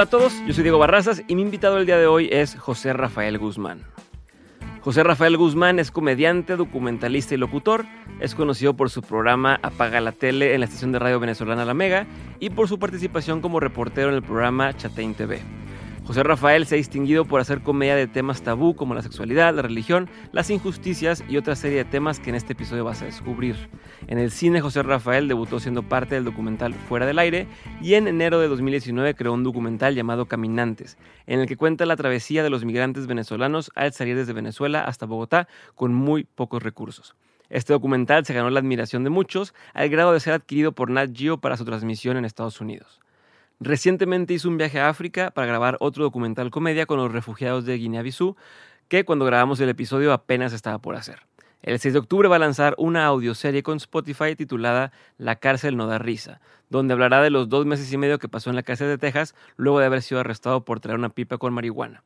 Hola a todos, yo soy Diego Barrazas y mi invitado el día de hoy es José Rafael Guzmán. José Rafael Guzmán es comediante, documentalista y locutor. Es conocido por su programa Apaga la Tele en la estación de radio venezolana La Mega y por su participación como reportero en el programa Chatein TV. José Rafael se ha distinguido por hacer comedia de temas tabú como la sexualidad, la religión, las injusticias y otra serie de temas que en este episodio vas a descubrir. En el cine, José Rafael debutó siendo parte del documental Fuera del Aire y en enero de 2019 creó un documental llamado Caminantes, en el que cuenta la travesía de los migrantes venezolanos al salir desde Venezuela hasta Bogotá con muy pocos recursos. Este documental se ganó la admiración de muchos al grado de ser adquirido por Nat Geo para su transmisión en Estados Unidos. Recientemente hizo un viaje a África para grabar otro documental comedia con los refugiados de Guinea-Bissau, que cuando grabamos el episodio apenas estaba por hacer. El 6 de octubre va a lanzar una audioserie con Spotify titulada La cárcel no da risa, donde hablará de los dos meses y medio que pasó en la cárcel de Texas luego de haber sido arrestado por traer una pipa con marihuana.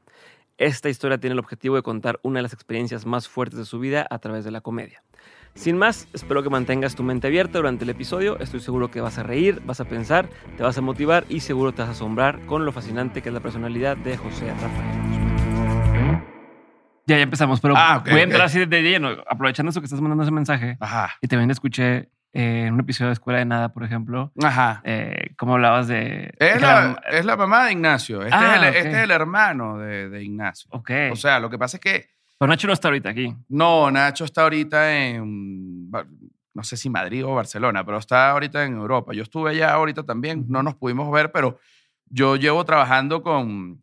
Esta historia tiene el objetivo de contar una de las experiencias más fuertes de su vida a través de la comedia. Sin más, espero que mantengas tu mente abierta durante el episodio. Estoy seguro que vas a reír, vas a pensar, te vas a motivar y seguro te vas a asombrar con lo fascinante que es la personalidad de José Rafael. Ya, ya empezamos, pero Ah, voy a entrar así de lleno, aprovechando eso que estás mandando ese mensaje. Ajá. Y también escuché eh, en un episodio de Escuela de Nada, por ejemplo, Ajá. eh, cómo hablabas de... Es que la, es la mamá de Ignacio. Este, Ah, es, el, ok. este es el hermano de, de Ignacio. Ok. O sea, lo que pasa es que pero Nacho no está ahorita aquí. no, Nacho está ahorita en, no sé si Madrid o Barcelona, pero está ahorita en Europa. Yo estuve allá ahorita también, no nos pudimos ver, pero yo llevo trabajando con,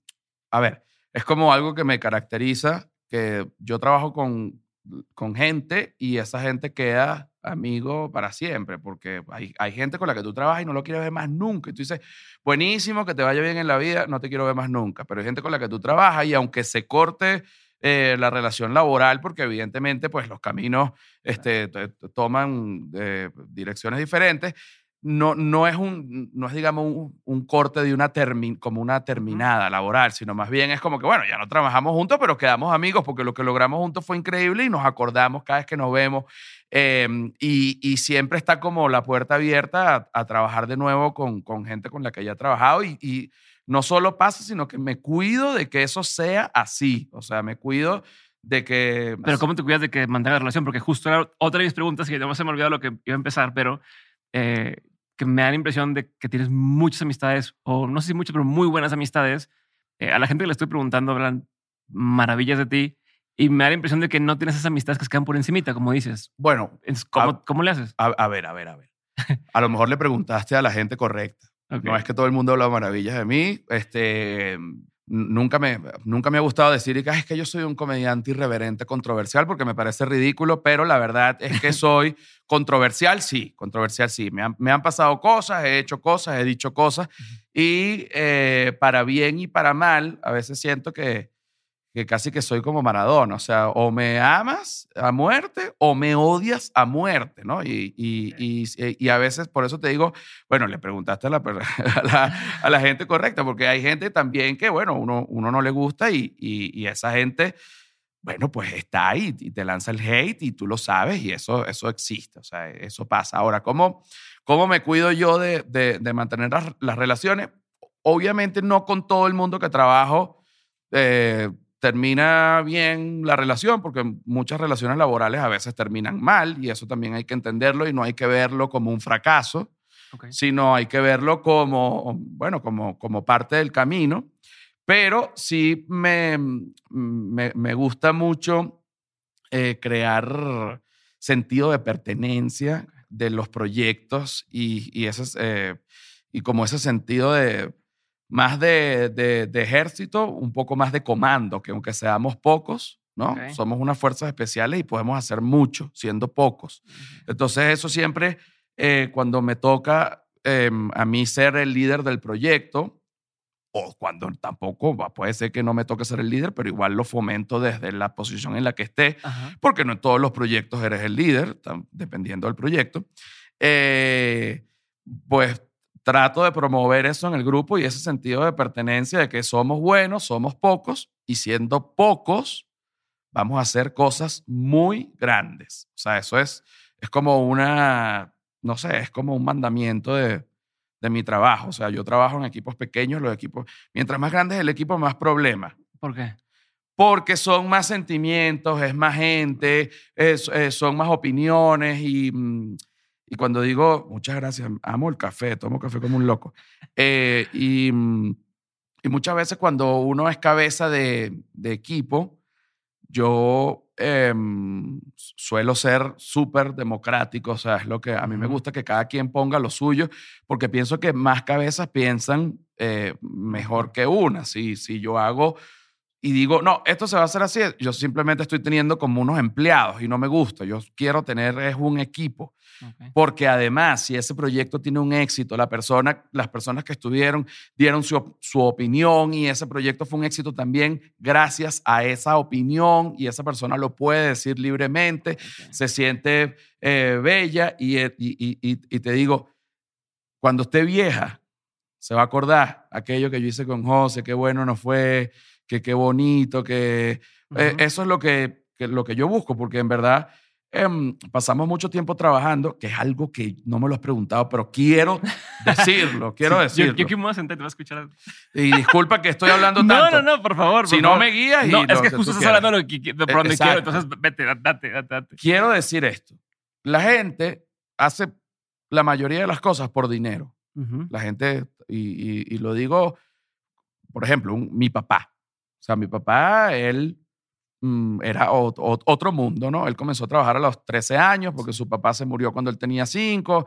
a ver, es como algo que me caracteriza, que yo trabajo con, con gente y esa gente queda amigo para siempre, porque hay, hay gente con la que tú trabajas y no lo quieres ver más nunca. Y tú dices, buenísimo, que te vaya bien en la vida, no te quiero ver más nunca. Pero hay gente con la que tú trabajas y aunque se corte eh, la relación laboral, porque evidentemente pues los caminos este, toman eh, direcciones diferentes, no, no es un, no es digamos un, un corte de una termi- como una terminada laboral, sino más bien es como que bueno, ya no trabajamos juntos, pero quedamos amigos porque lo que logramos juntos fue increíble y nos acordamos cada vez que nos vemos eh, y, y siempre está como la puerta abierta a, a trabajar de nuevo con, con gente con la que ya he trabajado y, y no solo pasa, sino que me cuido de que eso sea así, o sea, me cuido de que... Pero ¿cómo te cuidas de que mantenga la relación? Porque justo era otra de mis preguntas que no se me olvidó lo que iba a empezar, pero eh, que me da la impresión de que tienes muchas amistades, o no sé si muchas, pero muy buenas amistades. Eh, a la gente que le estoy preguntando hablan maravillas de ti y me da la impresión de que no tienes esas amistades que se quedan por encimita, como dices. Bueno, ¿Cómo. ¿cómo le haces? a, a ver, a ver, a ver. A lo mejor le preguntaste a la gente correcta. No es que todo el mundo habla maravillas de mí. Este, nunca, me, nunca me ha gustado decir que "Ay, es que yo soy un comediante irreverente, controversial, porque me parece ridículo, pero la verdad es que soy controversial, sí, controversial, sí. Me han, me han pasado cosas, he hecho cosas, he dicho cosas, y eh, para bien y para mal, a veces siento que, que casi que soy como Maradona, o sea, o me amas a muerte o me odias a muerte, ¿no? Y, y, y, y a veces, por eso te digo, bueno, le preguntaste a la, a la, a la gente correcta, porque hay gente también que, bueno, uno, uno no le gusta y, y, y esa gente, bueno, pues está ahí y te lanza el hate y tú lo sabes y eso, eso existe, o sea, eso pasa. Ahora, ¿cómo, cómo me cuido yo de, de, de mantener las, las relaciones? Obviamente no con todo el mundo que trabajo. eh, termina bien la relación, porque muchas relaciones laborales a veces terminan mal y eso también hay que entenderlo y no hay que verlo como un fracaso, sino hay que verlo como, bueno, como, como parte del camino. Pero sí me, me, me gusta mucho eh, crear sentido de pertenencia de los proyectos y, y, ese, eh, y como ese sentido de más de, de, de, ejército, un poco más de comando, que aunque seamos pocos, ¿no? Ok. Somos unas fuerzas especiales y podemos hacer mucho siendo pocos. Entonces eso siempre, eh, cuando me toca eh, a mí ser el líder del proyecto, o cuando tampoco, puede ser que no me toque ser el líder, pero igual lo fomento desde la posición en la que esté, Ajá. porque no en todos los proyectos eres el líder, dependiendo del proyecto. Eh, pues trato de promover eso en el grupo y ese sentido de pertenencia de que somos buenos, somos pocos, y siendo pocos, vamos a hacer cosas muy grandes. O sea, eso es, es como una, no sé, es como un mandamiento de, de mi trabajo. O sea, yo trabajo en equipos pequeños, los equipos, mientras más grande es el equipo, más problemas. ¿Por qué? Porque son más sentimientos, es más gente, es- eh, son más opiniones y, mm, y cuando digo, muchas gracias, amo el café, tomo café como un loco. Eh, y, mm, y muchas veces cuando uno es cabeza de, de equipo, yo em, suelo ser súper democrático, o sea, es lo que a mí me gusta que cada quien ponga lo suyo, porque pienso que más cabezas piensan eh, mejor que una. Si, si yo hago y digo, no, esto se va a hacer así, yo simplemente estoy teniendo como unos empleados y no me gusta, yo quiero tener es un equipo. Porque además, si ese proyecto tiene un éxito, la persona, las personas que estuvieron dieron su, su opinión y ese proyecto fue un éxito también gracias a esa opinión y esa persona lo puede decir libremente, se siente eh, bella y, eh, y- y- y- y te digo, cuando esté vieja, se va a acordar aquello que yo hice con José, qué bueno nos fue, que qué bonito, que... Eh, Ujú. eso es lo que, que- lo que yo busco, porque en verdad em, pasamos mucho tiempo trabajando, que es algo que no me lo has preguntado, pero quiero decirlo, quiero Sí, decirlo. Yo, yo que me voy a sentar te voy a escuchar. Y disculpa que estoy hablando No, tanto. no, no, por favor. Si por no favor. me guías y No, lo es que justo estás hablando de, lo de por donde quiero, entonces vete, date, date, date. Quiero decir esto. La gente hace la mayoría de las cosas por dinero. Ujú. La gente, y, y- y lo digo, por ejemplo, un- mi papá. O sea, mi papá, él mm, era ot- ot- otro mundo, ¿no? Él comenzó a trabajar a los 13 años porque su papá se murió cuando él tenía 5,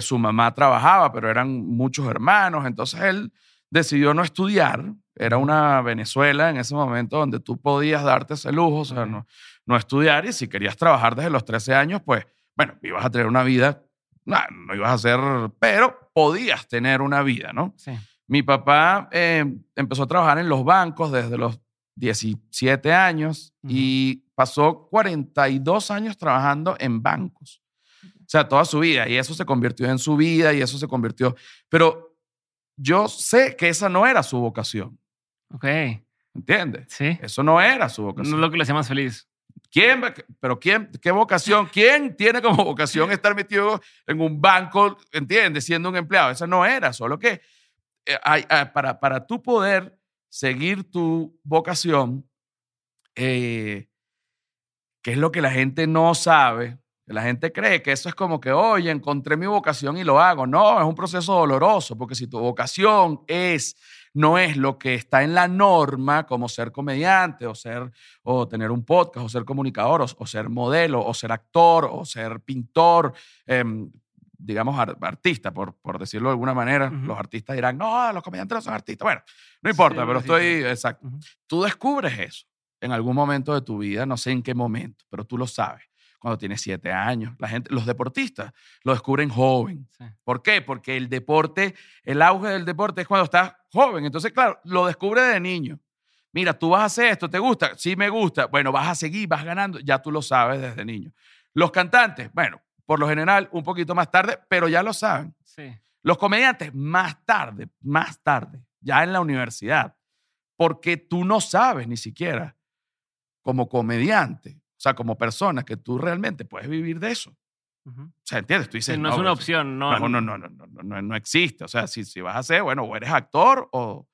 su mamá trabajaba, pero eran muchos hermanos, entonces él decidió no estudiar. Era una Venezuela en ese momento donde tú podías darte ese lujo, o sea, no, no estudiar y si querías trabajar desde los 13 años, pues, bueno, ibas a tener una vida, no, no ibas a hacer, pero podías tener una vida, ¿no? Sí. Mi papá eh, empezó a trabajar en los bancos desde los 17 años Ujú. y pasó 42 años trabajando en bancos. O sea, toda su vida. Y eso se convirtió en su vida y eso se convirtió. Pero yo sé que esa no era su vocación. Ok. ¿Entiendes? Sí. Eso no era su No vocación. es lo que le hacía más feliz. ¿Quién, va- pero quién, qué vocación? ¿Quién tiene como vocación estar metido en un banco, entiendes, siendo un empleado? Esa no era, solo que hay- hay- para, para tú poder seguir tu vocación, eh, que es lo que la gente no sabe, la gente cree que eso es como que, oye, encontré mi vocación y lo hago. No, es un proceso doloroso, porque si tu vocación es no es lo que está en la norma, como ser comediante o ser o tener un podcast o ser comunicador o, ser modelo o ser actor o ser pintor, em, digamos ar- artista, por, por decirlo de alguna manera. Los artistas dirán, no, los comediantes no son artistas. Bueno, no importa, Sí, pero estoy, exacto. Tú descubres eso en algún momento de tu vida, no sé en qué momento, pero tú lo sabes. Cuando tienes siete años, la gente, los deportistas lo descubren joven. Sí. ¿Por qué? Porque el deporte, el auge del deporte es cuando estás joven. Entonces, claro, lo descubre de niño. Mira, tú vas a hacer esto, ¿te gusta? Sí, me gusta. Bueno, vas a seguir, vas ganando. Ya tú lo sabes desde niño. Los cantantes, bueno, por lo general, un poquito más tarde, pero ya lo saben. Sí. Los comediantes, más tarde, más tarde, ya en la universidad. Porque tú no sabes ni siquiera, como comediante, o sea, como persona, que tú realmente puedes vivir de eso. O sea, ¿entiendes? Tú dices, Sí, no es una pues, opción, no. no, no, no, no, no, no, no, no existe. O sea, si, si vas a ser, bueno, o eres actor o,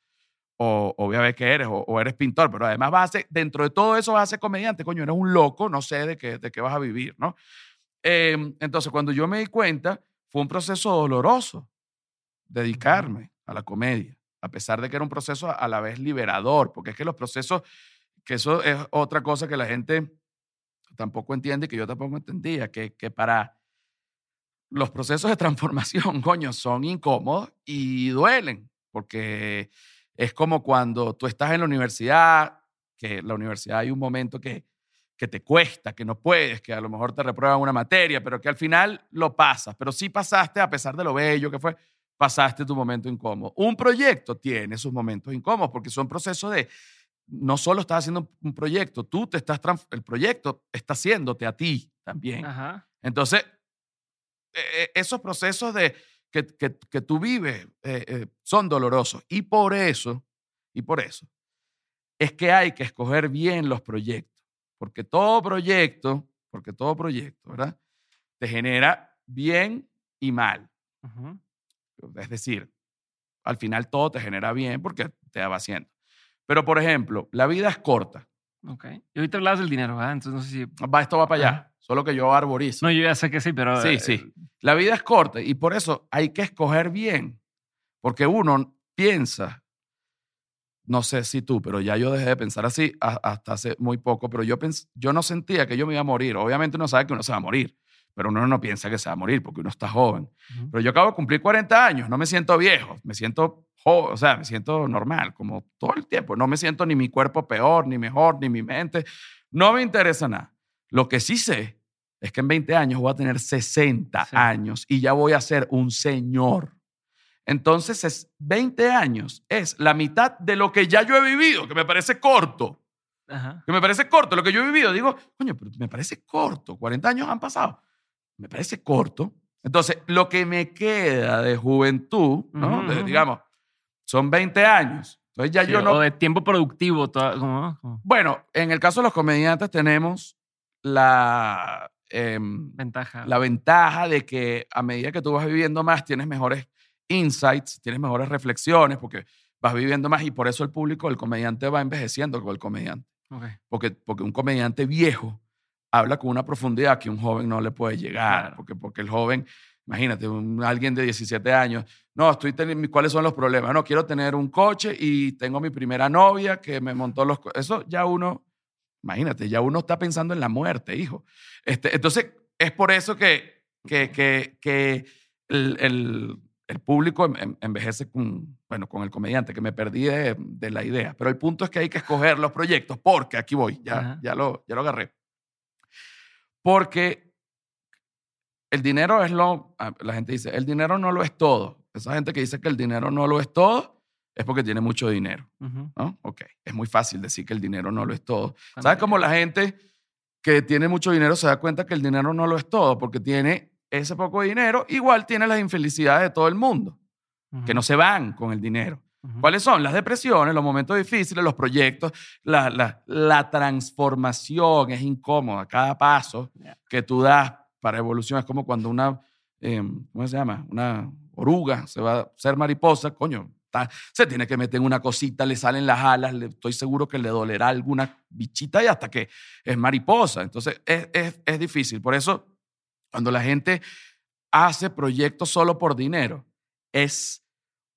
o, o voy a ver qué eres, o, o eres pintor, pero además vas a ser, dentro de todo eso vas a ser comediante, coño, eres un loco, no sé de qué, de qué vas a vivir, ¿no? Eh, entonces, cuando yo me di cuenta, fue un proceso doloroso dedicarme a la comedia, a pesar de que era un proceso a la vez liberador, porque es que los procesos, que eso es otra cosa que la gente tampoco entiende y que yo tampoco entendía, que, que para los procesos de transformación, coño, son incómodos y duelen, porque es como cuando tú estás en la universidad, que en la universidad hay un momento que, que te cuesta, que no puedes, que a lo mejor te reprueban una materia, pero que al final lo pasas, pero sí pasaste a pesar de lo bello que fue, pasaste tu momento incómodo. Un proyecto tiene sus momentos incómodos porque son procesos de, no solo estás haciendo un proyecto, tú te estás, el proyecto está haciéndote a ti también. Ajá. Entonces, eh, esos procesos de, que, que- que tú vives eh, eh, son dolorosos. Y por eso, y por eso, es que hay que escoger bien los proyectos. Porque todo proyecto, porque todo proyecto, ¿verdad? Te genera bien y mal. Ujú. Es decir, al final todo te genera bien porque te va haciendo. Pero, por ejemplo, la vida es corta. Ok. Y ahorita hablabas del dinero, ¿verdad? Entonces no sé si... Va, esto va para allá. Solo que yo arborizo. No, yo ya sé que sí, pero... Sí, eh, sí. La vida es corta y por eso hay que escoger bien. Porque uno piensa, no sé si tú, pero ya yo dejé de pensar así hasta hace muy poco, pero yo, pens- yo no sentía que yo me iba a morir. Obviamente uno sabe que uno se va a morir, pero uno no piensa que se va a morir porque uno está joven. Pero yo acabo de cumplir 40 años, no me siento viejo, me siento joven, o sea, me siento normal, como todo el tiempo. No me siento ni mi cuerpo peor, ni mejor, ni mi mente. No me interesa nada. Lo que sí sé es que en 20 años voy a tener 60 Sí. años y ya voy a ser un señor. Entonces, es 20 años es la mitad de lo que ya yo he vivido, que me parece corto. Ajá. Que me parece corto lo que yo he vivido. Digo, coño, pero me parece corto. 40 años han pasado. Me parece corto. Entonces, lo que me queda de juventud, digamos, son 20 años. Entonces ya Sí, yo no... O de tiempo productivo. toda- Bueno, en el caso de los comediantes tenemos la, em, ventaja. la ventaja de que a medida que tú vas viviendo más, tienes mejores insights, tienes mejores reflexiones, porque vas viviendo más y por eso el público, el comediante va envejeciendo con el comediante. Porque, porque un comediante viejo habla con una profundidad que un joven no le puede llegar. Claro. Porque, porque el joven, imagínate, un- alguien de 17 años, no, estoy teniendo, ¿cuáles son los problemas? No, quiero tener un coche y tengo mi primera novia que me montó los... co-". Eso ya uno, imagínate, ya uno está pensando en la muerte, hijo. Este, entonces, es por eso que, que, que, que el, el- el público en- en- envejece con, bueno, con el comediante, que me perdí de, de la idea. Pero el punto es que hay que escoger los proyectos, porque aquí voy, ya, Ajá. ya, lo, ya lo agarré. Porque el dinero es lo, ah, la gente dice, el dinero no lo es todo. Esa gente que dice que el dinero no lo es todo es porque tiene mucho dinero. ¿no? Ok, es muy fácil decir que el dinero no lo es todo. ¿Sabes cómo la gente que tiene mucho dinero se da cuenta que el dinero no lo es todo? Porque tiene ese poco dinero, igual tiene las infelicidades de todo el mundo, que no se van con el dinero. ¿Cuáles son? Las depresiones, los momentos difíciles, los proyectos, la, la, la transformación es incómoda. Cada paso que tú das para evolución es como cuando una, eh, ¿cómo se llama? Una oruga se va a ser mariposa, coño, se tiene que meter en una cosita, le salen las alas, le- estoy seguro que le dolerá alguna bichita y hasta que es mariposa. Entonces es, es, es difícil. Por eso, cuando la gente hace proyectos solo por dinero, es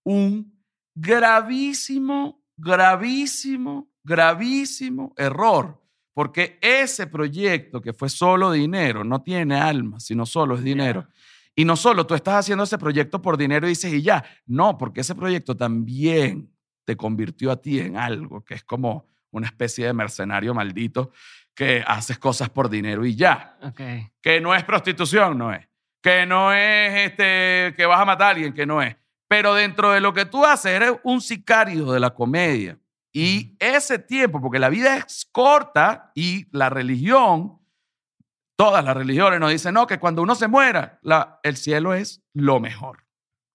un gravísimo, gravísimo, gravísimo error. Porque ese proyecto que fue solo dinero no tiene alma, sino solo es dinero. Y no solo tú estás haciendo ese proyecto por dinero y dices y ya. No, porque ese proyecto también te convirtió a ti en algo que es como una especie de mercenario maldito que haces cosas por dinero y ya. Que no es prostitución, no es. Que no es este, que vas a matar a alguien, que no es. Pero dentro de lo que tú haces, eres un sicario de la comedia. Y ese tiempo, porque la vida es corta y la religión, todas las religiones nos dicen, no, que cuando uno se muera, la, el cielo es lo mejor.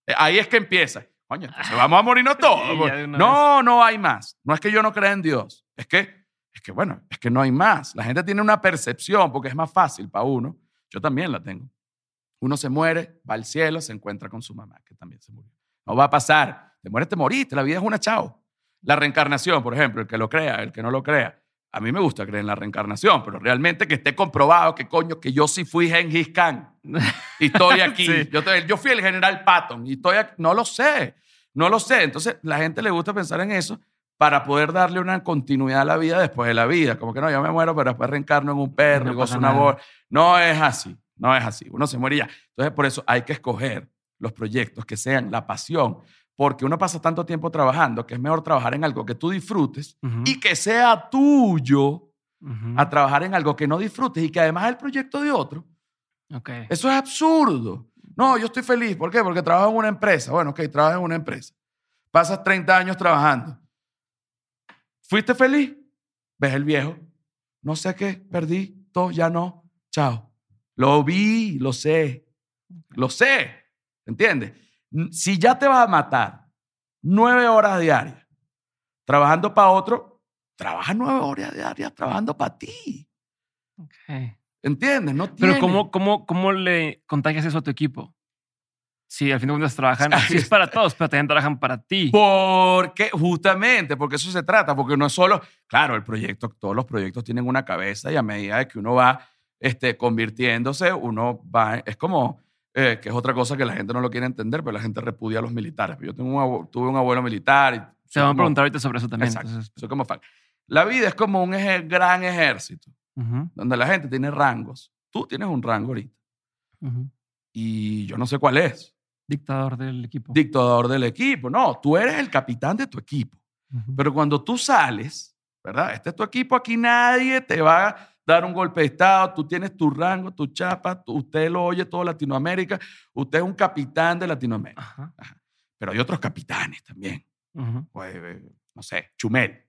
Eh, Ahí es que empieza. Coño, entonces vamos a morirnos todos. Una no, no hay más. No es que yo no crea en Dios. Es que, es que, bueno, es que no hay más. La gente tiene una percepción porque es más fácil para uno. Yo también la tengo. Uno se muere, va al cielo, se encuentra con su mamá, que también se murió. No va a pasar. Te mueres, te moriste. La vida es una chao. La reencarnación, por ejemplo, el que lo crea, el que no lo crea. A mí me gusta creer en la reencarnación, pero realmente que esté comprobado que coño, que yo sí fui Gengis Khan y estoy aquí. Sí. yo, yo fui el general Patton y estoy aquí. No lo sé, no lo sé. Entonces, la gente le gusta pensar en eso para poder darle una continuidad a la vida después de la vida. Como que no, yo me muero, pero después reencarno en un perro No y gozo una voz. No es así, no es así. Uno se muere y ya. Entonces, por eso hay que escoger los proyectos que sean la pasión, porque uno pasa tanto tiempo trabajando que es mejor trabajar en algo que tú disfrutes y que sea tuyo a trabajar en algo que no disfrutes y que además es el proyecto de otro. Ok. Eso es absurdo. No, yo estoy feliz. ¿Por qué? Porque trabajo en una empresa. Bueno, ok, trabajas en una empresa. Pasas 30 años trabajando. ¿Fuiste feliz? Ves el viejo. No sé qué, perdí todo, ya no. Chao. Lo vi, lo sé. Lo sé. ¿Entiendes? Si ya te vas a matar nueve horas diarias trabajando para otro, trabaja nueve horas diarias trabajando para ti. Ok. ¿Entiendes? No Pero ¿cómo, cómo, ¿cómo le contagias eso a tu equipo? Sí, al fin de cuentas trabajan. Así Sí, es para todos, pero también trabajan para ti. Porque, justamente, porque eso se trata, porque no es solo, claro, el proyecto, todos los proyectos tienen una cabeza y a medida de que uno va este, convirtiéndose, uno va, es como, eh, que es otra cosa que la gente no lo quiere entender, pero la gente repudia a los militares. Yo tengo un abue- tuve un abuelo militar y Se van a como- preguntar ahorita sobre eso también. Exacto, entonces, soy como fan. La vida es como un gran ejército, ujú, donde la gente tiene rangos. Tú tienes un rango ahorita ujú. y yo no sé cuál es. Dictador del equipo. Dictador del equipo. No, tú eres el capitán de tu equipo. Ujú. Pero cuando tú sales, ¿verdad? Este es tu equipo, aquí nadie te va a dar un golpe de Estado, tú tienes tu rango, tu chapa, tú- usted lo oye todo Latinoamérica, usted es un capitán de Latinoamérica. Ajá. Pero hay otros capitanes también. Pues, eh, no sé, Chumel,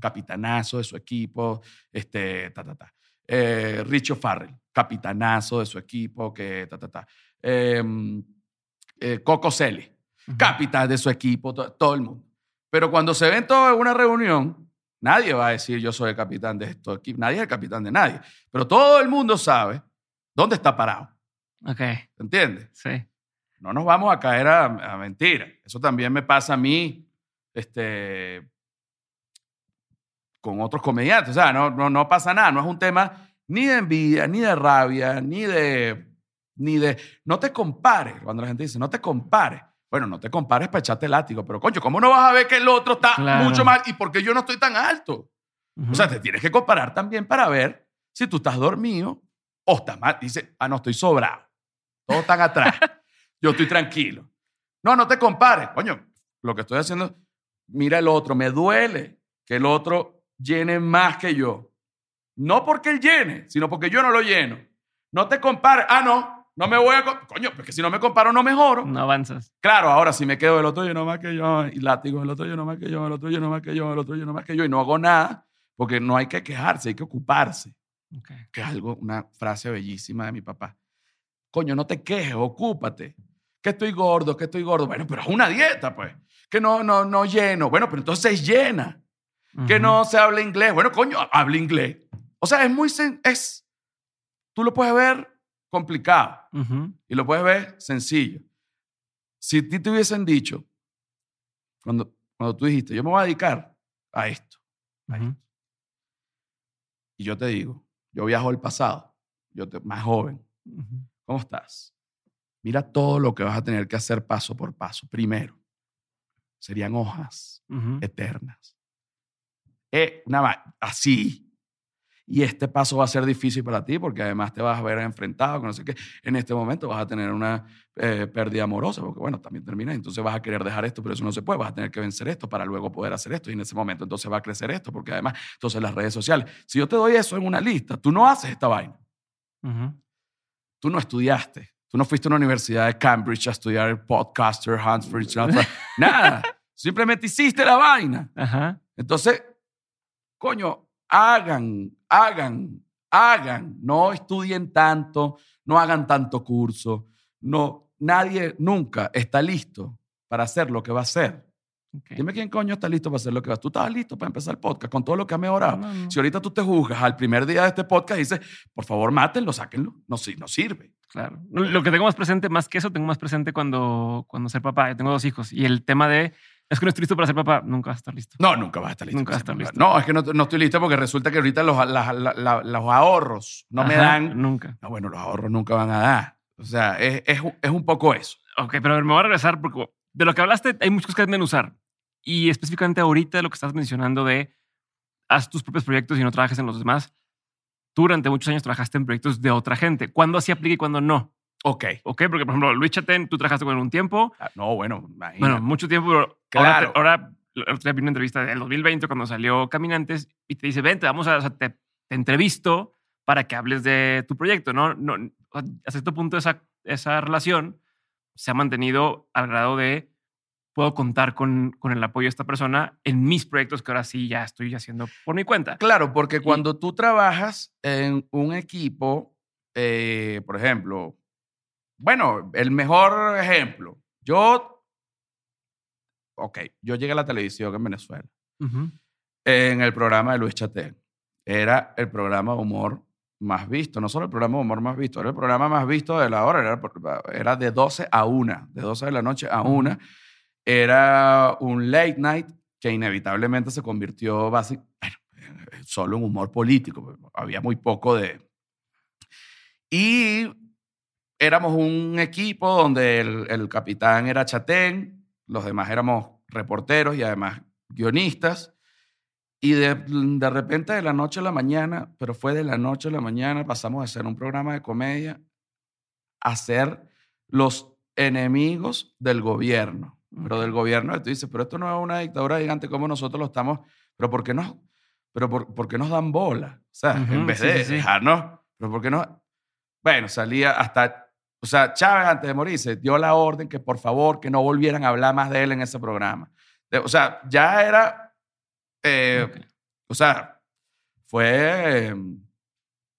capitanazo de su equipo, este, ta, ta, ta. Eh, Richo Farrell, capitanazo de su equipo, que ta, ta, ta. Em, eh, Coco Celis, capitán de su equipo, to- todo el mundo. Pero cuando se ven todos en una reunión, nadie va a decir yo soy el capitán de esto equipo, nadie es el capitán de nadie. Pero todo el mundo sabe dónde está parado, Ok, ¿entiendes? sí. No nos vamos a caer a, a mentiras. Eso también me pasa a mí este, con otros comediantes. O sea, no, no, no pasa nada. No es un tema ni de envidia, ni de rabia, ni de, ni de... No te compares. Cuando la gente dice, no te compares. Bueno, no te compares para echarte látigo. Pero, coño, ¿cómo no vas a ver que el otro está Claro. mucho más? ¿Y por qué yo no estoy tan alto? O sea, te tienes que comparar también para ver si tú estás dormido o estás mal. Dice, ah, no, estoy sobrado. Todos están atrás. Yo estoy tranquilo. No, no te compares. Coño, lo que estoy haciendo, mira el otro. Me duele que el otro llene más que yo. No porque él llene, sino porque yo no lo lleno. No te compares. Ah, no, no me voy a... co- Coño, porque si no me comparo no mejoro. no avanzas. Claro, ahora si me quedo el otro lleno más que yo, y látigo, el otro lleno más que yo, el otro lleno más que yo, el otro lleno más que yo, y no hago nada, porque no hay que quejarse, hay que ocuparse. Ok. Que es algo, una frase bellísima de mi papá. Coño, no te quejes, ocúpate. Que estoy gordo, que estoy gordo. Bueno, pero es una dieta, pues. Que no, no, no lleno. Bueno, pero entonces llena. Que Ujú. no se habla inglés. Bueno, coño, habla inglés. O sea, es muy... Es, tú lo puedes ver complicado y lo puedes ver sencillo. Si a ti te hubiesen dicho, cuando, cuando tú dijiste, yo me voy a dedicar a esto, y yo te digo, yo viajo al pasado, yo te, más joven. ¿cómo estás? Mira todo lo que vas a tener que hacer paso por paso. Primero, serían hojas eternas. Eh, una así. Y este paso va a ser difícil para ti porque además te vas a ver enfrentado con no sé qué. En este momento vas a tener una eh, pérdida amorosa porque, bueno, también termina. Entonces vas a querer dejar esto, pero eso no se puede. Vas a tener que vencer esto para luego poder hacer esto. Y en ese momento entonces va a crecer esto porque además, entonces las redes sociales. Si yo te doy eso en una lista, tú no haces esta vaina. Tú no estudiaste. Tú no fuiste a una universidad de Cambridge a estudiar podcaster, Hansbridge, nada. Simplemente hiciste la vaina. Ajá. Entonces, coño, hagan, hagan, hagan. No estudien tanto, no hagan tanto curso. No, nadie nunca está listo para hacer lo que va a hacer. Dime quién coño está listo para hacer lo que va a hacer. Tú estabas listo para empezar el podcast con todo lo que ha mejorado. No, no. Si ahorita tú te juzgas al primer día de este podcast y dices, por favor, mátenlo, sáquenlo. No, no sirve. Claro. Lo que tengo más presente, más que eso, tengo más presente cuando, cuando ser papá. Yo tengo dos hijos. Y el tema de, es que no estoy listo para ser papá, nunca vas a estar listo. No, nunca vas a estar listo. Nunca vas a estar listo. No, es que no, no estoy listo porque resulta que ahorita los, la- la- la- los ahorros no me Ajá, dan. Nunca. No, bueno, los ahorros nunca van a dar. O sea, es, es, un- es un poco eso. Ok, pero a ver, me voy a regresar porque de lo que hablaste hay muchas cosas que deben usar. Y específicamente ahorita lo que estás mencionando de haz tus propios proyectos y no trabajes en los demás. Tú durante muchos años trabajaste en proyectos de otra gente. ¿Cuándo así aplica y cuándo no? Ok. Ok, porque por ejemplo, Luis Chatén, tú trabajaste con él un tiempo. Ah, No, bueno, imagínate. Bueno, mucho tiempo, pero Claro. ahora, te- ahora día vi una entrevista del 2020 cuando salió Caminantes y te dice, vente, vamos a, o sea, te, te entrevisto para que hables de tu proyecto, ¿no? no a cierto punto esa, esa relación se ha mantenido al grado de puedo contar con, con el apoyo de esta persona en mis proyectos que ahora sí ya estoy haciendo por mi cuenta. Claro, porque cuando tú trabajas en un equipo, eh, por ejemplo, bueno, el mejor ejemplo, yo, ok, yo llegué a la televisión en Venezuela, en el programa de Luis Chatén. Era el programa de humor más visto, no solo el programa de humor más visto, era el programa más visto de la hora, era, era de 12 a 1, de 12 de la noche a 1. Era un late night que inevitablemente se convirtió básico, bueno, solo en humor político, había muy poco de... Y éramos un equipo donde el, el capitán era Chatén, los demás éramos reporteros y además guionistas. Y de, de, repente de la noche a la mañana, pero fue de la noche a la mañana, pasamos de ser un programa de comedia a ser los enemigos del gobierno. Pero del gobierno, tú dices, pero esto no es una dictadura gigante como nosotros lo estamos, pero ¿por qué no? Pero por, por qué nos dan bola? O sea, en vez de sí, dejarnos, pero ¿por qué no? Bueno, salía hasta, o sea, Chávez antes de morirse dio la orden que por favor que no volvieran a hablar más de él en ese programa. O sea, ya era eh, okay. O sea, fue...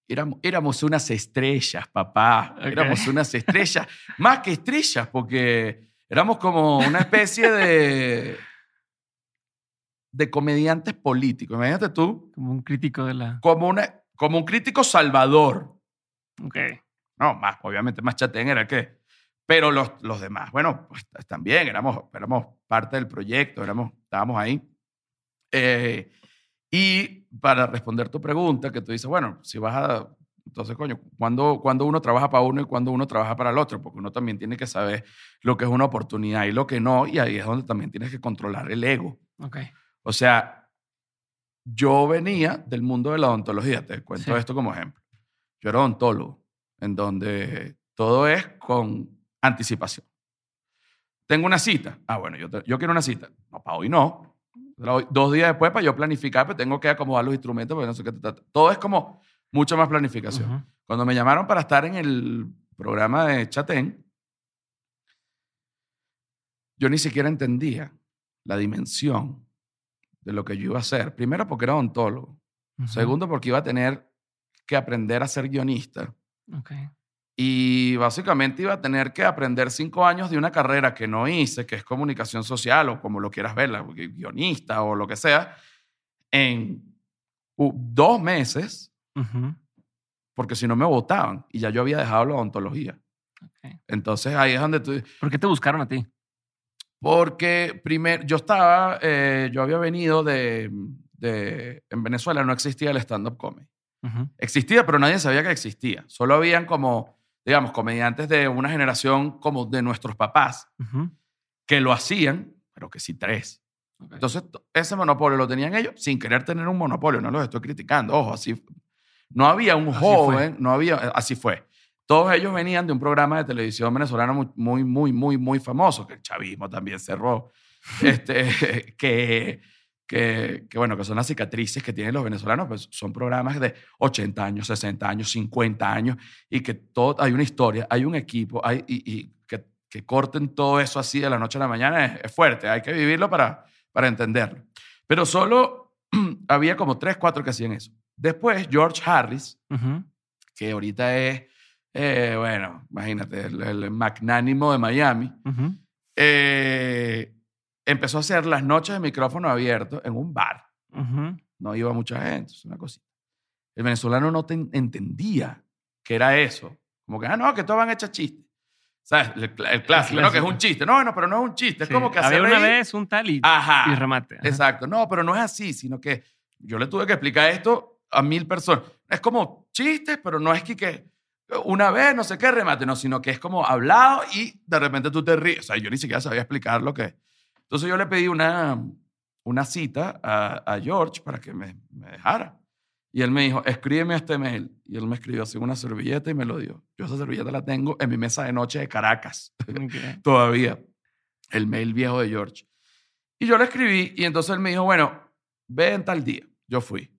Éramos, éramos, unas estrellas, papá. Okay. Éramos unas estrellas. más que estrellas, porque éramos como una especie de... de comediantes políticos. Imagínate tú. Como un crítico de la... Como, una, como un crítico salvador. Ok. No, más, obviamente más chatén era que... Pero los, los demás, bueno, pues también éramos, éramos parte del proyecto, éramos, estábamos ahí. Eh, y para responder tu pregunta, que tú dices, bueno, si vas a... Entonces, coño, ¿cuándo, cuando uno trabaja para uno y cuando uno trabaja para el otro? Porque uno también tiene que saber lo que es una oportunidad y lo que no, y ahí es donde también tienes que controlar el ego. Okay. O sea, yo venía del mundo de la odontología, te cuento sí. esto como ejemplo. Yo era odontólogo, en donde todo es con anticipación. Tengo una cita. Ah, bueno, yo, te, yo quiero una cita. No, para hoy no. Dos días después, para yo planificar, pues tengo que acomodar los instrumentos, porque no sé qué. Todo es como mucho más planificación. Uh -huh. Cuando me llamaron para estar en el programa de Chatén, yo ni siquiera entendía la dimensión de lo que yo iba a hacer. Primero, porque era odontólogo. Uh -huh. Segundo, porque iba a tener que aprender a ser guionista. Okay. Y básicamente iba a tener que aprender cinco años de una carrera que no hice, que es comunicación social o como lo quieras ver, guionista o lo que sea, en dos meses, uh -huh. porque si no me votaban y ya yo había dejado la odontología. Okay. Entonces ahí es donde tú... ¿Por qué te buscaron a ti? Porque primero, yo estaba, eh, yo había venido de, de, en Venezuela no existía el stand-up comedy. Uh -huh. Existía, pero nadie sabía que existía. Solo habían como digamos, comediantes de una generación como de nuestros papás, uh -huh. que lo hacían, pero que sí tres. Okay. Entonces, ese monopolio lo tenían ellos sin querer tener un monopolio, no los estoy criticando, ojo, así. No había un así joven, fue. no había, así fue. Todos ellos venían de un programa de televisión venezolano muy, muy, muy, muy, muy famoso, que el chavismo también cerró, este, que que, que, bueno, que son las cicatrices que tienen los venezolanos, pues son programas de 80 años, 60 años, 50 años, y que todo, hay una historia, hay un equipo, hay, y, y que, que, corten todo eso así de la noche a la mañana es, es fuerte, hay que vivirlo para, para entenderlo. Pero solo había como tres, cuatro que hacían eso. Después, George Harris, uh -huh. que ahorita es, eh, bueno, imagínate, el, el, magnánimo de Miami, uh -huh. eh, empezó a hacer las noches de micrófono abierto en un bar. Uh -huh. No iba mucha gente, es una cosita. El venezolano no te entendía que era eso. Como que, ah, no, que todos van a echar chistes. ¿Sabes? El, el, clásico, el, clásico, ¿no? Que es un chiste. No, no, pero no es un chiste. Sí. Es como que hacer Había una vez un tal y, Ajá. y remate. Ajá. Exacto. No, pero no es así, sino que yo le tuve que explicar esto a mil personas. Es como chistes, pero no es que, que una vez, no sé qué, remate, no, sino que es como hablado y de repente tú te ríes. O sea, yo ni siquiera sabía explicar lo que entonces yo le pedí una, una cita a, a George para que me, me, dejara. Y él me dijo, escríbeme este mail. Y él me escribió así una servilleta y me lo dio. Yo esa servilleta la tengo en mi mesa de noche de Caracas. Okay. Todavía. El mail viejo de George. Y yo le escribí y entonces él me dijo, bueno, ven tal día. Yo fui.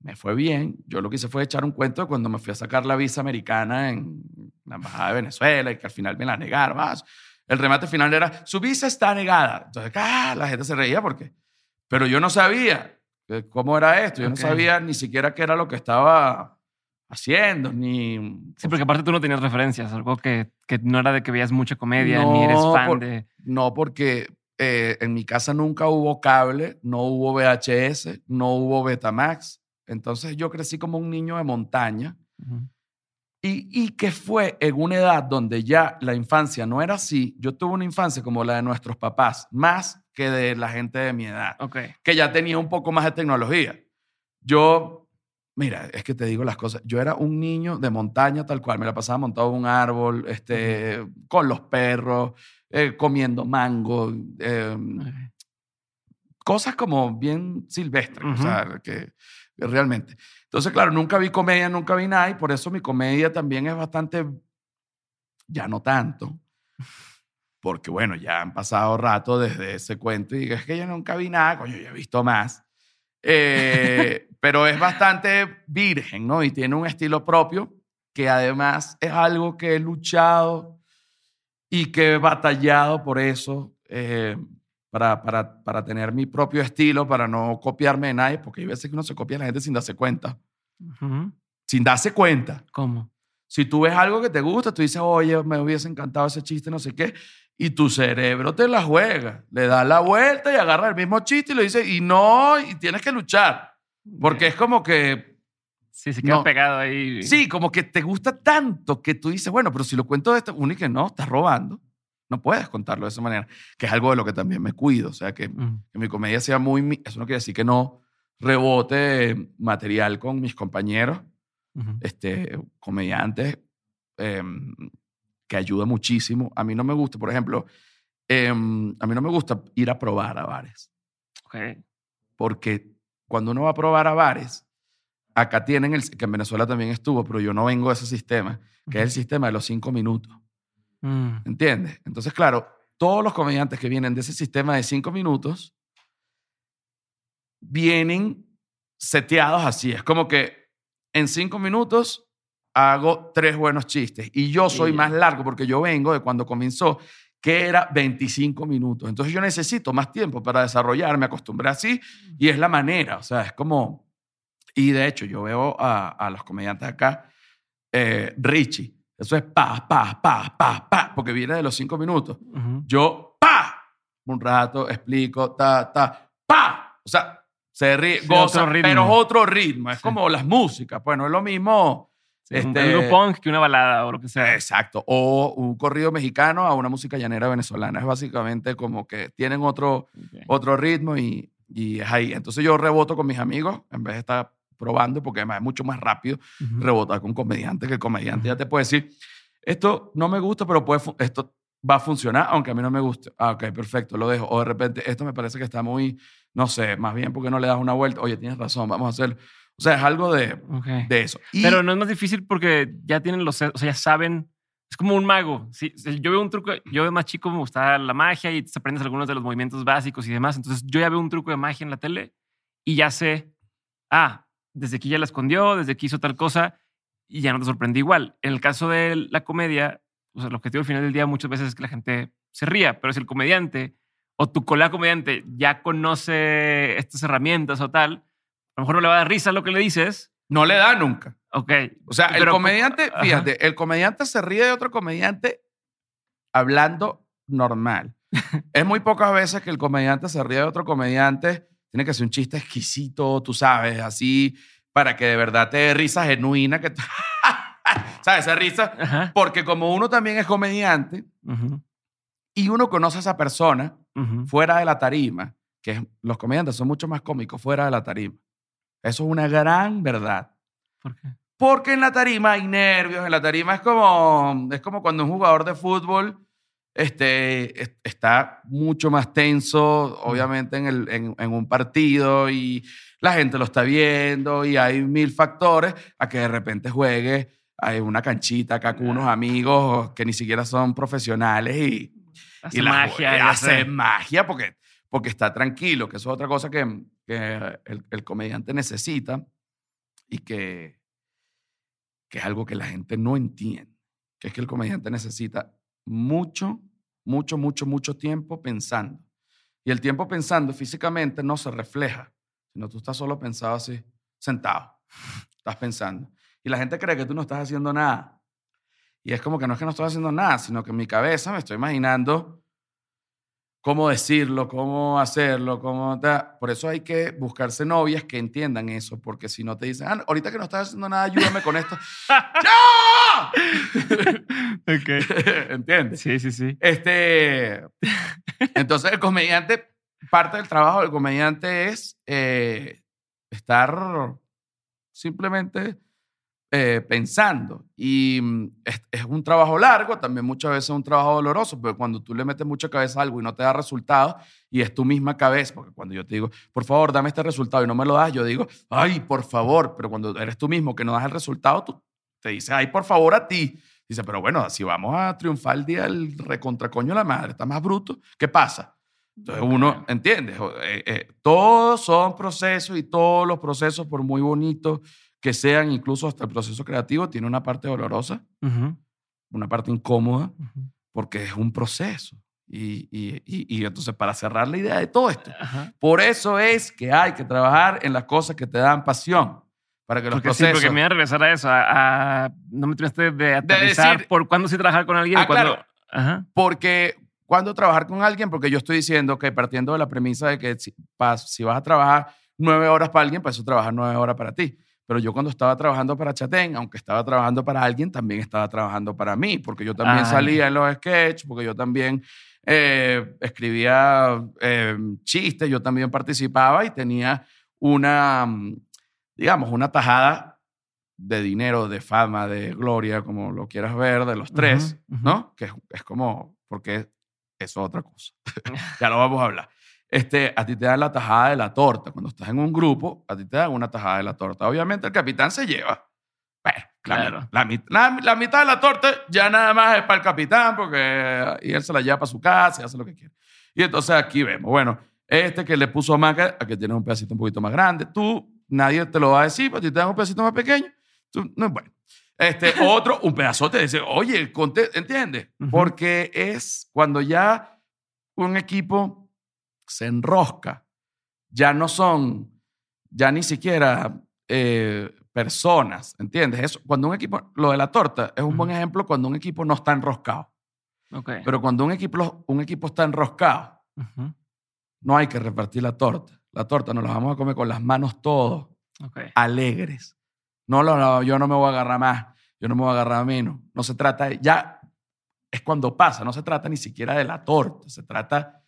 Me fue bien. Yo lo que hice fue echar un cuento de cuando me fui a sacar la visa americana en la Embajada de Venezuela y que al final me la negaron. Más el remate final era, su visa está negada. Entonces, ah, la gente se reía porque... Pero yo no sabía cómo era esto. Yo okay. no sabía ni siquiera qué era lo que estaba haciendo, ni... Sí, porque aparte tú no tenías referencias, algo que, que no era de que veías mucha comedia, no, ni eres fan por, de... No, porque eh, en mi casa nunca hubo cable, no hubo VHS, no hubo Betamax. Entonces yo crecí como un niño de montaña. Ujú. Y, y que fue en una edad donde ya la infancia no era así. Yo tuve una infancia como la de nuestros papás, más que de la gente de mi edad, Ok. que ya tenía un poco más de tecnología. Yo, mira, es que te digo las cosas. Yo era un niño de montaña tal cual. Me la pasaba montado en un árbol, este, con los perros, eh, comiendo mango. eh, cosas como bien silvestres, o sea, que realmente. Entonces, claro, nunca vi comedia, nunca vi nada, y por eso mi comedia también es bastante, ya no tanto, porque bueno, ya han pasado rato desde ese cuento y es que yo nunca vi nada, coño, yo he visto más. Eh, pero es bastante virgen, ¿no? Y tiene un estilo propio que además es algo que he luchado y que he batallado por eso, eh, para, para, para tener mi propio estilo, para no copiarme de nadie, porque hay veces que uno se copia a la gente sin darse cuenta. Ujú. Sin darse cuenta. ¿Cómo? Si tú ves algo que te gusta, tú dices, oye, me hubiese encantado ese chiste, no sé qué, y tu cerebro te la juega, le da la vuelta y agarra el mismo chiste y lo dice, y no, y tienes que luchar, porque es como que, Sí, se queda No. pegado ahí. sí, como que te gusta tanto que tú dices, bueno, pero si lo cuento de esta, uno y que no, estás robando, no puedes contarlo de esa manera, que es algo de lo que también me cuido, o sea, que, Ujú. que mi comedia sea muy, eso no quiere decir que no rebote material con mis compañeros, este, comediantes em, que ayuda muchísimo. A mí no me gusta, por ejemplo, em, a mí no me gusta ir a probar a bares, porque cuando uno va a probar a bares, acá tienen el, que en Venezuela también estuvo, pero yo no vengo de ese sistema, que es el sistema de los cinco minutos, Mm. ¿entiendes? Entonces, claro, todos los comediantes que vienen de ese sistema de cinco minutos vienen seteados así. Es como que en cinco minutos hago tres buenos chistes y yo soy más largo porque yo vengo de cuando comenzó que era 25 minutos. Entonces yo necesito más tiempo para desarrollar, me acostumbré así y es la manera, o sea, es como... Y de hecho yo veo a, a los comediantes acá, eh, Richie, eso es pa, pa, pa, pa, pa, porque viene de los cinco minutos. Yo, pa, un rato, explico, ta, ta, pa. O sea, se ríe, Sí, goza, otro pero es otro ritmo. Es Sí. como las músicas, pues no es lo mismo. Sí, un- Este- punk que una balada o lo que sea. Exacto. O un corrido mexicano a una música llanera venezolana. Es básicamente como que tienen otro, otro ritmo y, y es ahí. Entonces yo reboto con mis amigos en vez de estar probando, porque además es mucho más rápido Ujú. rebotar con comediante, que el comediante ya te puede decir, esto no me gusta, pero puede esto va a funcionar, aunque a mí no me guste. Ah, ok, perfecto, lo dejo. O de repente, esto me parece que está muy, no sé, más bien porque no le das una vuelta. Oye, tienes razón, vamos a hacerlo. O sea, es algo de, Ok. de eso. Y, Pero no es más difícil porque ya tienen los, o sea, ya saben. Es como un mago. Sí, yo veo un truco, yo de más chico me gustaba la magia y te aprendes algunos de los movimientos básicos y demás. Entonces yo ya veo un truco de magia en la tele y ya sé, ah, desde aquí ya la escondió, desde aquí hizo tal cosa y ya no te sorprende igual. En el caso de la comedia, o sea, el objetivo al final del día muchas veces es que la gente se ría, pero si el comediante o tu colega comediante ya conoce estas herramientas o tal, a lo mejor no le va a dar risa lo que le dices. no le da nunca. Ok. O sea, el comediante, Ajá. fíjate, el comediante se ríe de otro comediante hablando normal. es muy pocas veces que el comediante se ríe de otro comediante. Tiene que ser un chiste exquisito, tú sabes, así, para que de verdad te dé risa genuina. Que ¿Sabes? Esa risa. Ajá. Porque como uno también es comediante Ujú, y uno conoce a esa persona fuera de la tarima, que es- los comediantes son mucho más cómicos fuera de la tarima. Eso es una gran verdad. ¿Por qué? Porque en la tarima hay nervios, en la tarima es como, es como cuando un jugador de fútbol este, es- está mucho más tenso, obviamente, en, el, en, en un partido y la gente lo está viendo y hay mil factores a que de repente juegue hay una canchita acá con unos amigos que ni siquiera son profesionales y, Hace y la magia. ya hace magia porque, porque está tranquilo, que eso es otra cosa que, que el, el comediante necesita y que, que es algo que la gente no entiende, que es que el comediante necesita mucho, mucho, mucho, mucho tiempo pensando. Y el tiempo pensando físicamente no se refleja, sino tú estás solo pensado así, sentado, estás pensando. Y la gente cree que tú no estás haciendo nada. Y es como que no es que no estoy haciendo nada, sino que en mi cabeza me estoy imaginando cómo decirlo, cómo hacerlo, cómo... ta- Por eso hay que buscarse novias que entiendan eso, porque si no te dicen, ah, ahorita que no estás haciendo nada, ayúdame con esto. ¡Ya! Ok. ¿Entiendes? Sí, sí, sí. Este, entonces el comediante, parte del trabajo del comediante es eh, estar simplemente eh, pensando. Y mm, es, es un trabajo largo, también muchas veces es un trabajo doloroso, pero cuando tú le metes mucha cabeza a algo y no te da resultado, y es tu misma cabeza, porque cuando yo te digo, por favor, dame este resultado y no me lo das, yo digo, ay, por favor, pero cuando eres tú mismo que no das el resultado, tú te dices, ay, por favor a ti. Dice, pero bueno, si vamos a triunfar el día del recontracoño de la madre, está más bruto, ¿qué pasa? Entonces uno, ¿entiendes? O- eh, eh, todos son procesos y todos los procesos, por muy bonitos que sean, incluso hasta el proceso creativo, tiene una parte dolorosa, Ujú, una parte incómoda, ujú. porque es un proceso. Y, y, y, y entonces, para cerrar la idea de todo esto, Ajá. por eso es que hay que trabajar en las cosas que te dan pasión, para que los Porque sí, procesos... porque me voy a regresar a eso. A, a- no me tuviste de aterrizar decir- por cuándo sí trabajar con alguien Ah, cuándo. claro. Ajá. Porque cuando trabajar con alguien, porque yo estoy diciendo que partiendo de la premisa de que si, pa- si vas a trabajar nueve horas para alguien, pues eso trabajar nueve horas para ti. Pero yo cuando estaba trabajando para Chatén, aunque estaba trabajando para alguien, también estaba trabajando para mí, porque yo también Ah, salía en los sketches, porque yo también eh, escribía eh, chistes, yo también participaba y tenía una, digamos, una tajada de dinero, de fama, de gloria, como lo quieras ver, de los tres. ¿no? Que es, es como, porque eso es otra cosa. ya lo vamos a hablar. Este, a ti te dan la tajada de la torta. Cuando estás en un grupo, a ti te dan una tajada de la torta. Obviamente el capitán se lleva. Bueno, la, Claro. la la- la mitad de la torta ya nada más es para el capitán porque y él se la lleva para su casa y hace lo que quiere. Y entonces aquí vemos, bueno, este que le puso maca, a que tiene un pedacito un poquito más grande, tú, nadie te lo va a decir, pero si te dan un pedacito más pequeño, tú, no es bueno. Este otro, un pedazote, dice, oye, ¿entiendes? Ujú. Porque es cuando ya un equipo se enrosca, ya no son, ya ni siquiera eh, personas, ¿entiendes? Eso, cuando un equipo, lo de la torta es un buen ejemplo cuando un equipo no está enroscado. Pero cuando un equipo, un equipo está enroscado, no hay que repartir la torta. La torta nos la vamos a comer con las manos todos, alegres. No, no, no, yo no me voy a agarrar más, yo no me voy a agarrar menos. No se trata, de- ya es cuando pasa, no se trata ni siquiera de la torta, se trata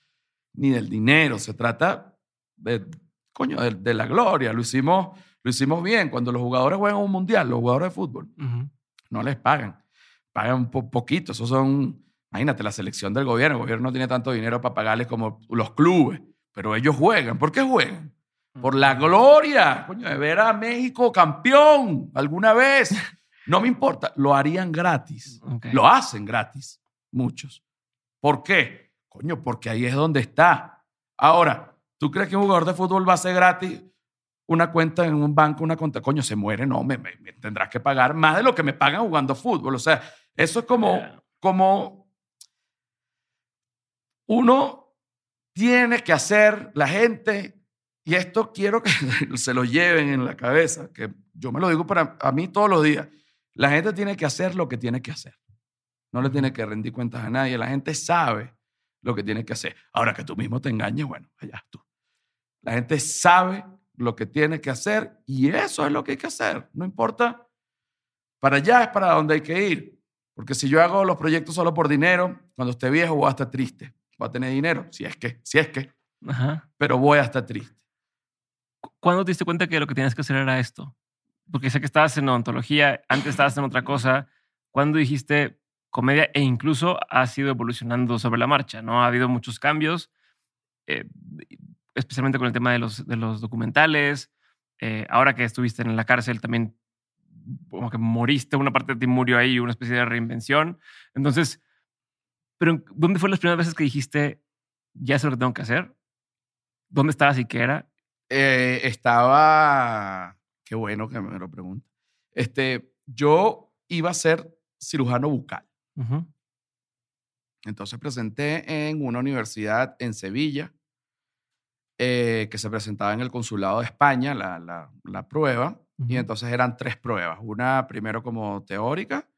ni del dinero, se trata de, coño, de, de la gloria. Lo hicimos, lo hicimos bien. Cuando los jugadores juegan un mundial, los jugadores de fútbol, no les pagan. Pagan po- poquito. Esos son, imagínate, la selección del gobierno. El gobierno no tiene tanto dinero para pagarles como los clubes, pero ellos juegan. ¿Por qué juegan? Por la gloria, coño, de ver a México campeón alguna vez. No me importa, lo harían gratis. Lo hacen gratis, muchos. ¿Por qué? Coño, porque ahí es donde está. Ahora, ¿tú crees que un jugador de fútbol va a hacer gratis una cuenta en un banco, una cuenta? Coño, se muere, no, me, me- me tendrás que pagar más de lo que me pagan jugando fútbol. O sea, eso es como, Yeah. como uno tiene que hacer la gente, y esto quiero que se lo lleven en la cabeza, que yo me lo digo para a mí todos los días. La gente tiene que hacer lo que tiene que hacer. No le tiene que rendir cuentas a nadie. La gente sabe lo que tiene que hacer. Ahora que tú mismo te engañes, bueno, allá tú. La gente sabe lo que tiene que hacer y eso es lo que hay que hacer. No importa. Para allá es para donde hay que ir. Porque si yo hago los proyectos solo por dinero, cuando esté viejo voy a estar triste. Voy a tener dinero, si es que, si es que, Ajá. pero voy a estar triste. ¿Cu- ¿Cuándo te diste cuenta que lo que tenías que hacer era esto? Porque sé que estabas en odontología, antes estabas en otra cosa. ¿Cuándo dijiste comedia e incluso has ido evolucionando sobre la marcha? ¿no? Ha habido muchos cambios, eh, especialmente con el tema de los, de los documentales. Eh, ahora que estuviste en la cárcel también como que moriste, una parte de ti murió ahí, una especie de reinvención. Entonces, pero ¿dónde fueron las primeras veces que dijiste, ya sé lo que tengo que hacer? ¿Dónde estabas y qué era? Eh, estaba, qué bueno que me lo pregunta. Este, yo iba a ser cirujano bucal. Ujú. Entonces presenté en una universidad en Sevilla, eh, que se presentaba en el consulado de España, la, la- la prueba. Y Ujú. entonces eran tres pruebas. Una primero como teórica,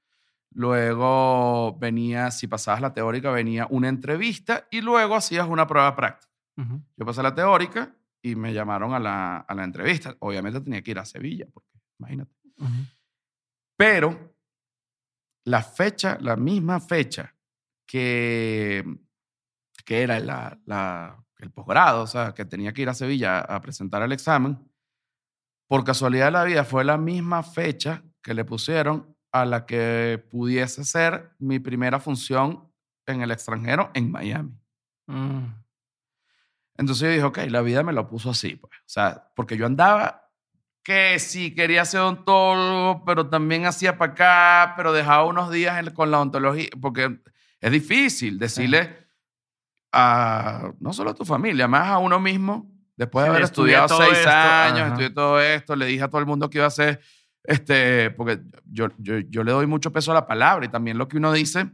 luego venía, si pasabas la teórica, venía una entrevista y luego hacías una prueba práctica. Ujú. Yo pasé la teórica y me llamaron a la, a la entrevista. Obviamente tenía que ir a Sevilla, porque imagínate. Ujú. Pero la fecha, la misma fecha que, que era la, la- el posgrado, o sea, que tenía que ir a Sevilla a presentar el examen, por casualidad de la vida fue la misma fecha que le pusieron a la que pudiese ser mi primera función en el extranjero en Miami. Mm. Entonces yo dije, ok, la vida me lo puso así, pues. O sea, porque yo andaba que sí quería ser odontólogo, pero también hacía para acá, pero dejaba unos días en- con la odontología, porque es difícil decirle a, no solo a tu familia, más a uno mismo, después de Sí, haber estudiado seis esto, años, ajá. estudié todo esto, le dije a todo el mundo que iba a hacer, este, porque yo, yo, yo le doy mucho peso a la palabra y también lo que uno dice,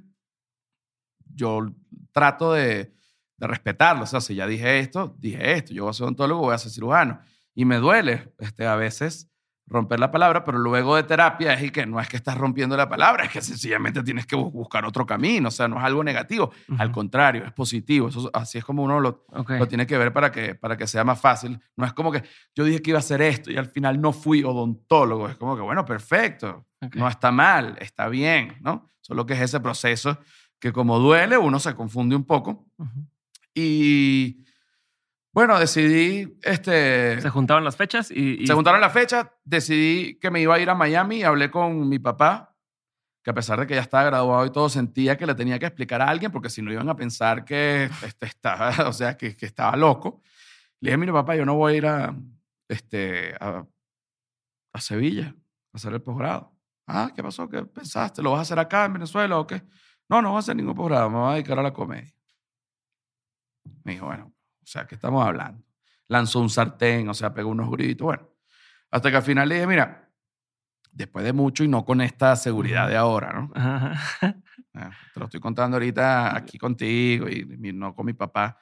yo trato de, de respetarlo. O sea, si ya dije esto, dije esto. Yo voy a ser odontólogo, voy a ser cirujano. Y me duele este, a veces romper la palabra, pero luego de terapia es y que no es que estás rompiendo la palabra, es que sencillamente tienes que bu- buscar otro camino. O sea, no es algo negativo. Al Ujú. contrario, es positivo. Eso, así es como uno lo, Ok. lo tiene que ver para que, para que sea más fácil. No es como que yo dije que iba a hacer esto y al final no fui odontólogo. Es como que, bueno, perfecto. Ok. No está mal, está bien, ¿no? Solo que es ese proceso que como duele, uno se confunde un poco. Ujú. Y bueno, decidí, este, Se juntaban las fechas y... y- se juntaron las fechas, decidí que me iba a ir a Miami y hablé con mi papá, que a pesar de que ya estaba graduado y todo, sentía que le tenía que explicar a alguien porque si no iban a pensar que este, estaba, o sea, que, que estaba loco. Le dije, mire papá, yo no voy a ir a, este, a, a Sevilla a hacer el posgrado. Ah, ¿qué pasó? ¿Qué pensaste? ¿Lo vas a hacer acá en Venezuela o qué? No, no voy a hacer ningún posgrado, me voy a dedicar a la comedia. Me dijo, bueno, o sea, ¿qué estamos hablando? Lanzó un sartén, o sea, pegó unos gritos, bueno. Hasta que al final le dije, mira, después de mucho y no con esta seguridad de ahora, ¿no? Ajá. Ah, Te lo estoy contando ahorita aquí contigo y no con mi papá.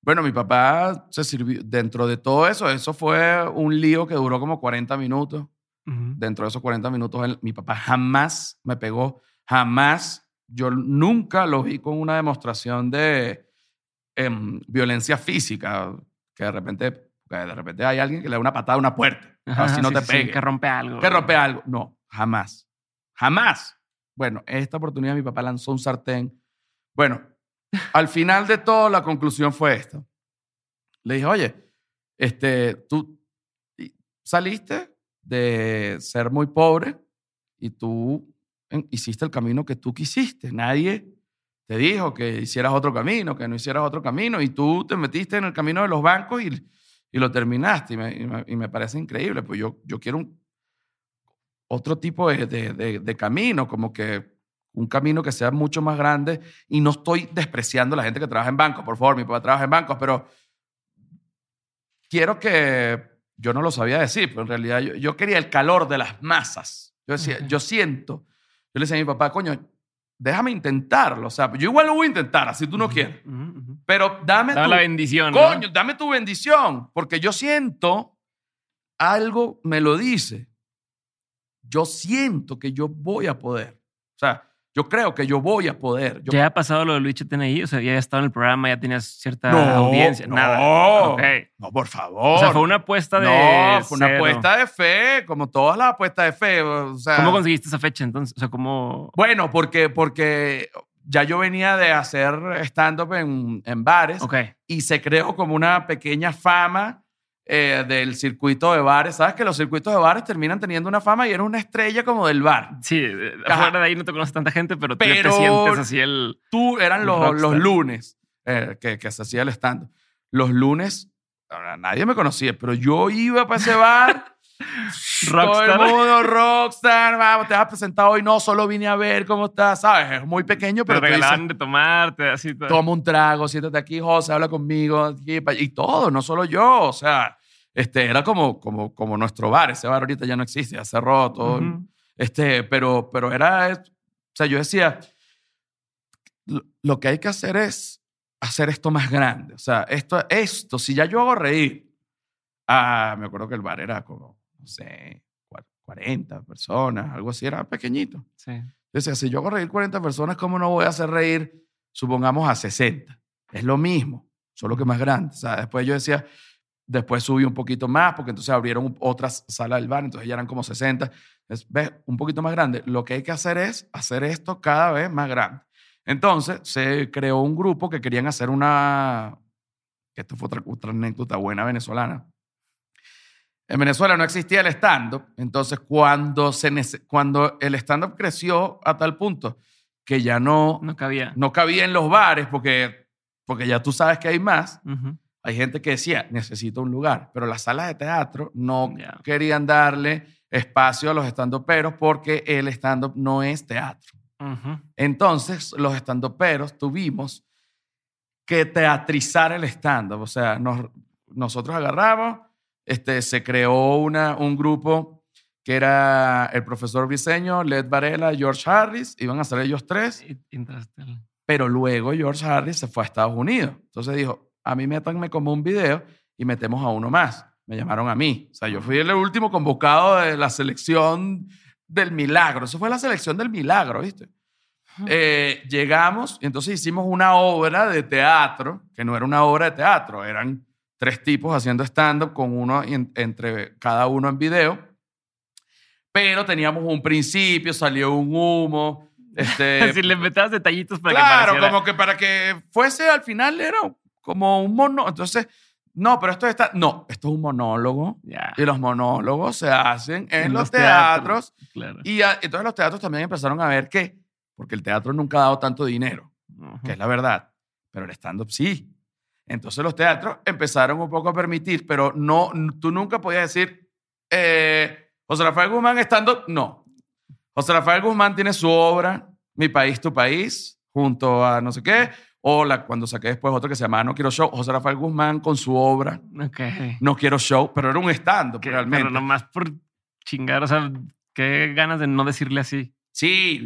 Bueno, mi papá se sirvió, dentro de todo eso, eso fue un lío que duró como 40 minutos. Ujú. Dentro de esos 40 minutos, él- mi papá jamás me pegó, jamás. Yo nunca lo vi con una demostración de em, violencia física, que de repente, que de repente hay alguien que le da una patada a una puerta, Ajá, así no sí, te sí, sí, pegue. que rompe algo. Que rompe algo. No, jamás. Jamás. Bueno, esta oportunidad mi papá lanzó un sartén. Bueno, al final de todo, la conclusión fue esta. Le dije, oye, este, tú saliste de ser muy pobre y tú hiciste el camino que tú quisiste. Nadie te dijo que hicieras otro camino, que no hicieras otro camino, y tú te metiste en el camino de los bancos y, y lo terminaste. Y me, y me- y me parece increíble, pues yo, yo quiero un, otro tipo de, de- de- de camino, como que un camino que sea mucho más grande. Y no estoy despreciando a la gente que trabaja en bancos, por favor, mi papá trabaja en bancos, pero quiero que, yo no lo sabía decir, pero en realidad yo, yo quería el calor de las masas. Yo decía, yo siento, yo le decía a mi papá, coño, déjame intentarlo. O sea, yo igual lo voy a intentar, así tú no quieres. Pero dame, Dame tu, la bendición. ¿no? Coño, dame tu bendición, porque yo siento, algo me lo dice, yo siento que yo voy a poder. O sea, yo creo que yo voy a poder. Yo, ¿Ya ha pasado lo de Luis TNI? O sea, ya estado en el programa, ya tenías cierta no, audiencia. no, Nada. No, por favor. O sea, fue una apuesta de. No, fue una cero. apuesta de fe, como todas las apuestas de fe. O sea, ¿Cómo conseguiste esa fecha entonces? O sea, ¿cómo.? Bueno, porque, porque ya yo venía de hacer stand-up en, en bares Ok. y se creó como una pequeña fama eh, del circuito de bares. ¿Sabes que los circuitos de bares terminan teniendo una fama y eres una estrella como del bar? Sí, eh, Ajá. afuera de ahí no te conoce tanta gente, pero, tú te sientes así el. Tú eran los, los lunes eh, que, que se hacía el stand-up. Los lunes, ahora, nadie me conocía, pero yo iba para ese bar. Todo el Rockstar. mundo, rockstar, vamos, te has presentado hoy. No, solo vine a ver cómo estás, ¿sabes? Es muy pequeño, Te pero dices, regalaban de tomarte, así. todo. toma un trago, siéntate aquí, José, habla conmigo, aquí, y todo, no solo yo, o sea, este, era como, como, como nuestro bar, ese bar ahorita ya no existe, ya cerró todo, Ujú. este, pero, pero era, o sea, yo decía, lo que hay que hacer es hacer esto más grande, o sea, esto, esto, si ya yo hago reír, ah, me acuerdo que el bar era como, no sé, cua- 40 personas, algo así, era pequeñito. Sí. decía, si yo hago reír 40 personas, ¿cómo no voy a hacer reír, supongamos, a 60? Es lo mismo, solo que más grande. O sea, después yo decía, después subí un poquito más, porque entonces abrieron otras salas del bar, entonces ya eran como 60. Entonces, ¿ves? Un poquito más grande. Lo que hay que hacer es hacer esto cada vez más grande. Entonces se creó un grupo que querían hacer una, esto fue otra, otra anécdota buena venezolana. En Venezuela no existía el stand-up, entonces cuando, se, cuando el stand-up creció a tal punto que ya no, no, cabía. no cabía en los bares porque, porque ya tú sabes que hay más, hay gente que decía, necesito un lugar, pero las salas de teatro no querían darle espacio a los stand-uperos porque el stand-up no es teatro. Entonces, los stand-uperos tuvimos que teatrizar el stand-up. O sea, nosotros agarramos, este, se creó una, un grupo que era el profesor Briseño, Led Varela, George Harris, iban a ser ellos tres. Pero luego George Harris se fue a Estados Unidos. Entonces dijo, a mí métanme como un video y metemos a uno más. Me llamaron a mí. O sea, yo fui el último convocado de la selección del milagro. Eso fue la selección del milagro, ¿viste? Eh, llegamos y entonces hicimos una obra de teatro, que no era una obra de teatro, eran tres tipos haciendo stand-up con uno entre cada uno en video, pero teníamos un principio, salió un humo. Este, si le metías detallitos para claro, como que para que fuese al final era como un mono. Entonces, no, pero esto está. No, esto es un monólogo. Y los monólogos se hacen en, los, teatros. Y entonces los teatros también empezaron a ver que porque el teatro nunca ha dado tanto dinero, que es la verdad, pero el stand-up sí. Entonces los teatros empezaron un poco a permitir, pero no, tú nunca podías decir, eh, José Rafael Guzmán stand-up, no. José Rafael Guzmán tiene su obra, Mi País, Tu País, junto a no sé qué, o la, cuando saqué después otro que se llamaba No Quiero Show, José Rafael Guzmán con su obra, No Quiero Show, pero era un stand-up realmente. Pero nomás por chingar, o sea, qué ganas de no decirle así. Sí,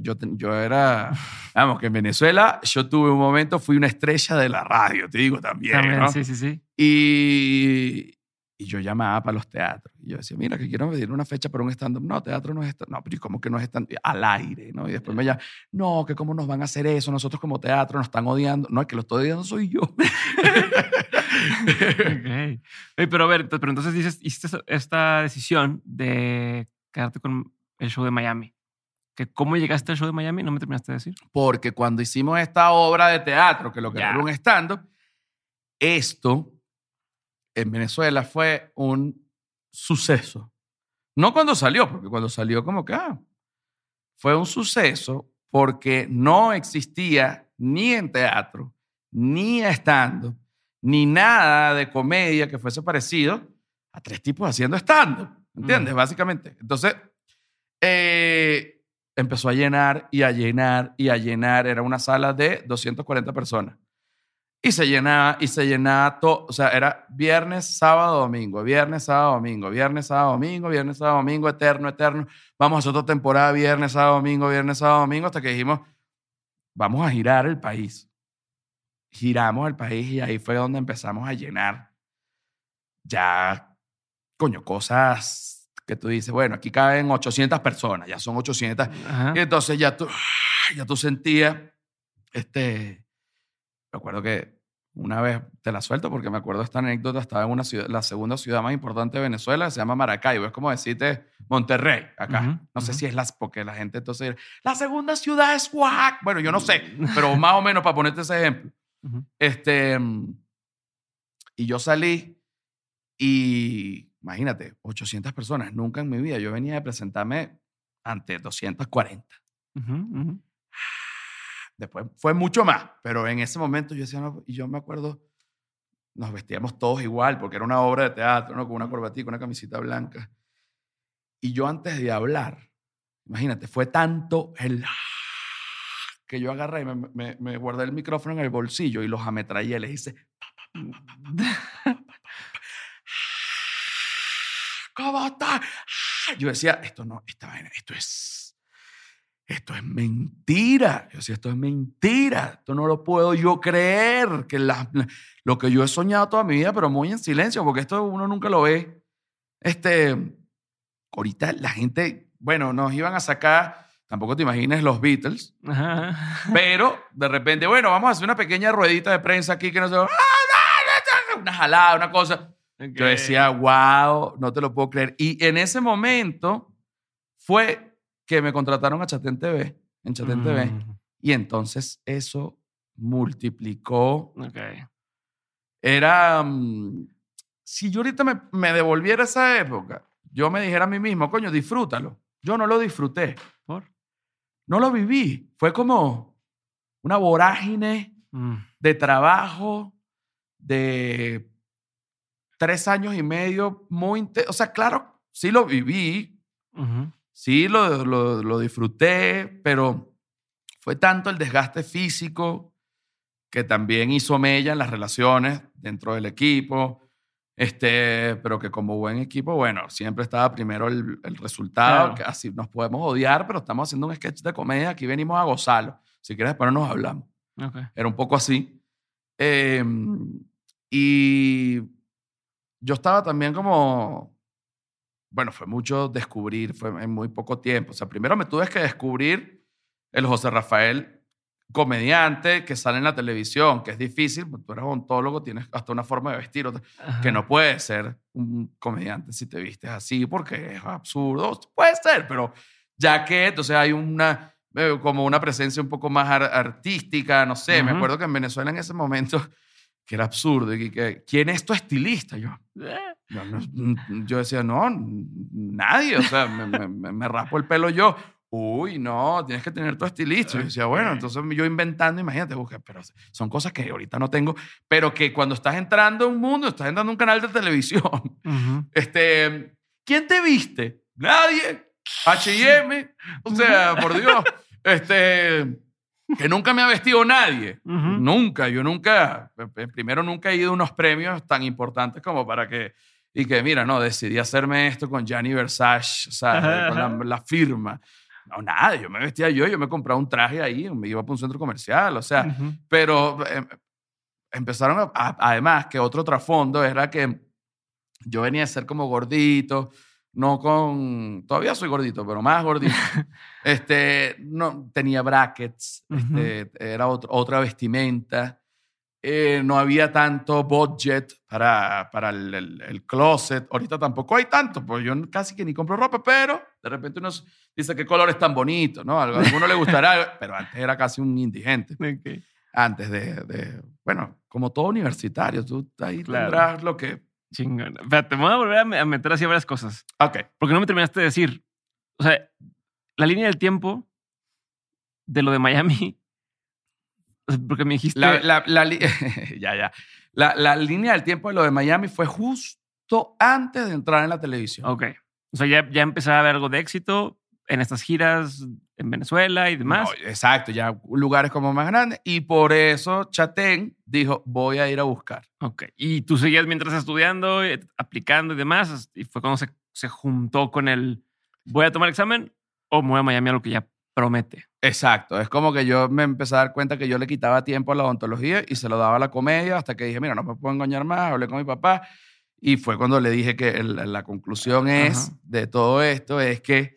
yo, yo era, vamos, que en Venezuela yo tuve un momento, fui una estrella de la radio, te digo también. ¿no? Sí, sí, sí. Y, y yo llamaba para los teatros. Y yo decía, mira, que quiero pedir una fecha para un stand-up. No, teatro no es stand No, pero ¿cómo que no es stand Al aire, ¿no? Y después me llaman, no, que cómo nos van a hacer eso. Nosotros como teatro nos están odiando. No, es que lo estoy odiando soy yo. okay. Pero a ver, pero entonces dices, hiciste esta decisión de quedarte con el show de Miami. ¿Que ¿Cómo llegaste al show de Miami? No me terminaste de decir. Porque cuando hicimos esta obra de teatro, que lo que era un stand-up, esto en Venezuela fue un suceso. No cuando salió, porque cuando salió como que, ah, fue un suceso porque no existía ni en teatro, ni stand-up, ni nada de comedia que fuese parecido a tres tipos haciendo stand-up. ¿Entiendes? Básicamente. Entonces, eh, empezó a llenar y a llenar y a llenar. Era una sala de 240 personas. Y se llenaba, y se llenaba todo. O sea, era viernes, sábado, domingo, viernes, sábado, domingo, viernes, sábado, domingo, viernes, sábado, domingo, eterno, eterno. Vamos a hacer otra temporada, viernes, sábado, domingo, viernes, sábado, domingo, hasta que dijimos, vamos a girar el país. Giramos el país y ahí fue donde empezamos a llenar ya, coño, cosas que tú dices, bueno, aquí caben 800 personas, ya son 800. Y entonces ya tú, ya tú sentías, este, recuerdo que una vez te la suelto porque me acuerdo esta anécdota, estaba en una ciudad, la segunda ciudad más importante de Venezuela, se llama Maracaibo, es como decirte Monterrey acá. no sé si es las, porque la gente entonces, la segunda ciudad es Oaxaca. Bueno, yo no sé, pero más o menos para ponerte ese ejemplo. Este, y yo salí y Imagínate, 800 personas. Nunca en mi vida yo venía a presentarme ante 240. Después fue mucho más, pero en ese momento yo decía, y yo me acuerdo, nos vestíamos todos igual, porque era una obra de teatro, ¿no? con una corbatita, una camisita blanca. Y yo antes de hablar, imagínate, fue tanto el que yo agarré y me, me, guardé el micrófono en el bolsillo y los ametrallé, les hice... ¿cómo está? Ah, yo decía, esto no, esto es, esto es mentira. Yo decía, esto es mentira. Esto no lo puedo yo creer. Que lo que yo he soñado toda mi vida, pero muy en silencio, porque esto uno nunca lo ve. Este, ahorita la gente, bueno, nos iban a sacar tampoco te imagines los Beatles, Ajá. pero de repente, bueno, vamos a hacer una pequeña ruedita de prensa aquí que no se va. Una jalada, una cosa. Yo Ok. decía, wow, no te lo puedo creer. Y en ese momento fue que me contrataron a Chatén TV, en Chatén TV. Mm, Y entonces eso multiplicó. Ok. Era. mm, si yo ahorita me, me devolviera esa época, yo me dijera a mí mismo, coño, disfrútalo. Yo no lo disfruté. ¿Por? No lo viví. Fue como una vorágine Mm, de trabajo, de tres años y medio, muy O sea, claro, sí lo viví, sí lo, lo, lo disfruté, pero fue tanto el desgaste físico que también hizo mella en las relaciones dentro del equipo. Este, pero que como buen equipo, bueno, siempre estaba primero el, el resultado, Claro. que así nos podemos odiar, pero estamos haciendo un sketch de comedia, aquí venimos a gozarlo. Si quieres, después nos hablamos. Era un poco así. Eh, y yo estaba también como, bueno, fue mucho descubrir, fue en muy poco tiempo. O sea, primero me tuve que descubrir el José Rafael comediante que sale en la televisión, que es difícil, porque tú eres odontólogo, tienes hasta una forma de vestir, otra- que no puedes ser un comediante si te vistes así, porque es absurdo. Puede ser, pero ya que entonces hay una, eh, como una presencia un poco más ar- artística, no sé, me acuerdo que en Venezuela en ese momento, que era absurdo, y que, ¿quién es tu estilista? Yo, Eh, yo, no- yo decía, no, nadie, o sea, me, me- me- raspo el pelo yo. Uy, no, tienes que tener tu estilista. Y yo decía, bueno, entonces yo inventando, imagínate, busca, pero son cosas que ahorita no tengo, pero que cuando estás entrando a un mundo, estás entrando a un canal de televisión, ujú. este, ¿quién te viste? Nadie. H&M, o sea, por Dios, este, que nunca me ha vestido nadie. Nunca, yo nunca, eh, primero nunca he ido a unos premios tan importantes como para que, y que mira, no, decidí hacerme esto con Gianni Versace, o sea, con la, la firma. No, nada, yo me vestía yo, yo me compraba un traje ahí, me iba para un centro comercial, o sea, pero eh, empezaron a, a- además que otro trasfondo era que yo venía a ser como gordito, no con, todavía soy gordito, pero más gordito. este, no, tenía brackets, este, era otro- otra vestimenta. eh, no había tanto budget para, para el, el- el closet. Ahorita tampoco hay tanto, pues yo casi que ni compro ropa, pero de repente uno dice qué color es tan bonito, ¿no? A alguno le gustará, pero antes era casi un indigente antes de, de- bueno, como todo universitario, tú ahí Claro. tendrás lo que... Chingón. Espérate, me voy a volver a me- a meter así varias cosas. Ok, Porque no me terminaste de decir. O sea, la línea del tiempo de lo de Miami. Porque me dijiste. la, la- la ya, ya. La, la línea del tiempo de lo de Miami fue justo antes de entrar en la televisión. Ok. O sea, ya, ya empezaba a haber algo de éxito en estas giras en Venezuela y demás. No, exacto, ya lugares como más grandes. Y por eso Chatén dijo, voy a ir a buscar. Ok. Y tú seguías mientras estudiando, eh, aplicando y demás. Y fue cuando se, se juntó con el voy a tomar examen o me voy a Miami a lo que ya promete. Exacto, es como que yo me empecé a dar cuenta que yo le quitaba tiempo a la odontología y se lo daba a la comedia hasta que dije, mira, no me puedo engañar más, hablé con mi papá y fue cuando le dije que el- la conclusión es Ajá. de todo esto es que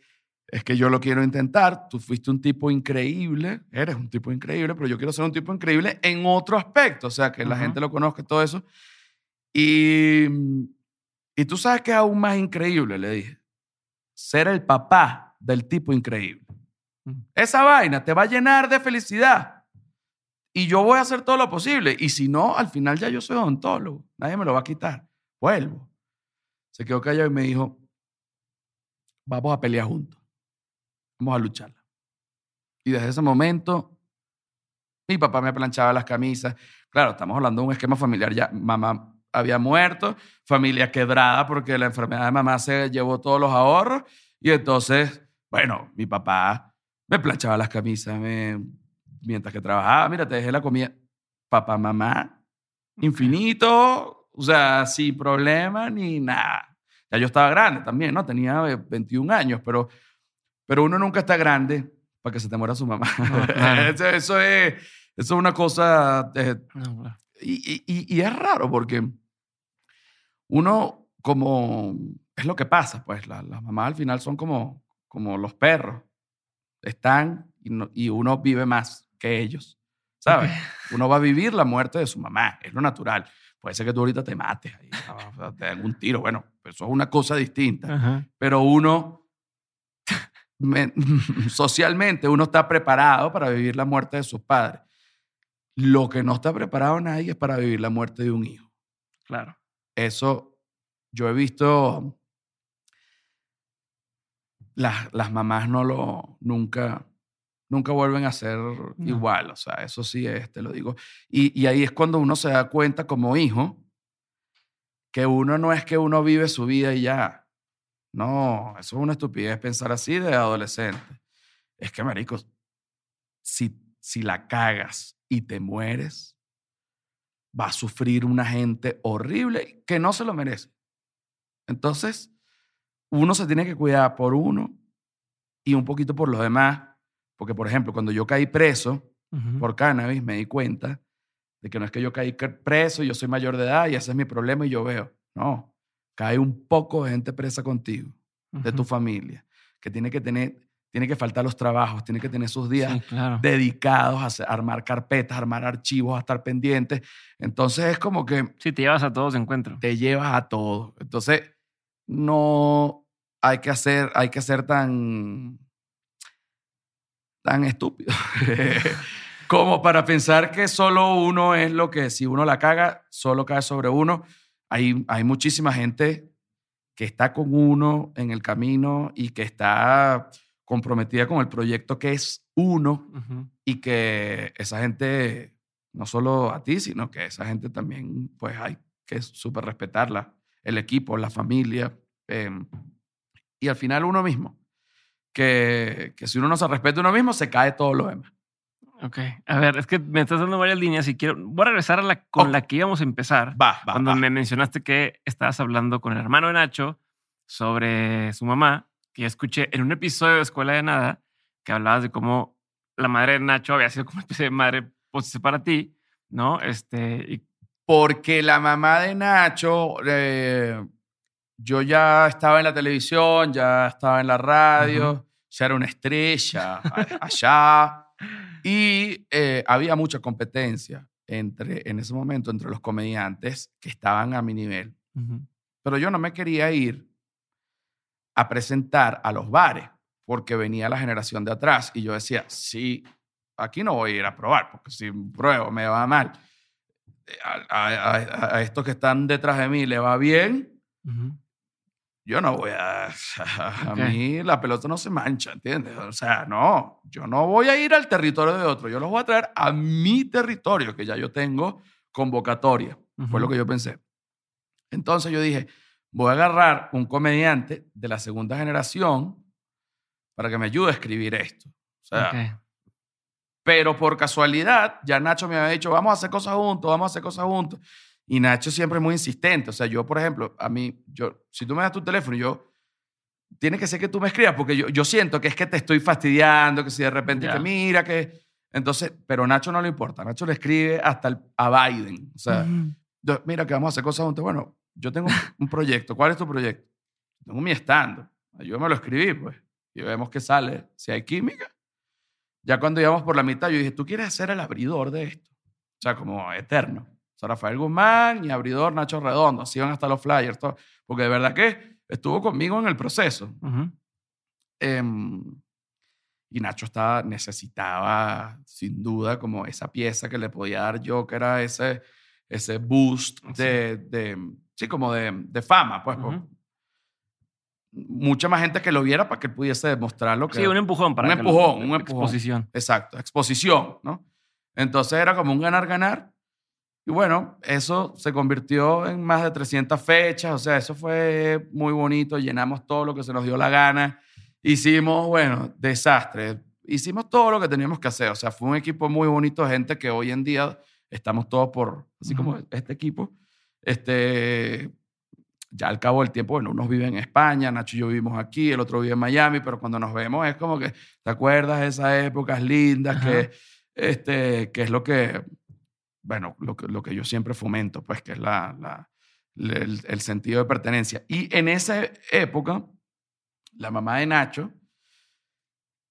es que yo lo quiero intentar, tú fuiste un tipo increíble, eres un tipo increíble, pero yo quiero ser un tipo increíble en otro aspecto, o sea, que la gente lo conozca y todo eso. Y, y tú sabes que es aún más increíble, le dije, ser el papá del tipo increíble. Mm. Esa vaina te va a llenar de felicidad. Y yo voy a hacer todo lo posible. Y si no, al final ya yo soy odontólogo. Nadie me lo va a quitar. Vuelvo. Se quedó callado y me dijo, vamos a pelear juntos. Vamos a lucharla. Y desde ese momento, mi papá me planchaba las camisas. Claro, estamos hablando de un esquema familiar. Ya mamá había muerto, familia quebrada porque la enfermedad de mamá se llevó todos los ahorros. Y entonces, bueno, mi papá me planchaba las camisas me- mientras que trabajaba. Mira, te dejé la comida. Papá, mamá, infinito, o sea, sin problema ni nada. Ya yo estaba grande también, ¿no? Tenía eh, 21 años, pero, pero uno nunca está grande para que se te muera su mamá. No, claro. eso, eso es, eso es una cosa... eh, No, claro. y, y- es raro porque uno como... Es lo que pasa, pues la- las mamás al final son como, como los perros. Están y, no- y uno vive más que ellos, ¿sabes? Uno va a vivir la muerte de su mamá, es lo natural. Puede ser que tú ahorita te mates, ahí, te den un tiro, bueno, eso es una cosa distinta. Pero uno, socialmente, uno está preparado para vivir la muerte de sus padres. Lo que no está preparado nadie es para vivir la muerte de un hijo. Claro. Eso yo he visto. Las, las mamás no lo. Nunca. Nunca vuelven a ser igual. O sea, eso sí es, te lo digo. Y, y ahí es cuando uno se da cuenta como hijo que uno no es que uno vive su vida y ya. No, eso es una estupidez pensar así de adolescente. Es que, maricos, si, si la cagas y te mueres, va a sufrir una gente horrible que no se lo merece. Entonces, uno se tiene que cuidar por uno y un poquito por los demás. Porque, por ejemplo, cuando yo caí preso por cannabis, me di cuenta de que no es que yo caí preso y yo soy mayor de edad y ese es mi problema y yo veo. No, cae un poco de gente presa contigo, de tu familia, que tiene que tener, tiene que faltar los trabajos, tiene que tener sus días Sí, claro. dedicados a armar carpetas, armar archivos, a estar pendientes. Entonces es como que Sí, te llevas a todos encuentro. te llevas a todo. Entonces no hay que hacer, hay que ser tan, tan estúpido como para pensar que solo uno es lo que si uno la caga, solo cae sobre uno. Hay, hay muchísima gente que está con uno en el camino y que está comprometida con el proyecto que es uno y que esa gente, no solo a ti, sino que esa gente también, pues hay que súper respetarla, el equipo, la familia, eh, y al final uno mismo. Que, que si uno no se respeta a uno mismo, se cae todo lo demás. Ok. A ver, es que me estás dando varias líneas y quiero. Voy a regresar a la con Ok. la que íbamos a empezar. Va, va, cuando va. me mencionaste que estabas hablando con el hermano de Nacho sobre su mamá, que yo escuché en un episodio de Escuela de Nada, que hablabas de cómo la madre de Nacho había sido como una especie de madre pues, para ti, ¿no? Este, y Porque la mamá de Nacho, eh, yo ya estaba en la televisión, ya estaba en la radio, ya era una estrella allá. Y eh, había mucha competencia entre, en ese momento entre los comediantes que estaban a mi nivel. Pero yo no me quería ir a presentar a los bares porque venía la generación de atrás y yo decía, sí, aquí no voy a ir a probar porque si pruebo me va mal. A, a- a- a estos que están detrás de mí le va bien. Yo no voy a... A mí la pelota no se mancha, ¿entiendes? O sea, no, yo no voy a ir al territorio de otro, yo los voy a traer a mi territorio, que ya yo tengo convocatoria. Fue lo que yo pensé. Entonces yo dije, voy a agarrar un comediante de la segunda generación para que me ayude a escribir esto. O sea, pero por casualidad, ya Nacho me había dicho, vamos a hacer cosas juntos, vamos a hacer cosas juntos. Y Nacho siempre es muy insistente. O sea, yo, por ejemplo, a mí, yo, si tú me das tu teléfono, yo, tiene que ser que tú me escribas, porque yo, yo siento que es que te estoy fastidiando, que si de repente Ya. que mira, que... Entonces, pero Nacho no le importa. Nacho le escribe hasta el- a Biden. O sea, Ujú. yo, mira que vamos a hacer cosas juntos. Bueno, yo tengo un proyecto. ¿Cuál es tu proyecto? Tengo mi stand. Yo me lo escribí, pues. Y vemos qué sale. Si hay química. Ya cuando íbamos por la mitad, yo dije, ¿tú quieres ser el abridor de esto? O sea, como eterno. O sea, Rafael Guzmán y abridor Nacho Redondo. Así van hasta los flyers. Todo. Porque de verdad que estuvo conmigo en el proceso. Em, y Nacho estaba, necesitaba, sin duda, como esa pieza que le podía dar yo, que era ese, ese boost Sí. de, de- sí, como de, de fama, pues. mucha más gente que lo viera para que él pudiese demostrar lo que... Sí, un empujón para Un que lo- empujón, un empujón. Exposición. Exacto, exposición, ¿no? Entonces era como un ganar-ganar. Y bueno, eso se convirtió en más de 300 fechas, o sea, eso fue muy bonito, llenamos todo lo que se nos dio la gana, hicimos, bueno, desastre, hicimos todo lo que teníamos que hacer, o sea, fue un equipo muy bonito, de gente que hoy en día estamos todos por, así como este equipo, este, ya al cabo del tiempo, bueno, unos viven en España, Nacho y yo vivimos aquí, el otro vive en Miami, pero cuando nos vemos es como que, ¿te acuerdas de esas épocas lindas que, este, que es lo que, bueno, lo que, yo siempre fomento, pues, que es la, el sentido de pertenencia. Y en esa época, la mamá de Nacho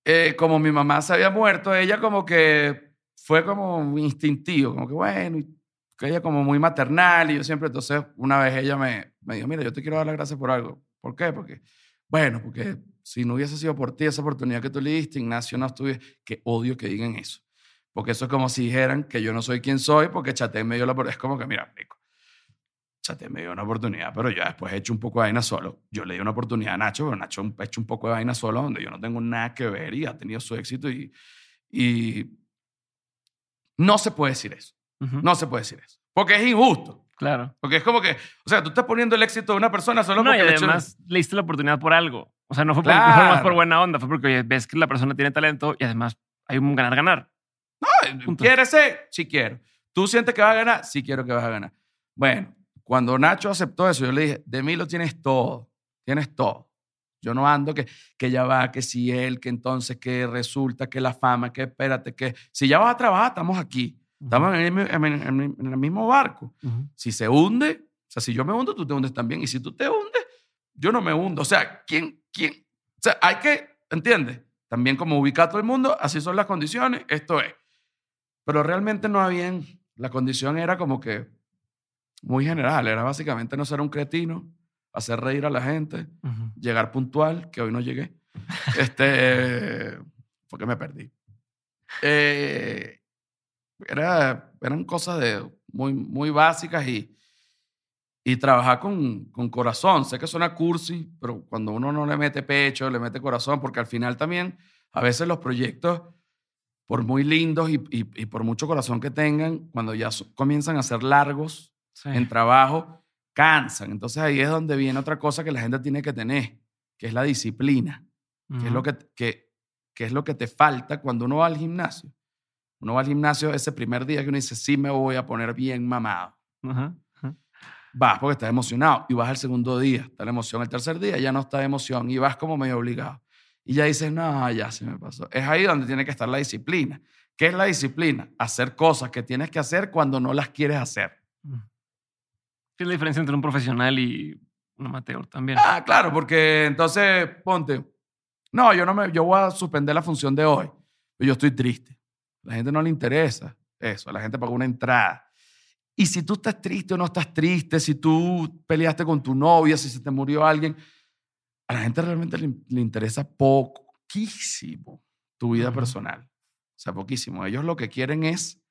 eh, como mi mamá se había muerto, ella como que fue como instintivo, como que bueno, y que ella como muy maternal y yo siempre, entonces una vez ella me, me dijo, mira, yo te quiero dar las gracias por algo. ¿Por qué? Porque, bueno, porque si no hubiese sido por ti esa oportunidad que tú le diste, Ignacio no estuviese, que odio que digan eso. Porque eso es como si dijeran que yo no soy quien soy porque Chate me dio la oportunidad. Es como que, mira, rico, Chate me dio una oportunidad, pero yo después he hecho un poco de vaina solo. Yo le di una oportunidad a Nacho, pero Nacho ha hecho un poco de vaina solo donde yo no tengo nada que ver y ha tenido su éxito y, y no se puede decir eso. No se puede decir eso. Porque es injusto. Claro. Porque es como que, o sea, tú estás poniendo el éxito de una persona solo No, y porque de- además le diste la oportunidad por algo. O sea, no fue, por, no Claro. fue más por buena onda, fue porque oye, ves que la persona tiene talento y además hay un ganar-ganar. ¿Quieres ser? Sí quiero. ¿Tú sientes que vas a ganar? Sí quiero que vas a ganar. Bueno, cuando Nacho aceptó eso, yo le dije, de mí lo tienes todo. Tienes todo. Yo no ando que, que ya va, que si él, que entonces, que resulta, que la fama, que espérate, que si ya vas a trabajar, estamos aquí. Estamos en el, mi- en el- en el- en el mismo barco. Si se hunde, o sea, si yo me hundo, tú te hundes también. Y si tú te hundes, yo no me hundo. O sea, ¿quién, quién? O sea, hay que, ¿entiendes? También como ubicar a todo el mundo, así son las condiciones, esto es. Pero realmente no habían, la condición era como que muy general, era básicamente no ser un cretino, hacer reír a la gente, llegar puntual, que hoy no llegué, este, porque me perdí. Eh, era, eran cosas de muy, muy básicas y, y trabajar con, con corazón. Sé que suena cursi, pero cuando uno no le mete pecho, le mete corazón, porque al final también a veces los proyectos, por muy lindos y, y- y por mucho corazón que tengan, cuando ya so- comienzan a ser largos Sí. en trabajo, cansan. Entonces ahí es donde viene otra cosa que la gente tiene que tener, que es la disciplina que es, lo que, que, que es lo que te falta cuando uno va al gimnasio. Uno va al gimnasio ese primer día que uno dice, sí me voy a poner bien mamado. Ajá. Vas porque estás emocionado y vas al segundo día, está la emoción. El tercer día ya no está de emoción y vas como medio obligado. Y ya dices, no, ya se me pasó. Es ahí donde tiene que estar la disciplina. ¿Qué es la disciplina? Hacer cosas que tienes que hacer cuando no las quieres hacer. ¿Qué es la diferencia entre un profesional y un amateur también? Ah, claro, porque entonces ponte, no, yo no me, yo voy a suspender la función de hoy, pero yo estoy triste. A la gente no le interesa eso, a la gente pagó una entrada. Y si tú estás triste o no estás triste, si tú peleaste con tu novia, si se te murió alguien, a la gente realmente le, le interesa poquísimo tu vida personal. O sea, poquísimo. Ellos lo que quieren es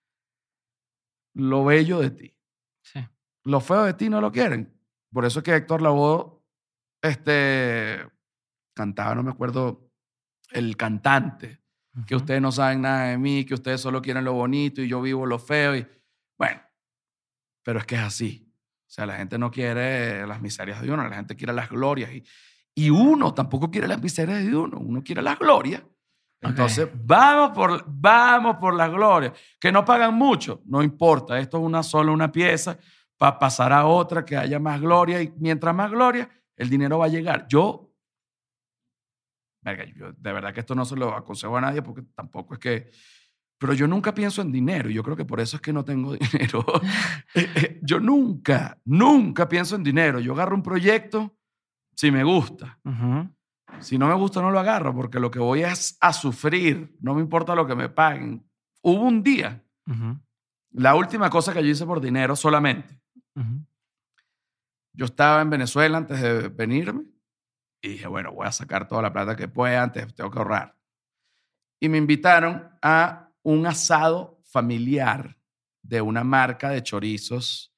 lo bello de ti Sí. lo feo de ti no lo quieren. Por eso es que Héctor Lavoe este, cantaba, no me acuerdo, el cantante, que ustedes no saben nada de mí, que ustedes solo quieren lo bonito y yo vivo lo feo. Y, bueno, pero es que es así. O sea, la gente no quiere las miserias de uno, la gente quiere las glorias. Y, y uno tampoco quiere las miserias de uno, uno quiere las glorias. Entonces, vamos por, vamos por las glorias. Que no pagan mucho, no importa. Esto es una sola, una pieza, para pasar a otra, que haya más gloria. Y mientras más gloria, el dinero va a llegar. Yo, verga, yo de verdad que esto no se lo aconsejo a nadie porque tampoco es que... Pero yo nunca pienso en dinero. Yo creo que por eso es que no tengo dinero. Eh, eh, yo nunca, nunca pienso en dinero. Yo agarro un proyecto si me gusta. Si no me gusta, no lo agarro, porque lo que voy es a sufrir. No me importa lo que me paguen. Hubo un día, la última cosa que yo hice por dinero solamente. Yo estaba en Venezuela antes de venirme y dije, bueno, voy a sacar toda la plata que pueda, antes tengo que ahorrar. Y me invitaron a un asado familiar de una marca de chorizos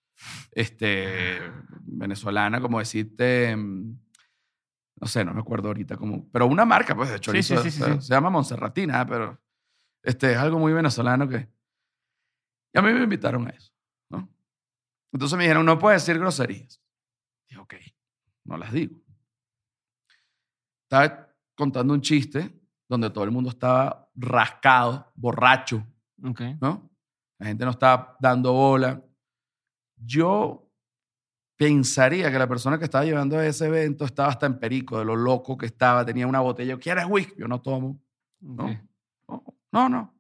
este, venezolana, como decirte, mm, no sé, no me acuerdo ahorita, como, pero una marca pues de sí, chorizos, sí, sí, se, sí. se llama Monserratina, pero este, es algo muy venezolano que... Y a mí me invitaron a eso, ¿no? Entonces me dijeron, no puedes decir groserías. Dije, ok, no las digo. Estaba contando un chiste donde todo el mundo estaba rascado, borracho, Ok. ¿no? La gente no estaba dando bola. Yo pensaría que la persona que estaba llevando ese evento estaba hasta en perico, de lo loco que estaba, tenía una botella. ¿Quieres whisky? Yo no tomo. No, no, no, no.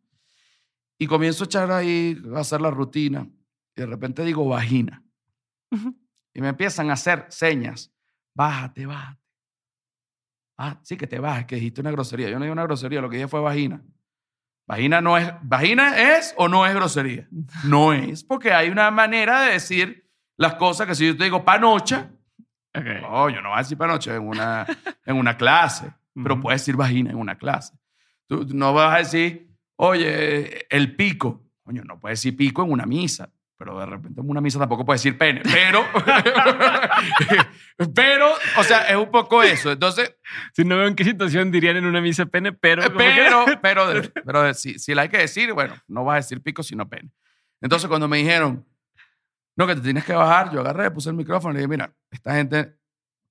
Y comienzo a echar ahí, a hacer la rutina. Y de repente digo vagina. Y me empiezan a hacer señas. Bájate, bájate. Ah, sí, que te bajes, que dijiste una grosería. Yo no dije una grosería, lo que dije fue vagina. Vagina no es, vagina es o no es grosería. No es, porque hay una manera de decir las cosas que si yo te digo panocha, Ok. no, yo no voy a decir panocha en una, en una clase, pero puedes decir vagina en una clase. Tú no vas a decir, oye, el pico. Coño, no puedes decir pico en una misa, pero de repente en una misa tampoco puedes decir pene. Pero, pero, o sea, es un poco eso. Entonces, Si no veo en qué situación dirían en una misa pene, pero. que- pero, pero, pero de- si, si la hay que decir, bueno, no vas a decir pico sino pene. Entonces, cuando me dijeron, no, que te tienes que bajar, yo agarré, puse el micrófono y le dije, mira, esta gente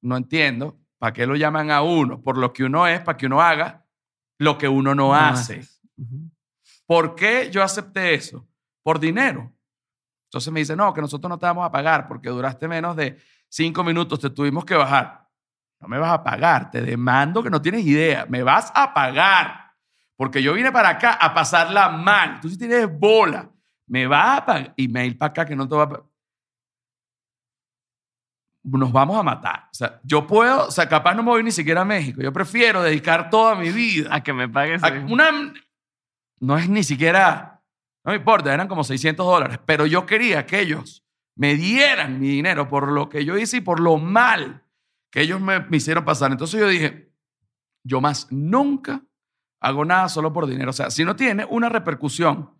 no entiendo para qué lo llaman a uno, por lo que uno es, para que uno haga lo que uno no, hace. ¿Por qué yo acepté eso? Por dinero. Entonces me dice, no, que nosotros no te vamos a pagar porque duraste menos de cinco minutos, te tuvimos que bajar. No me vas a pagar, te demando que no tienes idea, me vas a pagar. Porque yo vine para acá a pasarla mal. Tú sí tienes bola. Me vas a pagar. Email para acá que no te va a pagar. Nos vamos a matar. O sea, yo puedo, o sea, capaz no me voy ni siquiera a México. Yo prefiero dedicar toda mi vida A que me pagues. a-. Una, no es ni siquiera, no me importa, eran como 600 dólares, pero yo quería que ellos me dieran mi dinero por lo que yo hice y por lo mal que ellos me, me hicieron pasar. Entonces yo dije, yo más nunca hago nada solo por dinero. O sea, si no tiene una repercusión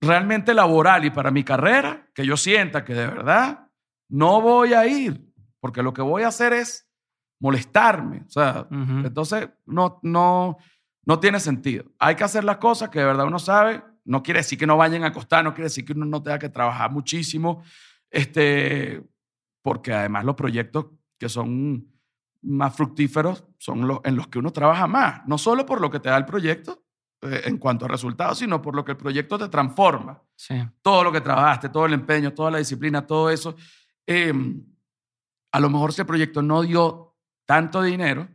realmente laboral y para mi carrera, que yo sienta que de verdad no voy a ir, porque lo que voy a hacer es molestarme. O sea, entonces, no, no, no tiene sentido. Hay que hacer las cosas que de verdad uno sabe. No quiere decir que no vayan a costar, no quiere decir que uno no tenga que trabajar muchísimo, este, porque además los proyectos que son más fructíferos son los en los que uno trabaja más. No solo por lo que te da el proyecto eh, en cuanto a resultados, sino por lo que el proyecto te transforma Sí. todo lo que trabajaste, todo el empeño, toda la disciplina, todo eso. Eh, a lo mejor ese proyecto no dio tanto dinero,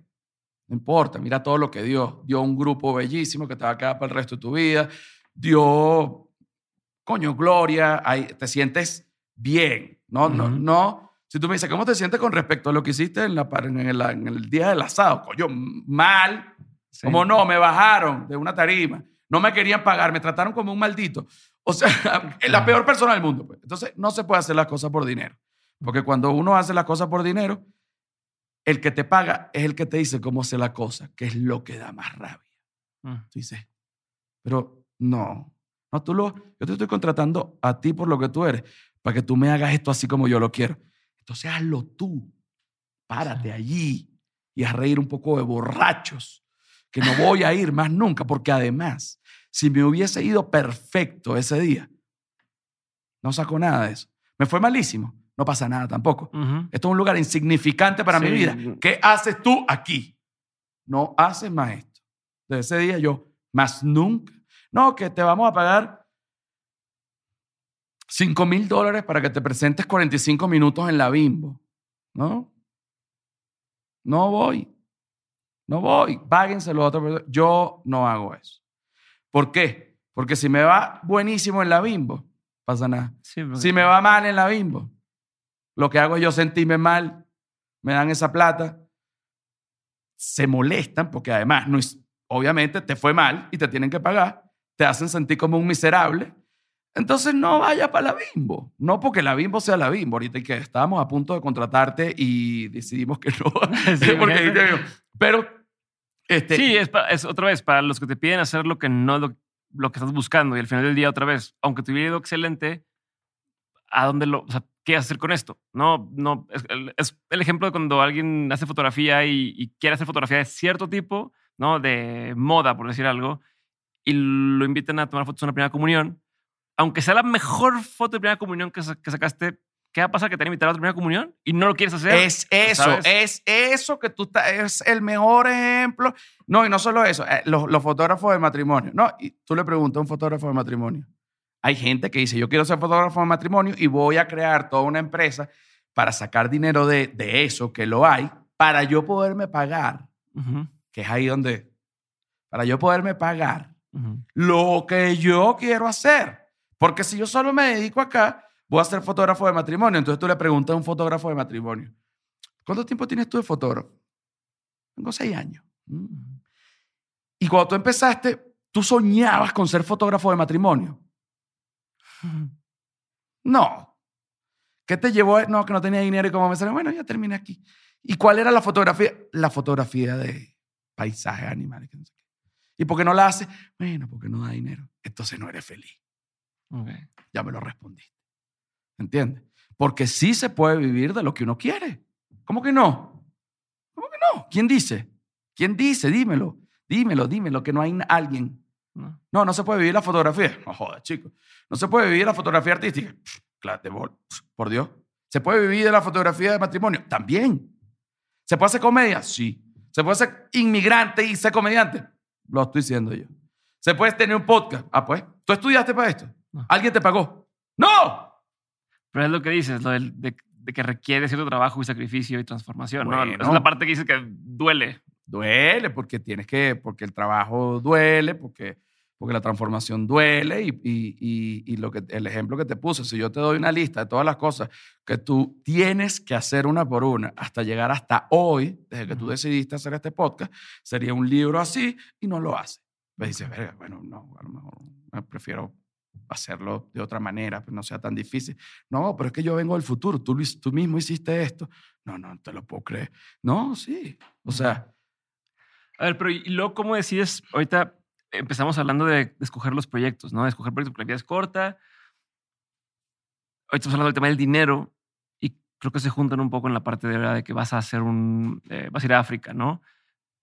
no importa, mira todo lo que dio. Dio un grupo bellísimo que te va a quedar para el resto de tu vida. Dio, coño, gloria, ahí te sientes bien, ¿no? no, no. Si tú me dices, ¿cómo te sientes con respecto a lo que hiciste en, la, en, el, en el día del asado? Coño, mal, sí. como no, me bajaron de una tarima. No me querían pagar, me trataron como un maldito. O sea, la peor persona del mundo. pues. Entonces, no se puede hacer las cosas por dinero. Porque cuando uno hace las cosas por dinero, el que te paga es el que te dice cómo hacer la cosa, que es lo que da más rabia. Mm. Tú dices, pero no, no, tú lo, yo te estoy contratando a ti por lo que tú eres, para que tú me hagas esto así como yo lo quiero. Entonces hazlo tú. Párate allí y a reír un poco de borrachos, que no voy a ir más nunca, porque además, si me hubiese ido perfecto ese día, no saco nada de eso. Me fue malísimo, no pasa nada tampoco. Esto es un lugar insignificante para mi vida. ¿Qué haces tú aquí? No haces más esto. Desde ese día yo, más nunca. No, que te vamos a pagar 5 mil dólares para que te presentes 45 minutos en la bimbo. ¿No? No voy. No voy. Páguenselo a otra persona. Yo no hago eso. ¿Por qué? Porque si me va buenísimo en la bimbo, pasa nada. Sí, Si me va mal en la bimbo, lo que hago es yo sentirme mal, me dan esa plata, se molestan porque además, no es, obviamente, te fue mal y te tienen que pagar, te hacen sentir como un miserable. Entonces no vaya para la bimbo. No porque la bimbo sea la bimbo. Ahorita que estábamos a punto de contratarte y decidimos que no. Sí, porque, pero, este, Sí, es, pa- es otra vez para los que te piden hacer lo que no lo, lo que estás buscando y al final del día otra vez, aunque te hubiera ido excelente, ¿a dónde lo, o sea, qué hacer con esto? No, no, es, el- es el ejemplo de cuando alguien hace fotografía y, y quiere hacer fotografía de cierto tipo, ¿no? De moda, por decir algo, y lo invitan a tomar fotos en una primera comunión, aunque sea la mejor foto de primera comunión que, que sacaste, ¿qué va a pasar que te van a invitar a la primera comunión y no lo quieres hacer? Es eso, ¿sabes? es eso que tú estás, es el mejor ejemplo. No, y no solo eso, eh, los, los fotógrafos de matrimonio. No, y tú le preguntas a un fotógrafo de matrimonio. Hay gente que dice, yo quiero ser fotógrafo de matrimonio y voy a crear toda una empresa para sacar dinero de, de eso, que lo hay, para yo poderme pagar, que es ahí donde, para yo poderme pagar lo que yo quiero hacer. Porque si yo solo me dedico acá, voy a ser fotógrafo de matrimonio. Entonces tú le preguntas a un fotógrafo de matrimonio, ¿cuánto tiempo tienes tú de fotógrafo? Tengo seis años. Mm. Y cuando tú empezaste, tú soñabas con ser fotógrafo de matrimonio. No. ¿Qué te llevó? No, que no tenía dinero y como me salió, bueno, ya terminé aquí. ¿Y cuál era la fotografía? La fotografía de paisajes, animales. ¿Y por qué no la hace? Bueno, porque no da dinero. Entonces no eres feliz. Ya me lo respondiste. ¿Entiendes? Porque sí se puede vivir de lo que uno quiere. ¿Cómo que no? ¿Cómo que no? ¿Quién dice? ¿Quién dice? Dímelo. Dímelo, dímelo, que no hay alguien. No, no, se puede vivir la fotografía. No jodas, chico. No se puede vivir la fotografía artística. Claro, por Dios. ¿Se puede vivir de la fotografía de matrimonio? También. ¿Se puede hacer comedia? Sí. ¿Se puede ser inmigrante y ser comediante? Lo estoy diciendo yo. ¿Se puede tener un podcast? Ah, pues. ¿Tú estudiaste para esto? ¿Alguien te pagó? ¡No! Pero es lo que dices, lo de, que requiere cierto trabajo y sacrificio y transformación. ¿no? es la parte que dices que duele. Duele porque tienes que, porque el trabajo duele, porque porque la transformación duele y, y, y, lo que, el ejemplo que te puse, si yo te doy una lista de todas las cosas que tú tienes que hacer una por una hasta llegar hasta hoy, desde que tú decidiste hacer este podcast, sería un libro así y no lo hace. Me dices, bueno, no, a lo mejor prefiero hacerlo de otra manera, pues no sea tan difícil. No, pero es que yo vengo del futuro, tú, tú mismo hiciste esto. No, no, te lo puedo creer. No, sí. O sea... A ver, pero ¿y luego cómo decides ahorita empezamos hablando de, escoger los proyectos, ¿no? De escoger proyectos porque la vida es corta. Hoy estamos hablando del tema del dinero y creo que se juntan un poco en la parte de, ¿verdad? de que vas a hacer un, eh, vas a ir a África, ¿no?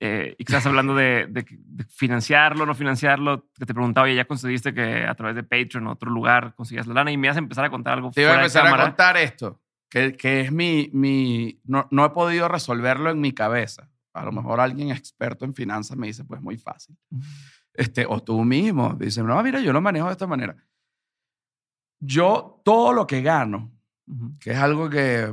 Eh, y que estás hablando de, de, financiarlo, no financiarlo, que te preguntaba, oye, ya conseguiste que a través de Patreon o otro lugar consigas la lana y me vas a empezar a contar algo. Te iba a empezar a contar esto, que, que es mi, mi no, no he podido resolverlo en mi cabeza. A lo mejor alguien experto en finanzas me dice, pues muy fácil. Este, o tú mismo, dices, no, mira, yo lo manejo de esta manera. Yo todo lo que gano, que es algo que,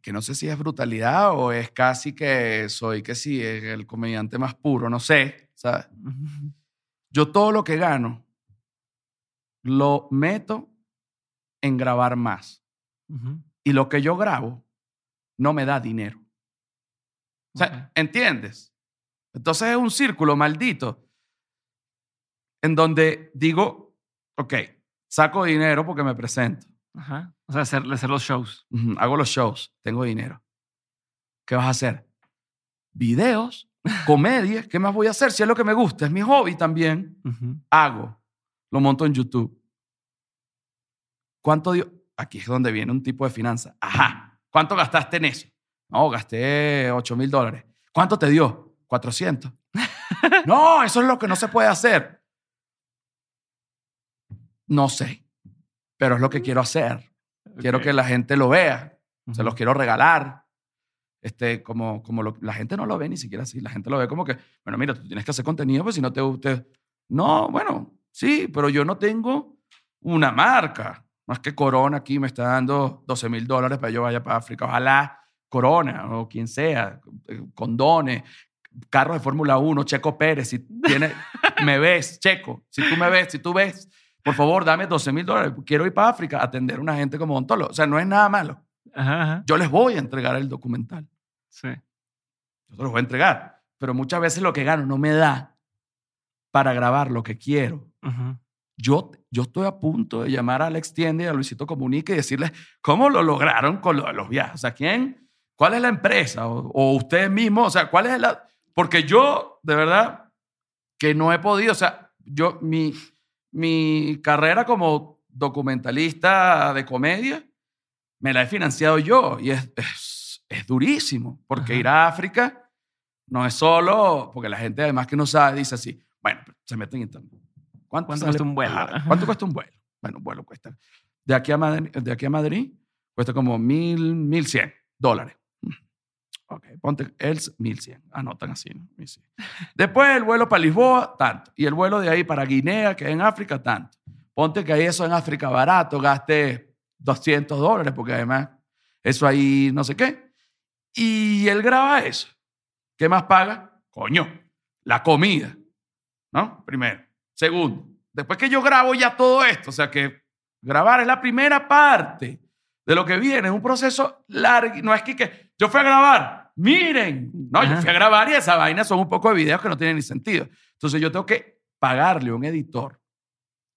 que no sé si es brutalidad o es casi que soy que sí, es el comediante más puro, no sé, ¿sabes? Yo todo lo que gano lo meto en grabar más. Y lo que yo grabo no me da dinero. O sea, ¿entiendes? Entonces es un círculo maldito en donde digo, ok, saco dinero porque me presento. Ajá. O sea, hacer, hacer los shows. Hago los shows, tengo dinero. ¿Qué vas a hacer? Videos, comedia. ¿Qué más voy a hacer? Si es lo que me gusta, es mi hobby también. Hago, lo monto en YouTube. ¿Cuánto dio? Aquí es donde viene un tipo de finanza. Ajá. ¿Cuánto gastaste en eso? No, gasté 8 mil dólares. ¿Cuánto te dio? 400. no, eso es lo que no se puede hacer. No sé, pero es lo que quiero hacer. Quiero que la gente lo vea. Se los quiero regalar. Este, como, como la gente no lo ve ni siquiera así. La gente lo ve como que, bueno, mira, tú tienes que hacer contenido, pues si no te gusta. No, bueno, sí, pero yo no tengo una marca. Más que Corona aquí me está dando 12 mil dólares para que yo vaya para África. Ojalá Corona o quien sea, eh, condones, carros de Fórmula 1, Checo Pérez, si tiene, me ves, Checo, si tú me ves, si tú ves, por favor, dame 12 mil dólares. Quiero ir para África a atender a una gente como Tolo. O sea, no es nada malo. Yo les voy a entregar el documental. Sí. Yo te los voy a entregar. Pero muchas veces lo que gano no me da para grabar lo que quiero. yo, yo estoy a punto de llamar a Alex Tiende y a Luisito Comunique y decirles cómo lo lograron con lo de los viajes. O sea, ¿quién? ¿Cuál es la empresa? O, o ustedes mismos. O sea, ¿cuál es la porque yo, de verdad, que no he podido, o sea, yo, mi, mi carrera como documentalista de comedia, me la he financiado yo y es, es, durísimo, porque ir a África no es solo, porque la gente además que no sabe dice así, bueno, se meten en internet. ¿Cuánto, cuesta un vuelo? ¿Cuánto cuesta un vuelo? Bueno, un vuelo cuesta. De aquí a Madrid, de aquí a Madrid cuesta como mil, mil cien dólares. Ok, ponte el 1100. Anotan así, ¿no? Después el vuelo para Lisboa, tanto. Y el vuelo de ahí para Guinea, que es en África, tanto. Ponte que ahí eso en África barato, gaste 200 dólares, porque además eso ahí no sé qué. Y él graba eso. ¿Qué más paga? Coño, la comida. ¿No? Primero. Segundo, después que yo grabo ya todo esto, o sea que grabar es la primera parte de lo que viene, es un proceso largo. No es que, que yo fui a grabar, miren. No, yo fui a grabar y esa vaina son un poco de videos que no tienen ni sentido. Entonces yo tengo que pagarle a un editor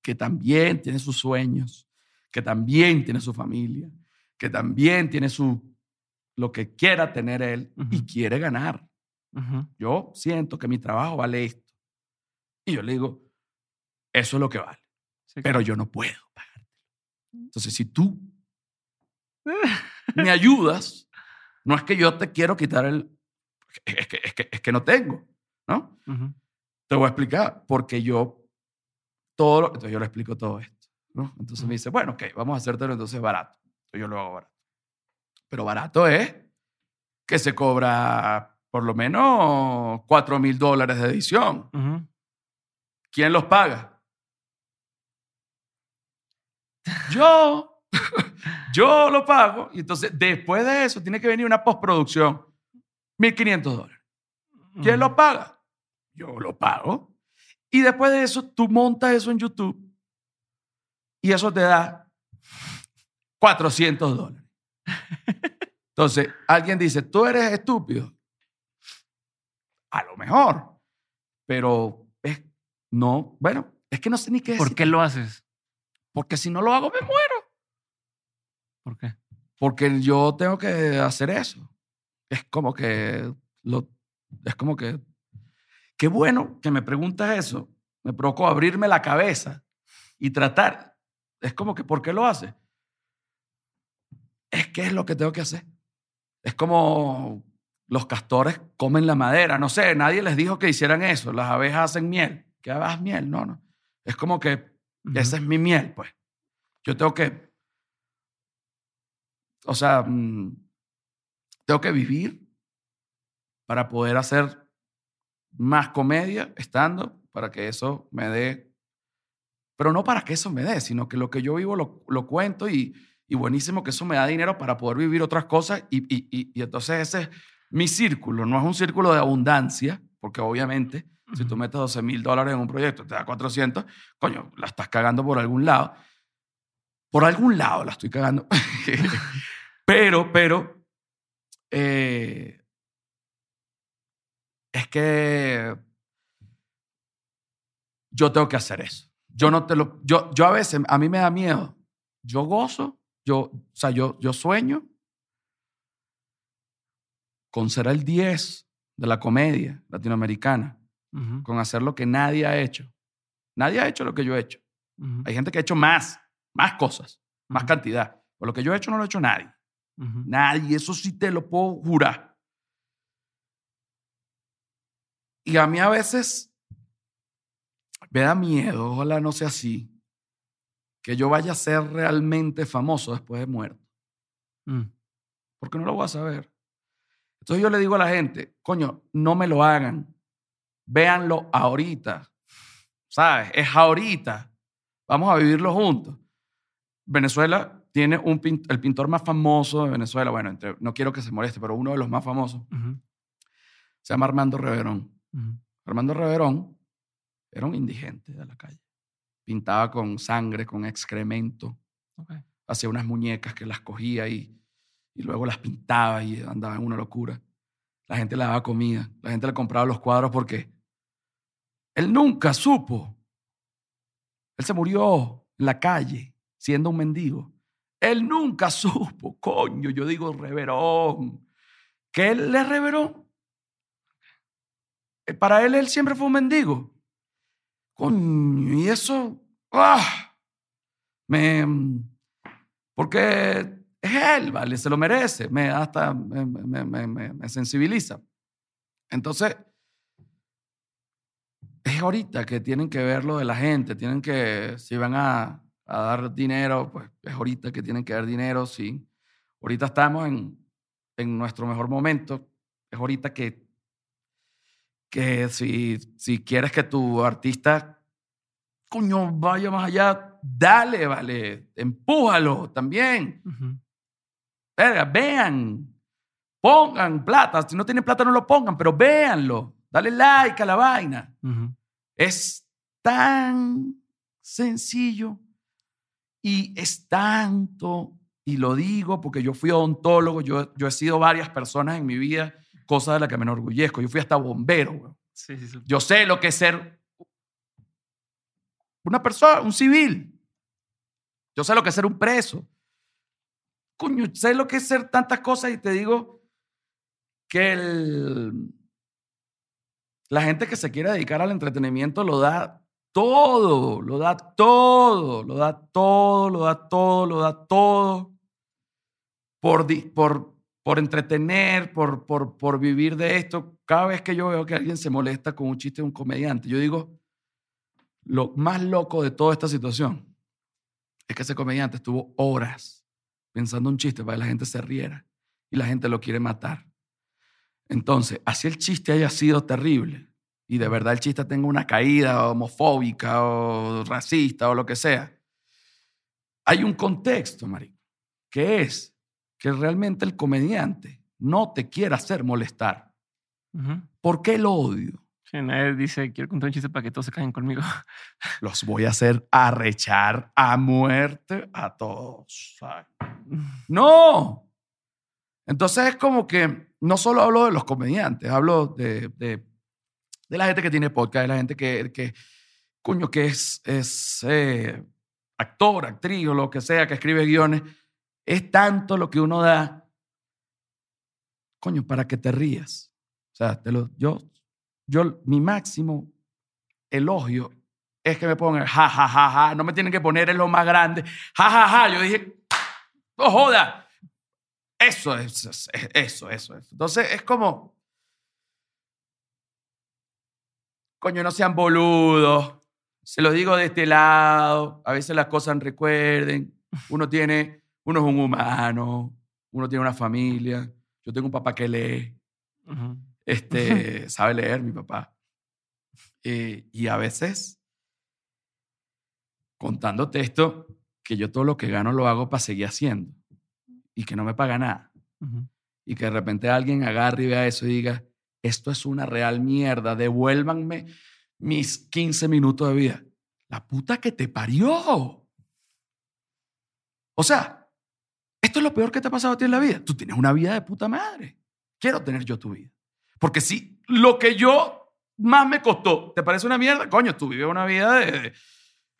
que también tiene sus sueños, que también tiene su familia, que también tiene su lo que quiera tener él y quiere ganar. Yo siento que mi trabajo vale esto. Y yo le digo, eso es lo que vale, Sí, pero yo no puedo pagarte. Entonces, si tú me ayudas, no es que yo te quiero quitar el... Es que, es que, es que no tengo, ¿no? Te voy a explicar, porque yo todo lo... Entonces yo le explico todo esto, ¿no? Entonces me dice, bueno, ok, vamos a hacértelo entonces barato. Entonces yo lo hago barato. Pero barato es que se cobra por lo menos 4 mil dólares de edición. ¿Quién los paga? Yo. Yo lo pago. Y entonces, después de eso, tiene que venir una postproducción. 1.500 dólares. ¿Quién lo paga? Yo lo pago. Y después de eso, tú montas eso en YouTube y eso te da 400 dólares. Entonces, alguien dice, tú eres estúpido. A lo mejor. Pero es, no, bueno, es que no sé ni qué ¿Por decir. qué lo haces? Porque si no lo hago, me muero. ¿Por qué? Porque yo tengo que hacer eso. Es como que lo, es como que qué bueno que me preguntas eso. Me provocó abrirme la cabeza y tratar. Es como que ¿por qué lo hace? Es que es lo que tengo que hacer. Es como los castores comen la madera. No sé, nadie les dijo que hicieran eso. Las abejas hacen miel. ¿Qué abejas miel? No, no. Es como que esa es mi miel, pues. Yo tengo que, o sea, mm, tengo que vivir para poder hacer más comedia estando, para que eso me dé, pero no para que eso me dé, sino que lo que yo vivo lo, lo cuento y, y buenísimo que eso me da dinero para poder vivir otras cosas y, y, y, entonces ese es mi círculo, no es un círculo de abundancia, porque obviamente si tú metes 12 mil dólares en un proyecto, te da 400, coño, la estás cagando por algún lado. Por algún lado la estoy cagando. pero, pero, eh, es que yo tengo que hacer eso. Yo no te lo, yo, yo a veces, a mí me da miedo. Yo gozo, yo, o sea, yo, yo sueño con ser el 10 de la comedia latinoamericana con hacer lo que nadie ha hecho. Nadie ha hecho lo que yo he hecho. Hay gente que ha hecho más, más cosas, más cantidad. Por lo que yo he hecho no lo ha hecho nadie. Nadie, eso sí te lo puedo jurar. Y a mí a veces me da miedo, ojalá no sea así, que yo vaya a ser realmente famoso después de muerto, Mm. porque no lo voy a saber. Entonces yo le digo a la gente, coño, no me lo hagan, véanlo ahorita, ¿sabes? Es ahorita, vamos a vivirlo juntos. Venezuela tiene un el pintor más famoso de Venezuela, bueno, entre- no quiero que se moleste, pero uno de los más famosos, se llama Armando Reverón. Armando Reverón era un indigente de la calle. Pintaba con sangre, con excremento, hacía unas muñecas que las cogía y, y luego las pintaba y andaba en una locura. La gente le daba comida, la gente le compraba los cuadros porque él nunca supo. Él se murió en la calle siendo un mendigo. Él nunca supo, coño, yo digo reverón. ¿Qué él le reveró? Eh, Para él, él siempre fue un mendigo. Coño, y eso, ¡ah! Me, porque es él, ¿vale? Se lo merece. Me hasta me- me sensibiliza. Entonces, es ahorita que tienen que ver lo de la gente. Tienen que, si van a, a dar dinero, pues es ahorita que tienen que dar dinero. Sí. Ahorita estamos en, en nuestro mejor momento. Es ahorita que, que si, si quieres que tu artista, coño, vaya más allá, dale, vale. Empújalo también. Verga, vean, pongan plata. Si no tienen plata, no lo pongan, pero véanlo. Dale like a la vaina. Es tan sencillo y es tanto, y lo digo porque yo fui odontólogo, yo, yo he sido varias personas en mi vida cosa de la que me enorgullezco. Yo fui hasta bombero, weón. Sí, sí, sí. Yo sé lo que es ser una persona, un civil. Yo sé lo que es ser un preso. Coño, sé lo que es ser tantas cosas y te digo que el- la gente que se quiere dedicar al entretenimiento lo da todo, lo da todo, lo da todo, lo da todo, lo da todo por, por, por entretener, por, por, por vivir de esto. Cada vez que yo veo que alguien se molesta con un chiste de un comediante, yo digo, lo más loco de toda esta situación es que ese comediante estuvo horas pensando un chiste para que la gente se riera y la gente lo quiere matar. Entonces, así el chiste haya sido terrible y de verdad el chiste tenga una caída homofóbica o racista o lo que sea, hay un contexto, marico, que es que realmente el comediante no te quiere hacer molestar. Ujú. ¿Por qué el odio? Sí, nadie dice, quiero contar un chiste para que todos se caigan conmigo. Los voy a hacer arrechar a muerte a todos. ¿sabes? No. Entonces es como que no solo hablo de los comediantes, hablo de, de, de la gente que tiene podcast, de la gente que, que coño, que es, es eh, actor, actriz o lo que sea, que escribe guiones. Es tanto lo que uno da, coño, para que te rías. O sea, te lo, yo, yo, mi máximo elogio es que me pongan ja, ja, ja, ja. No me tienen que poner en lo más grande. Ja, ja, ja. Yo dije, no joda. Eso es, es- es- eso, eso, eso. Entonces es como, coño, no sean boludos. Se lo digo de este lado. A veces las cosas recuerden. Uno tiene, uno es un humano. Uno tiene una familia. Yo tengo un papá que lee. Este, sabe leer mi papá. Eh, y a veces, contándote esto, que yo todo lo que gano lo hago para seguir haciendo y que no me paga nada. Y que de repente alguien agarre y vea eso y diga, esto es una real mierda, devuélvanme mis 15 minutos de vida. La puta que te parió. O sea, esto es lo peor que te ha pasado a ti en la vida. Tú tienes una vida de puta madre. Quiero tener yo tu vida. Porque si lo que yo más me costó te parece una mierda, coño, tú vives una vida de... de-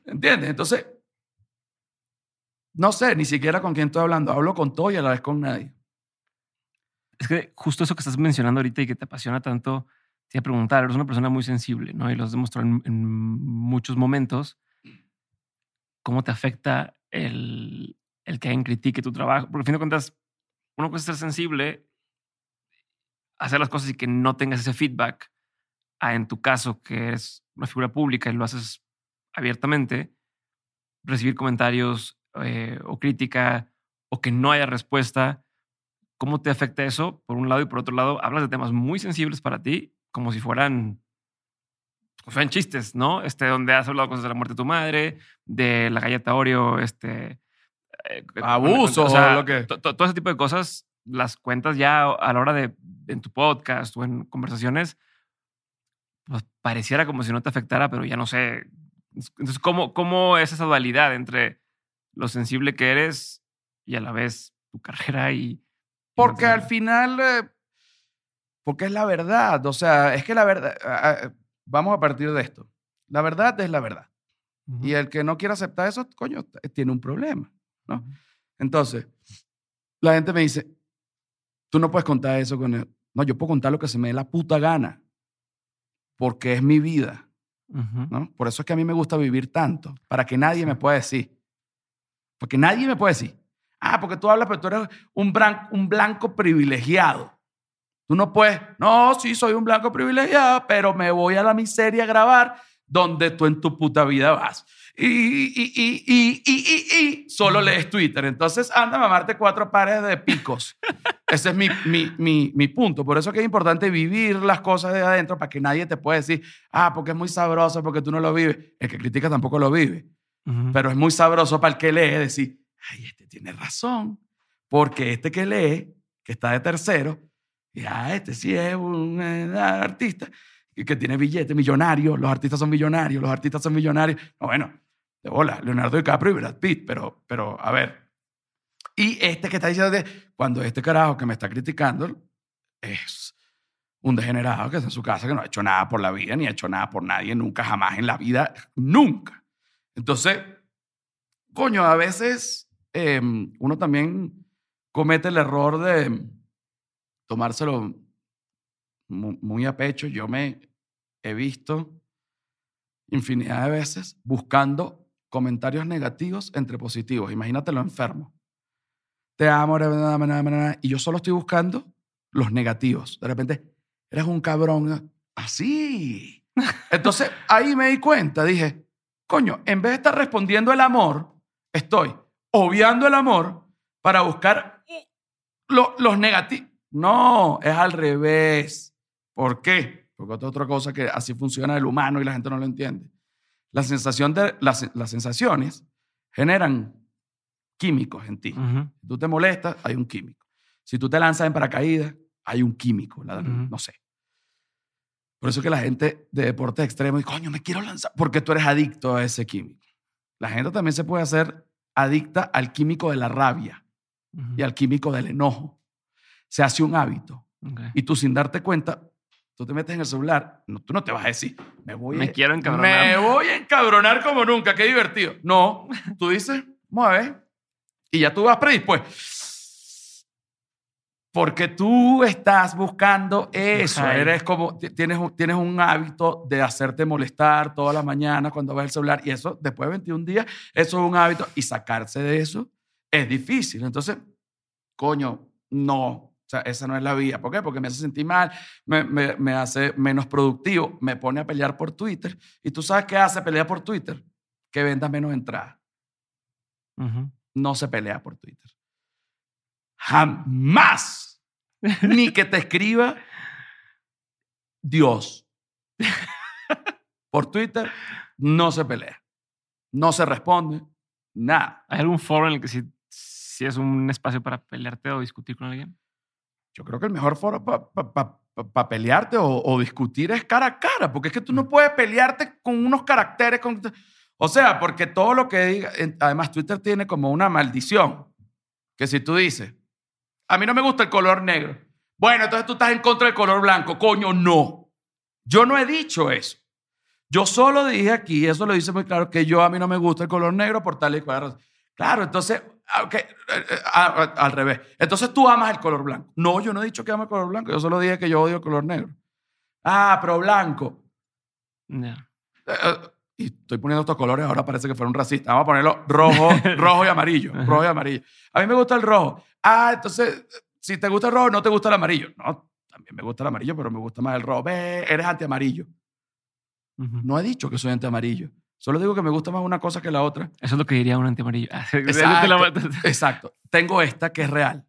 ¿Entiendes? Entonces, no sé ni siquiera con quién estoy hablando. Hablo con todo y a la vez con nadie. Es que justo eso que estás mencionando ahorita y que te apasiona tanto, te iba a preguntar, eres una persona muy sensible, ¿no? Y lo has demostrado en, muchos momentos. ¿Cómo te afecta el, el que alguien critique tu trabajo? Porque al fin de cuentas, una cosa es ser sensible, hacer las cosas y que no tengas ese feedback. A, en tu caso, que eres una figura pública y lo haces abiertamente, recibir comentarios eh, o crítica o que no haya respuesta. ¿Cómo te afecta eso? Por un lado y por otro lado, hablas de temas muy sensibles para ti, como si fueran, como si fueran chistes, ¿no? Este, donde has hablado cosas de la muerte de tu madre, de la galleta Oreo, este... eh, Abuso, o sea, lo que- to- to- todo ese tipo de cosas las cuentas ya a la hora de en tu podcast o en conversaciones, pues pareciera como si no te afectara, pero ya no sé. Entonces, ¿cómo, cómo es esa dualidad entre lo sensible que eres y a la vez tu carrera y... Porque al final, eh, porque es la verdad. O sea, es que la verdad, vamos a partir de esto. La verdad es la verdad. Y el que no quiera aceptar eso, coño, t- tiene un problema. ¿no? Entonces, la gente me dice, tú no puedes contar eso con él. No, yo puedo contar lo que se me dé la puta gana, porque es mi vida. ¿no? Por eso es que a mí me gusta vivir tanto, para que nadie me pueda decir. Porque nadie me puede decir, ah, porque tú hablas, pero tú eres un, bran- un blanco privilegiado. Tú no puedes, no, sí, soy un blanco privilegiado, pero me voy a la miseria a grabar donde tú en tu puta vida vas. Y, y, y, y, y, y, solo lees Twitter. Entonces, anda a mamarte cuatro pares de picos. Ese es mi, mi, mi, mi punto. Por eso que es importante vivir las cosas de adentro para que nadie te pueda decir, ah, porque es muy sabroso, porque tú no lo vives. El que critica tampoco lo vive. Ujú. Pero es muy sabroso para el que lee decir, ay, este tiene razón. Porque este que lee, que está de tercero, y ah, este sí es un eh, artista y que tiene billetes, millonario. Los artistas son millonarios, los artistas son millonarios. No, bueno, de bola, Leonardo DiCaprio y Brad Pitt, pero, pero a ver. Y este que está diciendo, de- cuando este carajo que me está criticando es un degenerado que está en su casa, que no ha hecho nada por la vida, ni ha hecho nada por nadie, nunca, jamás en la vida, nunca. Entonces, coño, a veces eh, uno también comete el error de tomárselo mu- muy a pecho. Yo me he visto infinidad de veces buscando comentarios negativos entre positivos. Imagínatelo enfermo. Te amo, y yo solo estoy buscando los negativos. De repente, eres un cabrón. Así. Entonces, ahí me di cuenta, dije, coño, en vez de estar respondiendo el amor, estoy obviando el amor para buscar lo- los negativos. No, es al revés. ¿Por qué? Porque otra otra cosa que así funciona el humano y la gente no lo entiende. La sensación de, las, las sensaciones generan químicos en ti. Si tú te molestas, hay un químico. Si tú te lanzas en paracaídas, hay un químico. la-. No sé. Por eso que la gente de deporte extremo dice, coño, me quiero lanzar, porque tú eres adicto a ese químico. La gente también se puede hacer adicta al químico de la rabia Ujú. y al químico del enojo. Se hace un hábito. Ok. Y tú sin darte cuenta, tú te metes en el celular, no, tú no te vas a decir, me voy Me a, quiero encabronar. me voy a encabronar como nunca, qué divertido. No, tú dices, vamos a ver, y ya tú vas predispuesto. Porque tú estás buscando eso. Ajá. Eres como, ti- tienes un, tienes un hábito de hacerte molestar todas las mañanas cuando ves el celular. Y eso, después de 21 días, eso es un hábito. Y sacarse de eso es difícil. Entonces, coño, no. O sea, esa no es la vía. ¿Por qué? Porque me hace sentir mal, me, me- me hace menos productivo, me pone a pelear por Twitter. ¿Y tú sabes qué hace pelear por Twitter? Que vendas menos entradas. Ujú. No se pelea por Twitter. Jamás. Ni que te escriba Dios. Por Twitter no se pelea. No se responde. Nada. ¿Hay algún foro en el que sí, sí es un espacio para pelearte o discutir con alguien? Yo creo que el mejor foro para pelearte o, o discutir es cara a cara, porque es que tú no puedes pelearte con unos caracteres. Con, o sea, porque todo lo que diga, además Twitter tiene como una maldición, que si tú dices, a mí no me gusta el color negro, bueno, entonces tú estás en contra del color blanco, coño, no. Yo no he dicho eso. Yo solo dije aquí, eso lo dice muy claro, que yo a mí no me gusta el color negro por tal y cual razón. Claro, entonces, ah, eh, eh, ah, ah, al revés. Entonces tú amas el color blanco. No, yo no he dicho que amo el color blanco, yo solo dije que yo odio el color negro. Ah, pero blanco. Ya. Y estoy poniendo estos colores, ahora parece que fuera un racista. Vamos a ponerlo rojo, rojo y amarillo. Rojo y amarillo. A mí me gusta el rojo. Ah, entonces, si te gusta el rojo, no te gusta el amarillo. No, también me gusta el amarillo, pero me gusta más el rojo. Ve, eres anti-amarillo. No he dicho que soy anti-amarillo. Solo digo que me gusta más una cosa que la otra. Eso es lo que diría un antiamarillo. Ah, Exacto. Exacto. Tengo esta que es real.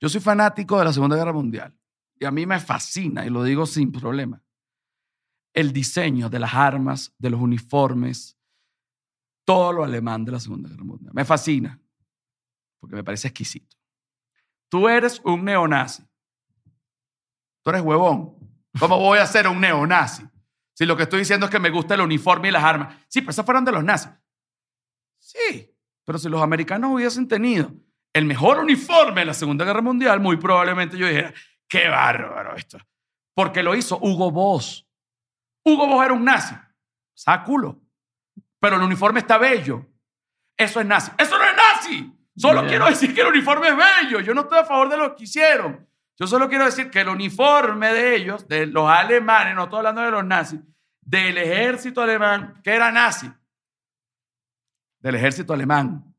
Yo soy fanático de la Segunda Guerra Mundial y a mí me fascina, y lo digo sin problema, el diseño de las armas, de los uniformes, todo lo alemán de la Segunda Guerra Mundial. Me fascina porque me parece exquisito. Tú eres un neonazi. Tú eres huevón. ¿Cómo voy a ser un neonazi? Si lo que estoy diciendo es que me gusta el uniforme y las armas. Sí, pero esas fueron de los nazis. Sí, pero si los americanos hubiesen tenido el mejor uniforme de la Segunda Guerra Mundial, muy probablemente yo dijera, qué bárbaro esto. Porque lo hizo Hugo Boss. Hugo Boss era un nazi. Sáculo. Pero el uniforme está bello. Eso es nazi. Eso no es nazi. Solo quiero decir que el uniforme es bello. Yo no estoy a favor de lo que hicieron. Yo solo quiero decir que el uniforme de ellos, de los alemanes, no estoy hablando de los nazis, del ejército alemán, que era nazi, del ejército alemán,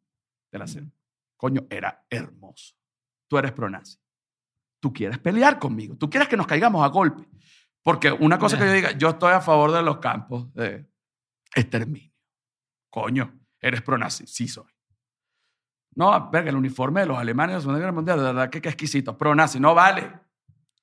de la. Coño, era hermoso. Tú eres pro-nazi. Tú quieres pelear conmigo. Tú quieres que nos caigamos a golpe. Porque una cosa que yo diga, yo estoy a favor de los campos de exterminio. Coño, eres pro-nazi. Sí soy. No, verga, el uniforme de los alemanes de la Segunda Guerra Mundial, de verdad que qué exquisito. Pro-nazi, no vale.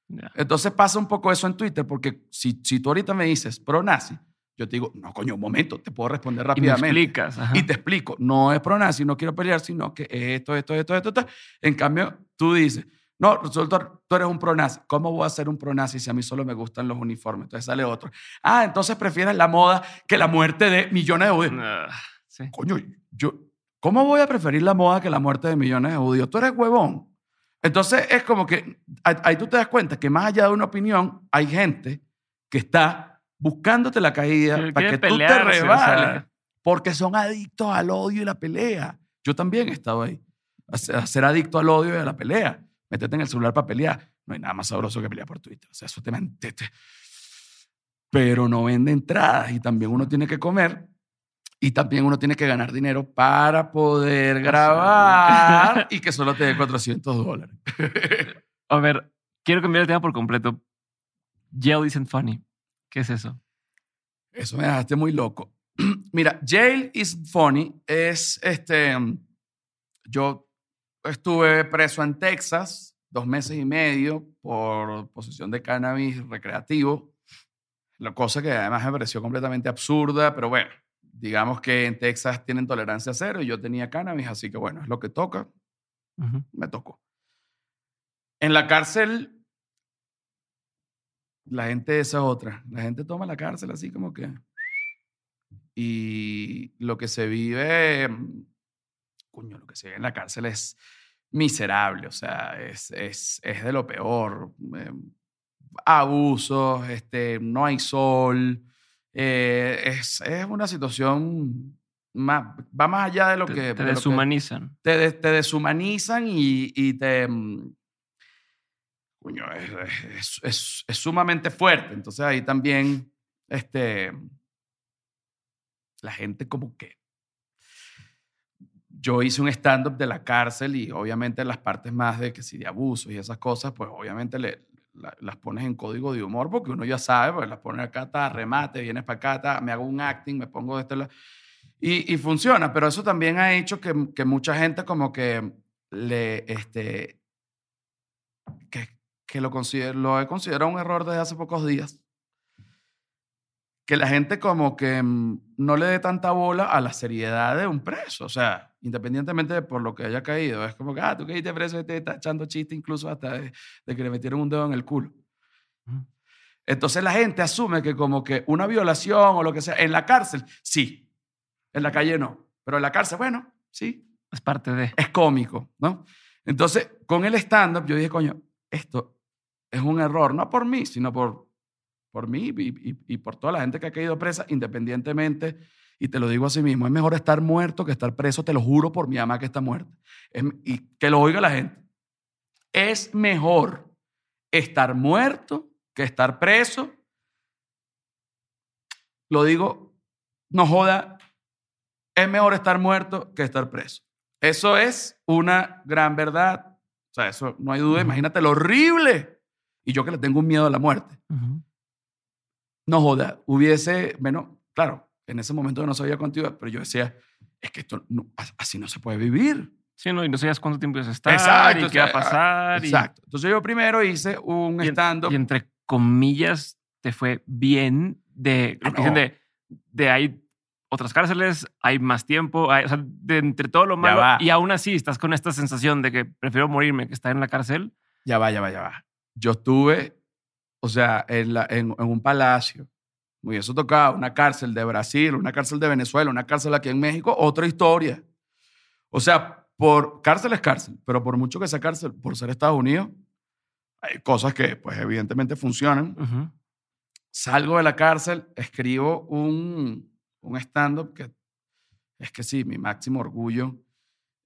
Ya. Entonces pasa un poco eso en Twitter, porque si, si tú ahorita me dices pro-nazi, yo te digo, no, coño, un momento, te puedo responder Y me rápidamente. explicas. ajá. Y te explico, no es pro-nazi, no quiero pelear, sino que esto, esto, esto, esto, esto. En cambio, tú dices, no, resulta, tú eres un pro-nazi. ¿Cómo voy a ser un pro-nazi si a mí solo me gustan los uniformes? Entonces sale otro. Ah, entonces prefieres la moda que la muerte de millones de judíos. Ah, sí. Coño, yo, ¿cómo voy a preferir la moda que la muerte de millones de judíos? Tú eres huevón. Entonces es como que ahí tú te das cuenta que más allá de una opinión, hay gente que está buscándote la caída para que tú te pelearse, o sea, rebales. Porque son adictos al odio y la pelea. Yo también he estado ahí. A ser adicto al odio y a la pelea. Métete en el celular para pelear. No hay nada más sabroso que pelear por Twitter. O sea, eso te mantete. Pero no vende entradas y también uno tiene que comer y también uno tiene que ganar dinero para poder grabar y que solo te dé 400 dólares. A ver, quiero cambiar el tema por completo. Jail isn't funny. ¿Qué es eso? Eso me dejaste muy loco. Mira, Jail is Funny es este. Yo estuve preso en Texas dos meses y medio por posesión de cannabis recreativo. La cosa que además me pareció completamente absurda, pero bueno, digamos que en Texas tienen tolerancia cero y yo tenía cannabis, así que bueno, es lo que toca, me tocó. En la cárcel, la gente esa es otra. La gente toma la cárcel así como que. Y lo que se vive, coño, lo que se vive en la cárcel es miserable, o sea, es, es, es de lo peor. eh, abusos, este, no hay sol. eh, es, es una situación más, va más allá de lo Te, que. te de lo que- deshumanizan. te, te deshumanizan y, y te... mm, Coño, es, es- es- es sumamente fuerte. Entonces ahí también, este, la gente como que... Yo hice un stand-up de la cárcel y obviamente las partes más de que si de abusos y esas cosas, pues obviamente le, la- las pones en código de humor porque uno ya sabe, pues las pones acá, ta, remate, vienes para acá, me hago un acting, me pongo de este lado. Y, y funciona, pero eso también ha hecho que, que mucha gente como que le, este, que, que lo, consider- lo he considerado un error desde hace pocos días. Que la gente como que mm, no le dé tanta bola a la seriedad de un preso. O sea, independientemente de por lo que haya caído. Es como que, ah, tú caíste preso y te está echando chiste incluso hasta de, de que le metieron un dedo en el culo. Entonces la gente asume que como que una violación o lo que sea, en la cárcel, sí. En la calle no. Pero en la cárcel, bueno, sí. Es parte de. Es cómico, ¿no? Entonces, con el stand-up, yo dije, coño, esto es un error, no por mí, sino por, por mí y, y- y por toda la gente que ha caído presa, independientemente, y te lo digo así mismo, es mejor estar muerto que estar preso, te lo juro por mi mamá que está muerta. Es- y que lo oiga la gente. Es mejor estar muerto que estar preso. Lo digo, no joda, es mejor estar muerto que estar preso. Eso es una gran verdad. O sea, eso no hay duda. Imagínate lo horrible. Y yo que le tengo un miedo a la muerte. No joda, hubiese, bueno, claro, en ese momento yo no sabía cuánto iba, pero yo decía, es que esto no- as- así no se puede vivir. Sí, no, y no sabías cuánto tiempo ibas a estar Exacto, y qué va a pasar. y- Exacto. Entonces yo primero hice un stand-up. y entre comillas, te fue bien de Ah, que dicen no. de, de hay otras cárceles, hay más tiempo, hay- o sea, de entre todo lo malo. Y aún así estás con esta sensación de que prefiero morirme que estar en la cárcel. Ya va, ya va, ya va. Yo estuve, o sea, en, la- en, en un palacio. Me hubiese tocado una cárcel de Brasil, una cárcel de Venezuela, una cárcel aquí en México, otra historia. O sea, por cárcel es cárcel, pero por mucho que sea cárcel, por ser Estados Unidos, hay cosas que, pues, evidentemente funcionan. Salgo de la cárcel, escribo un, un stand-up que es que sí, mi máximo orgullo.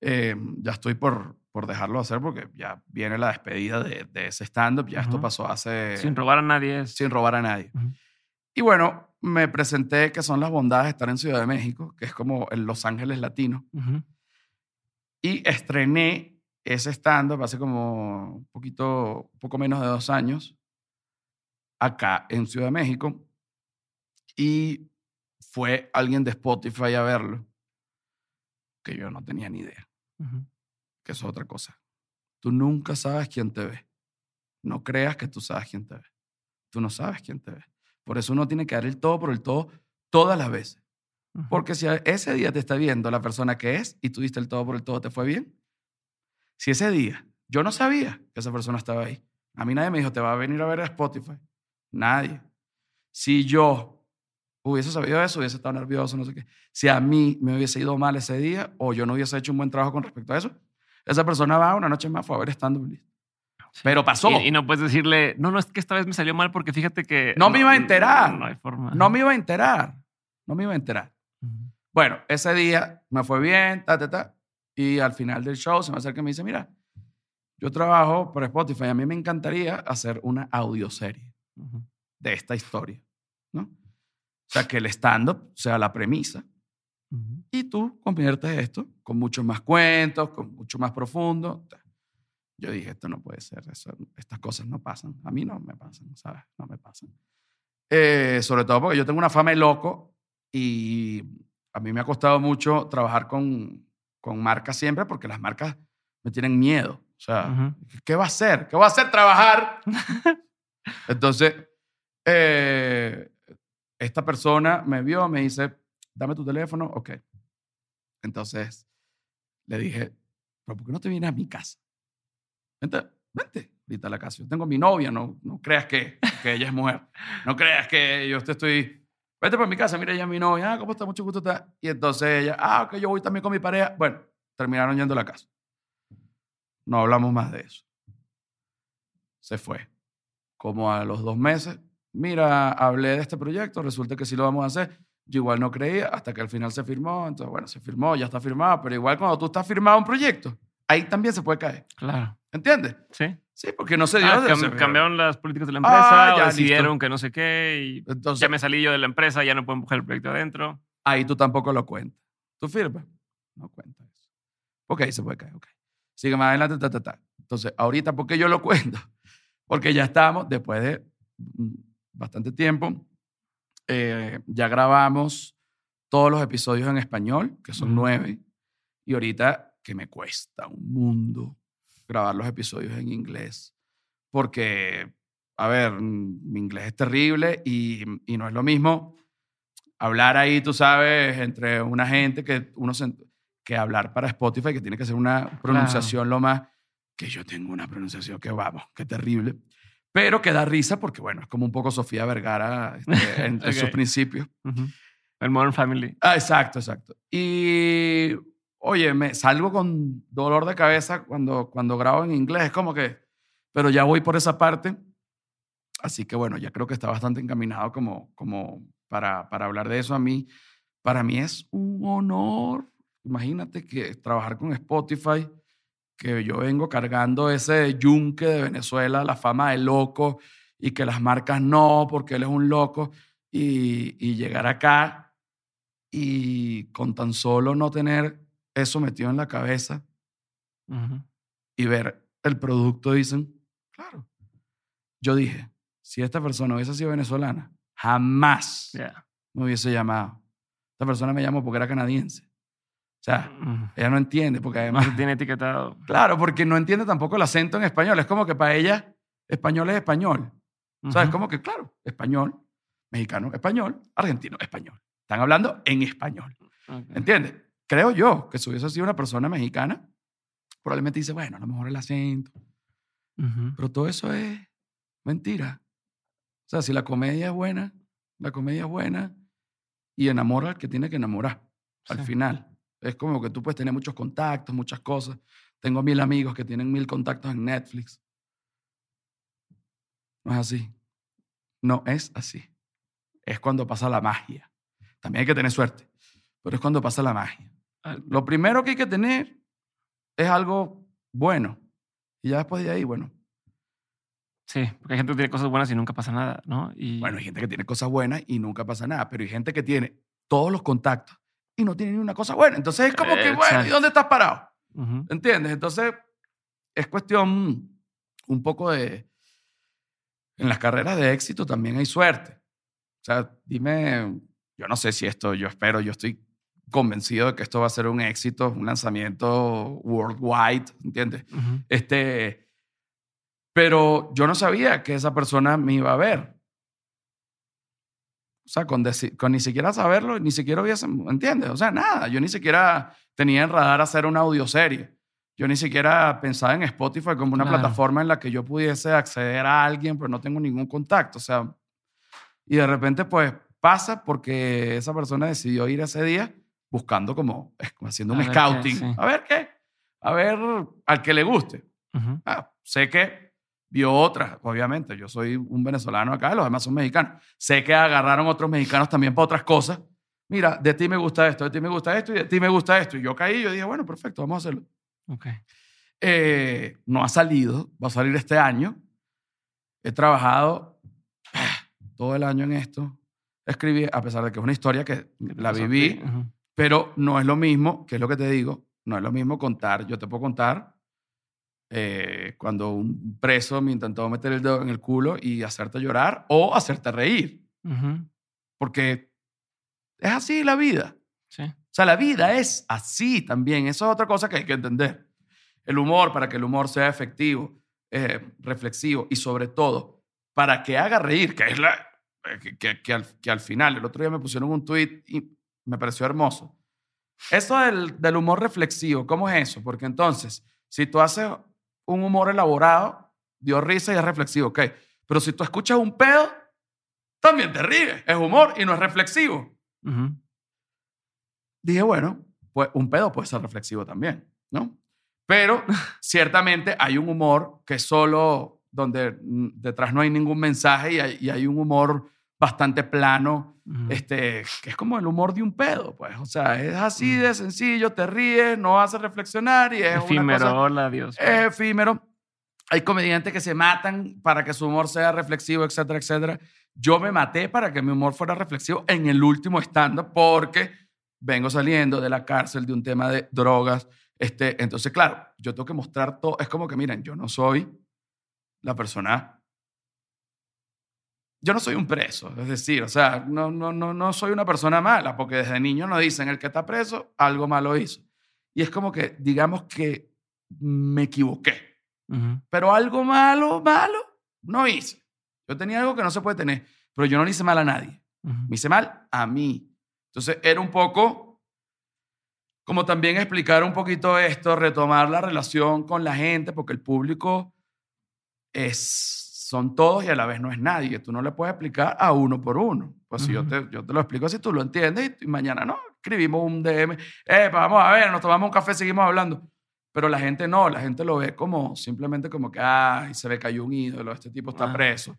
Eh, ya estoy por, por dejarlo hacer porque ya viene la despedida de, de ese stand-up. Ya esto pasó hace. Sin robar a nadie. Es, sin robar a nadie. Y bueno, me presenté que son las bondades de estar en Ciudad de México, que es como el Los Ángeles latino. Y estrené ese stand-up hace como un poquito, un poco menos de dos años, acá en Ciudad de México. Y fue alguien de Spotify a verlo, que yo no tenía ni idea, Ujú. Que eso es otra cosa. Tú nunca sabes quién te ve. No creas que tú sabes quién te ve. Tú no sabes quién te ve. Por eso uno tiene que dar el todo por el todo todas las veces. Porque si ese día te está viendo la persona que es y tú diste el todo por el todo, ¿te fue bien? Si ese día yo no sabía que esa persona estaba ahí, a mí nadie me dijo, te va a venir a ver a Spotify. Nadie. Si yo hubiese sabido eso, hubiese estado nervioso, no sé qué. Si a mí me hubiese ido mal ese día o yo no hubiese hecho un buen trabajo con respecto a eso, Esa persona va una noche más, fue a ver stand-up. listo. Pero pasó. Y, y no puedes decirle, no, no, es que esta vez me salió mal porque fíjate que. No me iba a enterar. No, hay forma. No me iba a enterar. No me iba a enterar. Ujú. Bueno, ese día me fue bien, ta, ta, ta. Y al final del show se me acerca y me dice, mira, yo trabajo por Spotify. A mí me encantaría hacer una audioserie Ujú. de esta historia, ¿no? O sea, que el stand-up sea la premisa Ujú. y tú conviertes esto con muchos más cuentos, con mucho más profundo. Yo dije, esto no puede ser, eso- estas cosas no pasan. A mí no me pasan, ¿sabes? No me pasan. Eh, sobre todo porque yo tengo una fama de loco y a mí me ha costado mucho trabajar con, con marcas siempre porque las marcas me tienen miedo. O sea, Ujú. ¿qué va a hacer? ¿Qué va a hacer trabajar? Entonces, eh, esta persona me vio, me dice, dame tu teléfono, ok. Entonces, le dije, pero ¿por qué no te vienes a mi casa? Vente, vente ahorita a la casa. Yo tengo mi novia, no, no creas que, que ella es mujer. No creas que yo te estoy... Vete para mi casa, mira, ella es mi novia. Ah, ¿cómo está? Mucho gusto. Está. Y entonces ella, ah, ok, yo voy también con mi pareja. Bueno, terminaron yendo a la casa. No hablamos más de eso. Se fue. Como a los dos meses, mira, hablé de este proyecto, resulta que sí lo vamos a hacer. Yo igual no creía hasta que al final se firmó. Entonces, bueno, se firmó, ya está firmado, pero igual cuando tú estás firmado un proyecto, ahí también se puede caer. Claro. ¿Entiendes? Sí. Sí, porque no se dio. Ah, cam- cambiaron las políticas de la Ah, empresa, o ya, decidieron listo. que no sé qué, y Entonces, ya me salí yo de la empresa, ya no puedo empujar el proyecto adentro. ahí tú tampoco lo cuentas. ¿Tú firmas? No cuentas eso. Ok, se puede caer, ok. Sigue más adelante, ta, ta, ta. Entonces, ahorita, ¿por qué yo lo cuento? Porque ya estamos, después de mm, bastante tiempo, eh, ya grabamos todos los episodios en español, que son nueve, y ahorita que me cuesta un mundo grabar los episodios en inglés, porque, a ver, mi inglés es terrible y, y no es lo mismo hablar ahí, tú sabes, entre una gente que uno se- que hablar para Spotify, que tiene que ser una pronunciación lo más que yo tengo una pronunciación que vamos, que terrible. Pero que da risa porque, bueno, es como un poco Sofía Vergara este, en, en sus principios. Ujú. El Modern Family. Ah, exacto, exacto. Y, oye, me salgo con dolor de cabeza cuando, cuando grabo en inglés. Es como que, pero ya voy por esa parte. Así que, bueno, ya creo que está bastante encaminado como, como para, para hablar de eso. A mí, para mí es un honor. Imagínate que trabajar con Spotify, que yo vengo cargando ese yunque de Venezuela, la fama de loco, y que las marcas no, porque él es un loco, y, y llegar acá y con tan solo no tener eso metido en la cabeza Ujú. y ver el producto, dicen, claro. Yo dije, si esta persona hubiese sido venezolana, jamás me hubiese llamado. Esta persona me llamó porque era canadiense. O sea, Ujú. ella no entiende, porque No además, se tiene etiquetado. claro, porque no entiende tampoco el acento en español. Es como que para ella, español es español. O sea, es Ujú. como que, claro, español, mexicano, español, argentino, español. Están hablando en español. ¿Entiendes? Creo yo que si hubiese sido una persona mexicana, probablemente dice, bueno, a lo mejor el acento. Pero todo eso es mentira. O sea, si la comedia es buena, la comedia es buena y enamora al que tiene que enamorar al final. Es como que tú puedes tener muchos contactos, muchas cosas. Tengo mil amigos que tienen mil contactos en Netflix. No es así. No es así. Es cuando pasa la magia. También hay que tener suerte, pero es cuando pasa la magia. Ah, Lo primero que hay que tener es algo bueno. Y ya después de ahí, bueno, Sí, porque hay gente que tiene cosas buenas y nunca pasa nada, ¿no? Y Bueno, hay gente que tiene cosas buenas y nunca pasa nada, pero hay gente que tiene todos los contactos y no tiene ni una cosa buena. Entonces es como que, bueno, ¿y dónde estás parado? Ujú. ¿Entiendes? Entonces es cuestión un poco de... En las carreras de éxito también hay suerte. O sea, dime, yo no sé si esto, yo espero, yo estoy convencido de que esto va a ser un éxito, un lanzamiento worldwide, ¿entiendes? Ujú. Este, pero yo no sabía que esa persona me iba a ver. O sea, con, ni siquiera saberlo, ni siquiera hubiese, ¿entiendes? O sea, nada. Yo ni siquiera tenía en radar hacer una audioserie. Yo ni siquiera pensaba en Spotify como una Claro. plataforma en la que yo pudiese acceder a alguien, pero no tengo ningún contacto. O sea, y de repente, pues pasa porque esa persona decidió ir ese día buscando como, haciendo un A ver qué, scouting. sí. A ver qué. a ver al que le guste. Ah, sé que vio otras, obviamente. Yo soy un venezolano acá, los demás son mexicanos. Sé que agarraron otros mexicanos también para otras cosas. Mira, de ti me gusta esto, de ti me gusta esto y de ti me gusta esto. Y yo caí, yo dije, bueno, perfecto, vamos a hacerlo. Ok. Eh, no ha salido, va a salir este año. He trabajado ah, todo el año en esto. Escribí, a pesar de que es una historia que la viví, pero no es lo mismo, que es lo que te digo, no es lo mismo contar. Yo te puedo contar eh, cuando un preso me intentó meter el dedo en el culo y hacerte llorar o hacerte reír, Ujú. porque es así la vida. Sí. O sea, la vida es así también. Eso es otra cosa que hay que entender. El humor, para que el humor sea efectivo, eh, reflexivo y sobre todo, para que haga reír, que es la... eh, Que, que- que al, que al final, el otro día me pusieron un tweet y me pareció hermoso. Eso del, del humor reflexivo, ¿cómo es eso? Porque entonces, si tú haces un humor elaborado, dio risa y es reflexivo, ok. Pero si tú escuchas un pedo, también te ríes. Es humor y no es reflexivo dije, bueno, pues un pedo puede ser reflexivo también, ¿no? Pero ciertamente hay un humor que solo donde mm, detrás no hay ningún mensaje y hay, y hay un humor bastante plano, este, que es como el humor de un pedo, pues. O sea, es así de sencillo, te ríes, no hace reflexionar y es una Efímero, cosa hola, Dios. es efímero. Hay comediantes que se matan para que su humor sea reflexivo, etcétera, etcétera. Yo me maté para que mi humor fuera reflexivo en el último stand-up porque vengo saliendo de la cárcel de un tema de drogas. Este, entonces, claro, yo tengo que mostrar todo. Es como que, miren, yo no soy la persona... Yo no soy un preso, es decir, o sea, no, no, no, no soy una persona mala, porque desde niño nos dicen, el que está preso, algo malo hizo. Y es como que, digamos que me equivoqué pero algo malo, malo, no hice. Yo tenía algo que no se puede tener, pero yo no le hice mal a nadie. Me hice mal a mí. Entonces era un poco como también explicar un poquito esto, retomar la relación con la gente, porque el público es, son todos y a la vez no es nadie. Tú no le puedes explicar a uno por uno. Pues si yo te, yo te lo explico así, tú lo entiendes y, y mañana no, escribimos un DM, eh, vamos a ver, nos tomamos un café, seguimos hablando. Pero la gente no, la gente lo ve como simplemente como que, ay, se ve que hay un ídolo, este tipo está Ah. preso.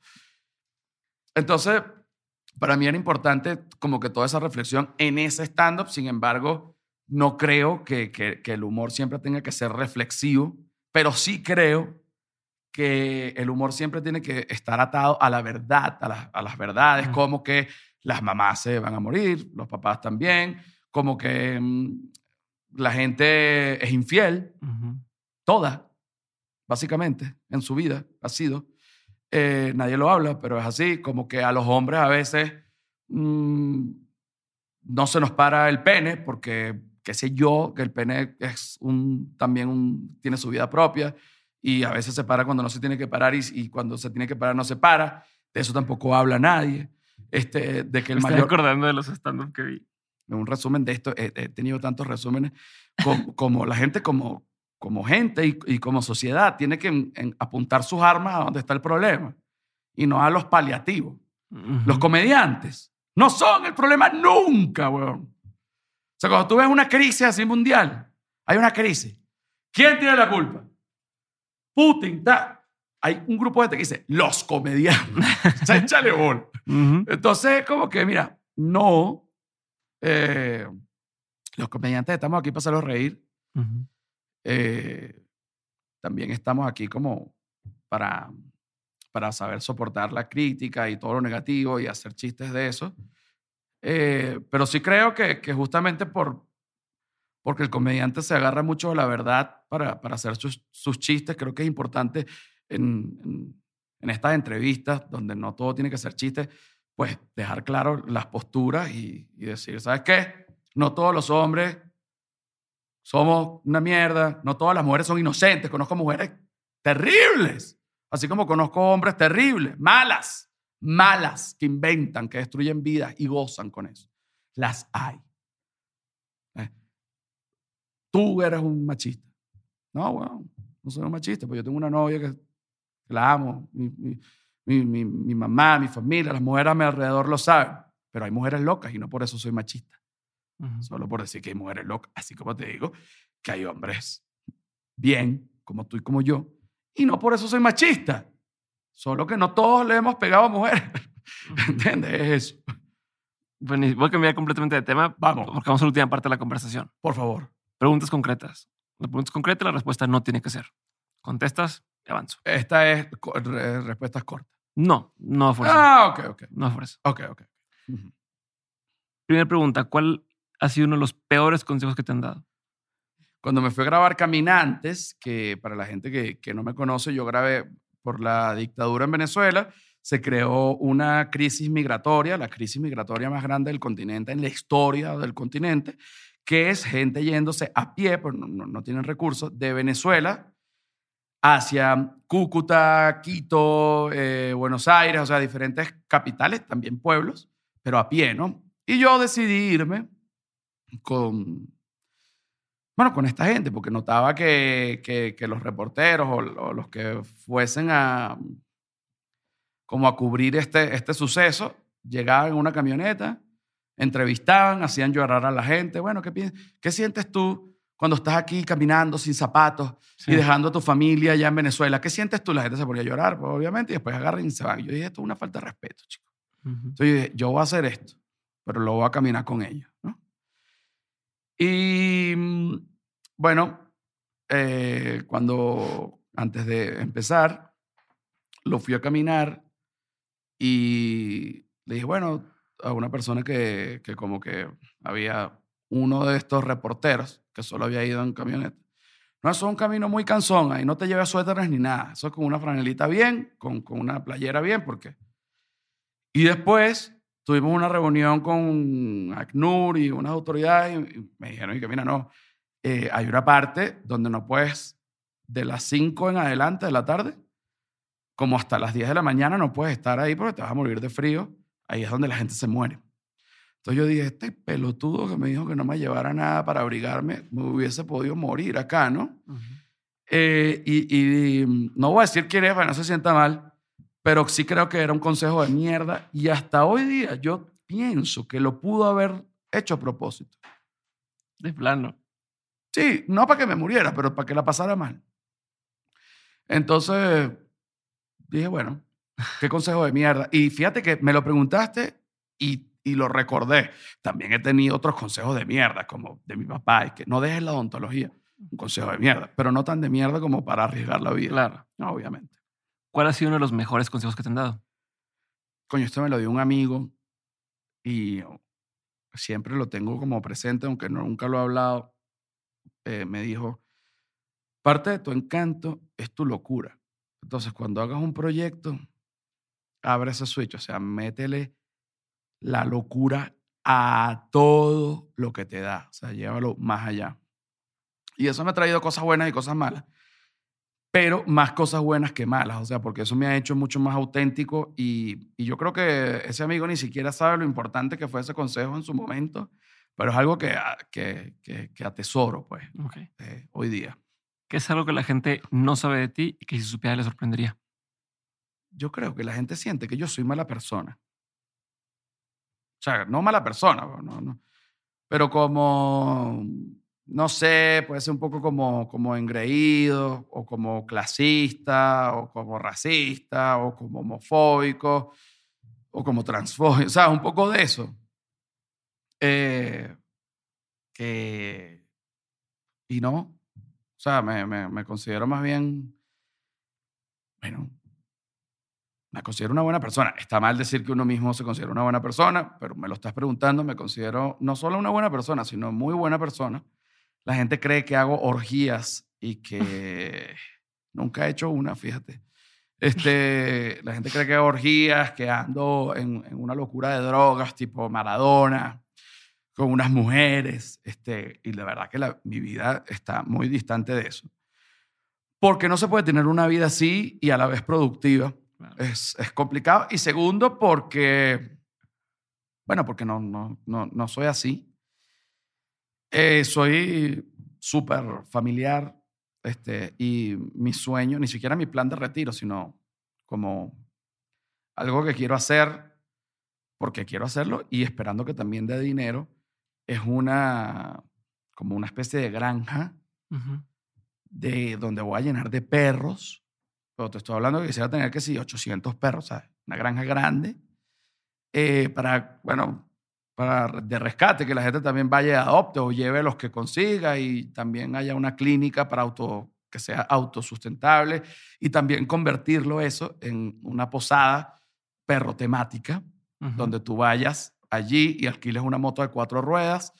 Entonces, para mí era importante como que toda esa reflexión en ese stand-up, sin embargo, no creo que, que- que el humor siempre tenga que ser reflexivo, pero sí creo que el humor siempre tiene que estar atado a la verdad, a, las- a las verdades, como que las mamás se van a morir, los papás también, como que mm, la gente es infiel, toda, básicamente, en su vida ha sido. Eh, nadie lo habla, pero es así, como que a los hombres a veces mm, no se nos para el pene, porque, qué sé yo, que el pene es un, también un, tiene su vida propia y a veces se para cuando no se tiene que parar y, y cuando se tiene que parar no se para. De eso tampoco habla nadie. Este, de que el Me estoy mayor acordando de los stand-up que vi. un resumen de esto, he, he tenido tantos resúmenes, como, como la gente, como, como gente y, y como sociedad, tiene que en- en apuntar sus armas a donde está el problema y no a los paliativos. Los comediantes no son el problema nunca, weón. O sea, cuando tú ves una crisis así mundial, hay una crisis. ¿Quién tiene la culpa? Putin. Hay un grupo de gente que dice, los comediantes. o sea, échale. Ujú. Entonces, como que, mira, no. eh, los comediantes estamos aquí para hacerlos reír. Eh, también estamos aquí como para, para saber soportar la crítica y todo lo negativo y hacer chistes de eso. Eh, pero sí creo que, que justamente por, porque el comediante se agarra mucho de la verdad para, para hacer sus, sus chistes, creo que es importante en, en, en estas entrevistas, donde no todo tiene que ser chiste, pues dejar claro las posturas y, y decir, ¿sabes qué? No todos los hombres somos una mierda, no todas las mujeres son inocentes, conozco mujeres terribles, así como conozco hombres terribles, malas, malas, que inventan, que destruyen vidas y gozan con eso. Las hay. Tú eres un machista. No, bueno, no soy un machista, pues yo tengo una novia que la amo, mi, mi- mi- mi- mamá, mi familia, las mujeres a mi alrededor lo saben, pero hay mujeres locas y no por eso soy machista solo por decir que hay mujeres locas, así como te digo que hay hombres bien, como tú y como yo, y no por eso soy machista. Solo que no todos le hemos pegado a mujeres. ¿Entiendes? Es eso. Bueno, voy a cambiar completamente de tema. Vamos. Porque vamos a la última parte de la conversación. Por favor. Preguntas concretas. La pregunta es concreta, la respuesta no tiene que ser. Contestas y avanzo. Esta es co- re- respuestas cortas. No, no fuerza. Ah, ok, ok. No fuerza. Ok, ok. Ujú. Primera pregunta, ¿cuál ha sido uno de los peores consejos que te han dado? Cuando me fui a grabar Caminantes, que para la gente que, que no me conoce, yo grabé por la dictadura en Venezuela, se creó una crisis migratoria, la crisis migratoria más grande del continente, en la historia del continente, que es gente yéndose a pie, pues no, no- no tienen recursos, de Venezuela hacia Cúcuta, Quito, eh, Buenos Aires, o sea, diferentes capitales, también pueblos, pero a pie, ¿no? Y yo decidí irme con, bueno, con esta gente, porque notaba que, que- que los reporteros o, o los que fuesen a, como a cubrir este, este suceso, llegaban en una camioneta, entrevistaban, hacían llorar a la gente. Bueno, ¿qué, qué sientes tú cuando estás aquí caminando sin zapatos Sí. y dejando a tu familia allá en Venezuela? ¿Qué sientes tú? La gente se ponía a llorar, pues, obviamente, y después agarran y se van. Yo dije, esto es una falta de respeto, chicos. Ujú. Entonces yo dije, yo voy a hacer esto, pero lo voy a caminar con ellos, ¿no? Y mm, bueno, eh, cuando antes de empezar, lo fui a caminar y le dije, bueno, a una persona que, que como que había uno de estos reporteros que solo había ido en camioneta. No, eso es un camino muy cansón, ahí no te llevas suéteres ni nada. Eso es con una franelita bien, con, con una playera bien, porque... Y después tuvimos una reunión con ACNUR y unas autoridades y me dijeron y que mira, no, eh, hay una parte donde no puedes, de las 5 en adelante de la tarde, como hasta las 10 de la mañana, no puedes estar ahí porque te vas a morir de frío. Ahí es donde la gente se muere. Entonces yo dije, este pelotudo que me dijo que no me llevara nada para abrigarme, me hubiese podido morir acá, ¿no? Ujú. Eh, y, y, mm, no voy a decir quién es para que no se sienta mal, pero sí creo que era un consejo de mierda. Y hasta hoy día yo pienso que lo pudo haber hecho a propósito. De plano. Sí, no para que me muriera, pero para que la pasara mal. Entonces dije, bueno, qué consejo de mierda. Y fíjate que me lo preguntaste y, y lo recordé. También he tenido otros consejos de mierda, como de mi papá, y que no dejes la odontología. Un consejo de mierda, pero no tan de mierda como para arriesgar la vida. Claro. No, obviamente. ¿Cuál ha sido uno de los mejores consejos que te han dado? Coño, esto me lo dio un amigo y siempre lo tengo como presente, aunque nunca lo he hablado. Eh, me dijo, parte de tu encanto es tu locura. Entonces, cuando hagas un proyecto, abre ese switch, o sea, métele la locura a todo lo que te da, o sea, llévalo más allá. Y eso me ha traído cosas buenas y cosas malas, pero más cosas buenas que malas, o sea, porque eso me ha hecho mucho más auténtico y, y yo creo que ese amigo ni siquiera sabe lo importante que fue ese consejo en su momento, pero es algo que, a- que, que, que atesoro, pues, eh, hoy día. ¿Qué es algo que la gente no sabe de ti y que si supiera le sorprendería? Yo creo que la gente siente que yo soy mala persona. O sea, no mala persona, no, no. pero como, no sé, puede ser un poco como, como engreído, o como clasista, o como racista, o como homofóbico, o como transfóbico, o sea, un poco de eso. Eh, que, y no, o sea, me, me, me considero más bien, bueno, me considero una buena persona. Está mal decir que uno mismo se considera una buena persona, pero me lo estás preguntando, me considero no solo una buena persona, sino muy buena persona. La gente cree que hago orgías y que nunca he hecho una, fíjate. Este, la gente cree que hago orgías, que ando en, en una locura de drogas tipo Maradona, con unas mujeres, este, y la verdad que la- mi vida está muy distante de eso. Porque no se puede tener una vida así y a la vez productiva. Claro. Es, es complicado. Y segundo, porque, bueno, porque no, no, no, no soy así. Eh, soy súper familiar este, y mi sueño, ni siquiera mi plan de retiro, sino como algo que quiero hacer porque quiero hacerlo y esperando que también dé dinero, es una, como una especie de granja de donde voy a llenar de perros. Pero te estoy hablando que quisiera tener que sí, 800 perros, ¿sabes? Una granja grande. eh, para, bueno, para de rescate, que la gente también vaya y adopte o lleve los que consiga y también haya una clínica para auto, que sea autosustentable y también convertirlo eso en una posada perro temática, donde tú vayas allí y alquiles una moto de cuatro ruedas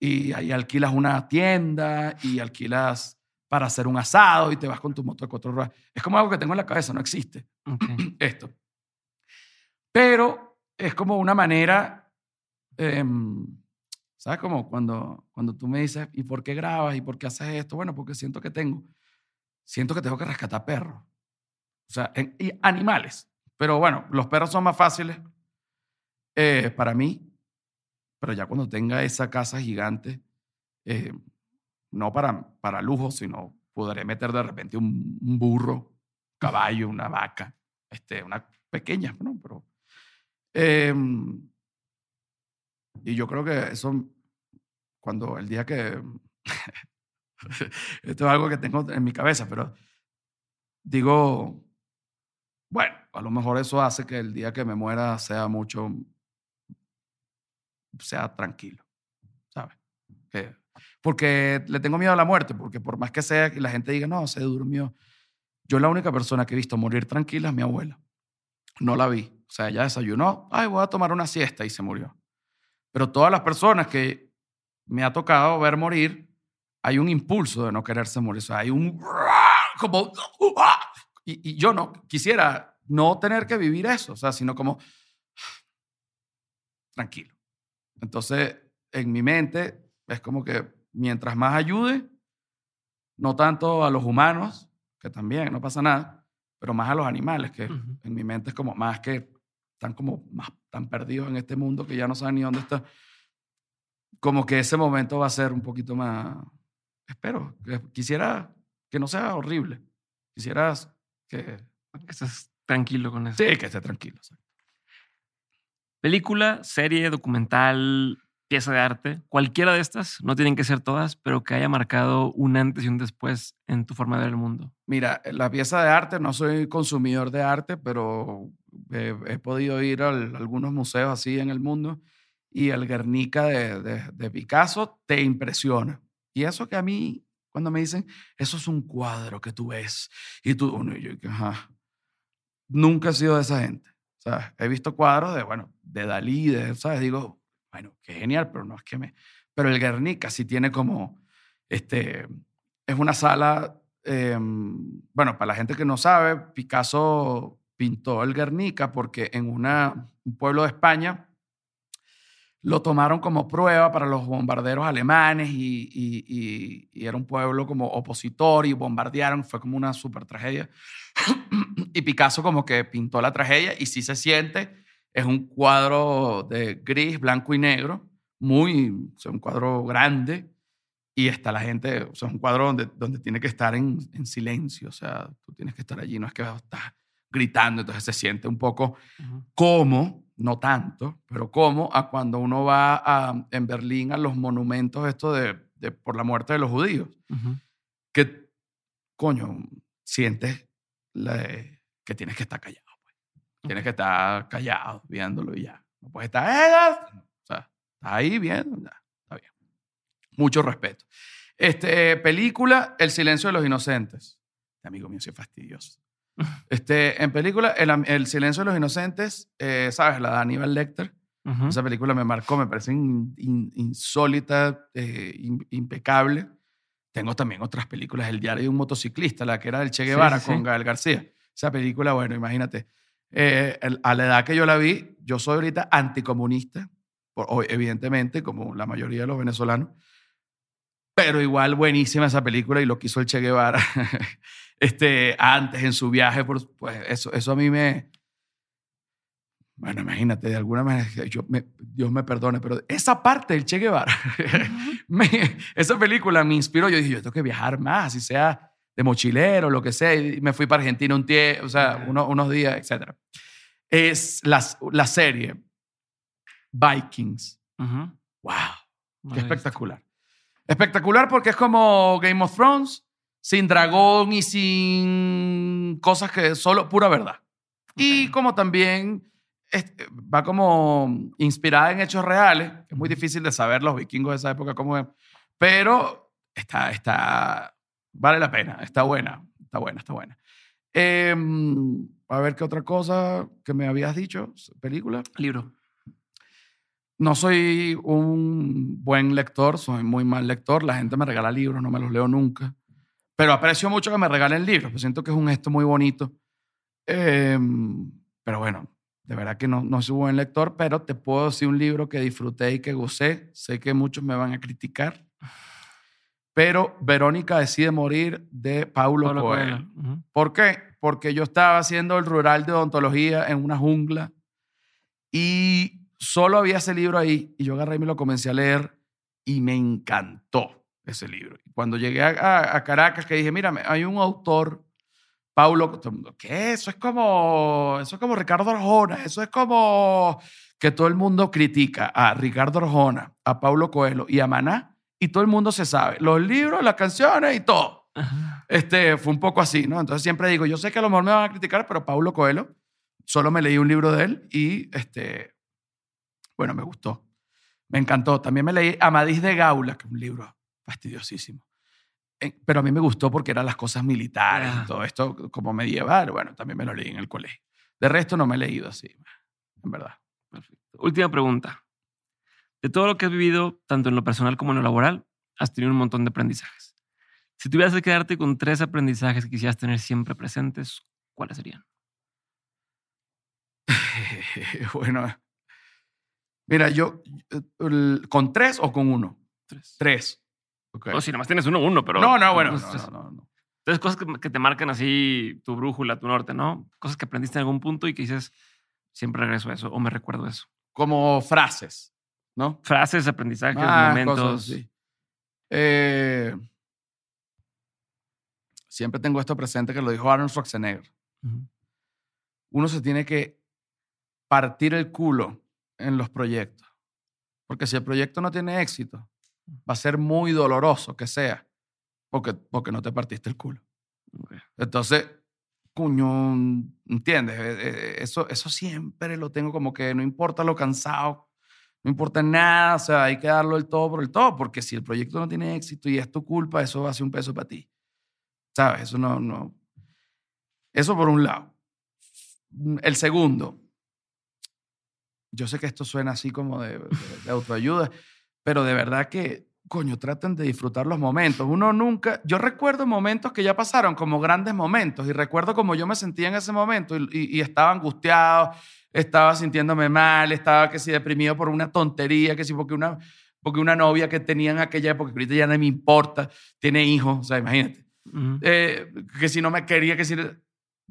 y ahí alquilas una tienda y alquilas para hacer un asado y te vas con tu moto de cuatro ruedas. Es como algo que tengo en la cabeza, no existe esto. Pero es como una manera, em, ¿sabes? Como cuando, cuando tú me dices, ¿y por qué grabas? ¿Y por qué haces esto? Bueno, porque siento que tengo, siento que tengo que rescatar perros. O sea, en- y animales. Pero bueno, los perros son más fáciles eh, para mí. Pero ya cuando tenga esa casa gigante, eh, no para, para lujo, sino podré meter de repente un, un burro, caballo, una vaca, este, una pequeña, ¿no? Pero, em, y yo creo que eso, cuando el día que, esto es algo que tengo en mi cabeza, pero digo, bueno, a lo mejor eso hace que el día que me muera sea mucho, sea tranquilo, ¿sabes? Que- porque le tengo miedo a la muerte, porque por más que sea que la gente diga, no, se durmió. Yo la única persona que he visto morir tranquila es mi abuela. No la vi. O sea, ella desayunó, ay, voy a tomar una siesta y se murió. Pero todas las personas que me ha tocado ver morir, hay un impulso de no quererse morir. O sea, hay un como y, y yo no quisiera no tener que vivir eso, o sea, sino como tranquilo. Entonces, en mi mente es como que mientras más ayude, no tanto a los humanos, que también no pasa nada, pero más a los animales, que Ujú. en mi mente es como más que están como más tan perdidos en este mundo que ya no saben ni dónde está. Como que ese momento va a ser un poquito más, espero, quisiera que no sea horrible. Quisieras que, Que estés tranquilo con eso. sí, que esté tranquilo. Película, serie, documental, pieza de arte, cualquiera de estas, no tienen que ser todas, pero que haya marcado un antes y un después en tu forma de ver el mundo. Mira, la pieza de arte, no soy consumidor de arte, pero he, podido ir a algunos museos así en el mundo y el Guernica de, de- Picasso te impresiona. Y eso que a mí, cuando me dicen, eso es un cuadro que tú ves y tú, uno, yo, ajá. Nunca he sido de esa gente. ¿sabes? He visto cuadros de, bueno, de Dalí, de, ¿sabes? Digo, bueno, qué genial, pero no es que me... Pero el Guernica sí tiene como, este, es una sala, eh, bueno, para la gente que no sabe, Picasso pintó el Guernica porque en una, un pueblo de España lo tomaron como prueba para los bombarderos alemanes y, y- y- y era un pueblo como opositor y bombardearon, fue como una super tragedia. y Picasso como que pintó la tragedia y sí se siente, es un cuadro de gris, blanco y negro, muy, o sea, un cuadro grande y está la gente, o sea, es un cuadro donde, donde tiene que estar en, en silencio, o sea, tú tienes que estar allí, no es que estás gritando, entonces se siente un poco como, no tanto, pero como a cuando uno va a, en Berlín a los monumentos esto de, de por la muerte de los judíos, que, coño, sientes la- que tienes que estar callado. Tienes que estar callado viéndolo y ya. No puedes estar, "Eh, eh", o sea, estás ahí viendo, ya, está bien. Mucho respeto. Este, película, El silencio de los inocentes. Amigo mío, soy fastidioso. Este, en película, el, El silencio de los inocentes, eh, ¿sabes? La de Aníbal Lecter. Ujú. Esa película me marcó, me parece in- in- insólita, eh, im- impecable. Tengo también otras películas, El diario de un motociclista, la que era del Che Sí, Guevara sí, sí. con Gael García. Esa película, bueno, imagínate. Eh, a la edad que yo la vi, yo soy ahorita anticomunista, por- evidentemente, como la mayoría de los venezolanos. Pero igual buenísima esa película y lo que hizo el Che Guevara este, antes en su viaje. Por, pues eso, eso a mí me, bueno, imagínate, de alguna manera, yo me- Dios me perdone, pero esa parte del Che Guevara, me- esa película me inspiró. Yo dije, yo tengo que viajar más, así sea de mochilero, lo que sea. Y me fui para Argentina un tiempo, o sea, uno- unos días, etc. Es la, la serie Vikings. ¡Wow! Qué espectacular. Espectacular porque es como Game of Thrones, sin dragón y sin cosas que solo pura verdad. Y como también va como inspirada en hechos reales, es muy difícil de saber los vikingos de esa época cómo es, pero está, está, vale la pena, está buena, está buena, está buena. Em, a ver qué otra cosa que me habías dicho, película. Libro. No soy un buen lector, soy muy mal lector. La gente me regala libros, no me los leo nunca. Pero aprecio mucho que me regalen libros, pues siento que es un gesto muy bonito. Em, pero bueno, de verdad que no, no soy buen lector, pero te puedo decir un libro que disfruté y que gocé. Sé que muchos me van a criticar. Pero Verónica decide morir de Paulo, Coelho. ¿Por qué? Porque yo estaba haciendo el rural de odontología en una jungla y solo había ese libro ahí y yo agarré y me lo comencé a leer y me encantó ese libro. Cuando llegué a, Caracas que dije, mira, hay un autor, Paulo, ¿qué? Eso es como, eso es como Ricardo Arjona, eso es como que todo el mundo critica a Ricardo Arjona, a Paulo Coelho y a Maná y todo el mundo se sabe. Los libros, las canciones y todo. Este, fue un poco así, ¿no? Entonces siempre digo, yo sé que a lo mejor me van a criticar, pero Paulo Coelho, solo me leí un libro de él y, este, bueno, me gustó. Me encantó. También me leí Amadís de Gaula, que es un libro fastidiosísimo. Eh, pero a mí me gustó porque eran las cosas militares y todo esto como medieval. Bueno, también me lo leí en el colegio. De resto no me he leído así, en verdad. Última pregunta. De todo lo que has vivido, tanto en lo personal como en lo laboral, has tenido un montón de aprendizajes. Si tuvieras que quedarte con tres aprendizajes que quisieras tener siempre presentes, ¿cuáles serían? bueno, mira, yo, ¿con tres o con uno? Tres. Tres. Okay. O si más tienes uno, uno, pero... No, no, bueno, no, no, no, Entonces, cosas que, que, te marcan así tu brújula, tu norte, ¿no? Cosas que aprendiste en algún punto y que dices, siempre regreso a eso o me recuerdo eso. Como frases. ¿No? Frases, aprendizajes, momentos. Eh, siempre tengo esto presente que lo dijo Arnold Schwarzenegger. Uno se tiene que partir el culo en los proyectos. Porque si el proyecto no tiene éxito, va a ser muy doloroso que sea, porque, porque no te partiste el culo. Entonces, cuño, ¿entiendes? E, e, eso, eso siempre lo tengo como que no importa lo cansado no importa nada, o sea, hay que darlo el todo por el todo, porque si el proyecto no tiene éxito y es tu culpa, eso ser un peso para ti. ¿Sabes? Eso no, no. Eso por un lado. El segundo, yo sé que esto suena así como de, de, autoayuda, pero de verdad que, coño, traten de disfrutar los momentos. Uno nunca, yo recuerdo momentos que ya pasaron como grandes momentos y recuerdo como yo me sentía en ese momento y, y estaba angustiado estaba sintiéndome mal, estaba que si deprimido por una tontería, que si porque una, porque una novia que tenía en aquella época, que ahorita ya no me importa, tiene hijos, o sea, imagínate. Eh, que si no me quería, que si...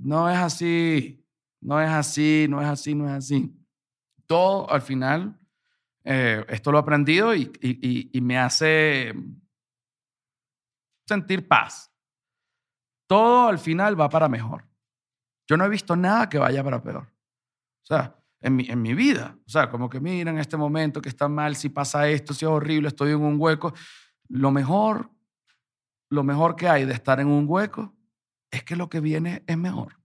No es así, no es así, no es así, no es así. Todo al final, eh, esto lo he aprendido y, y, me hace sentir paz. Todo al final va para mejor. Yo no he visto nada que vaya para peor. O sea, en mi, en mi vida. O sea, como que mira, en este momento que está mal, si pasa esto, si es horrible, estoy en un hueco. Lo mejor, lo mejor que hay de estar en un hueco es que lo que viene es mejor.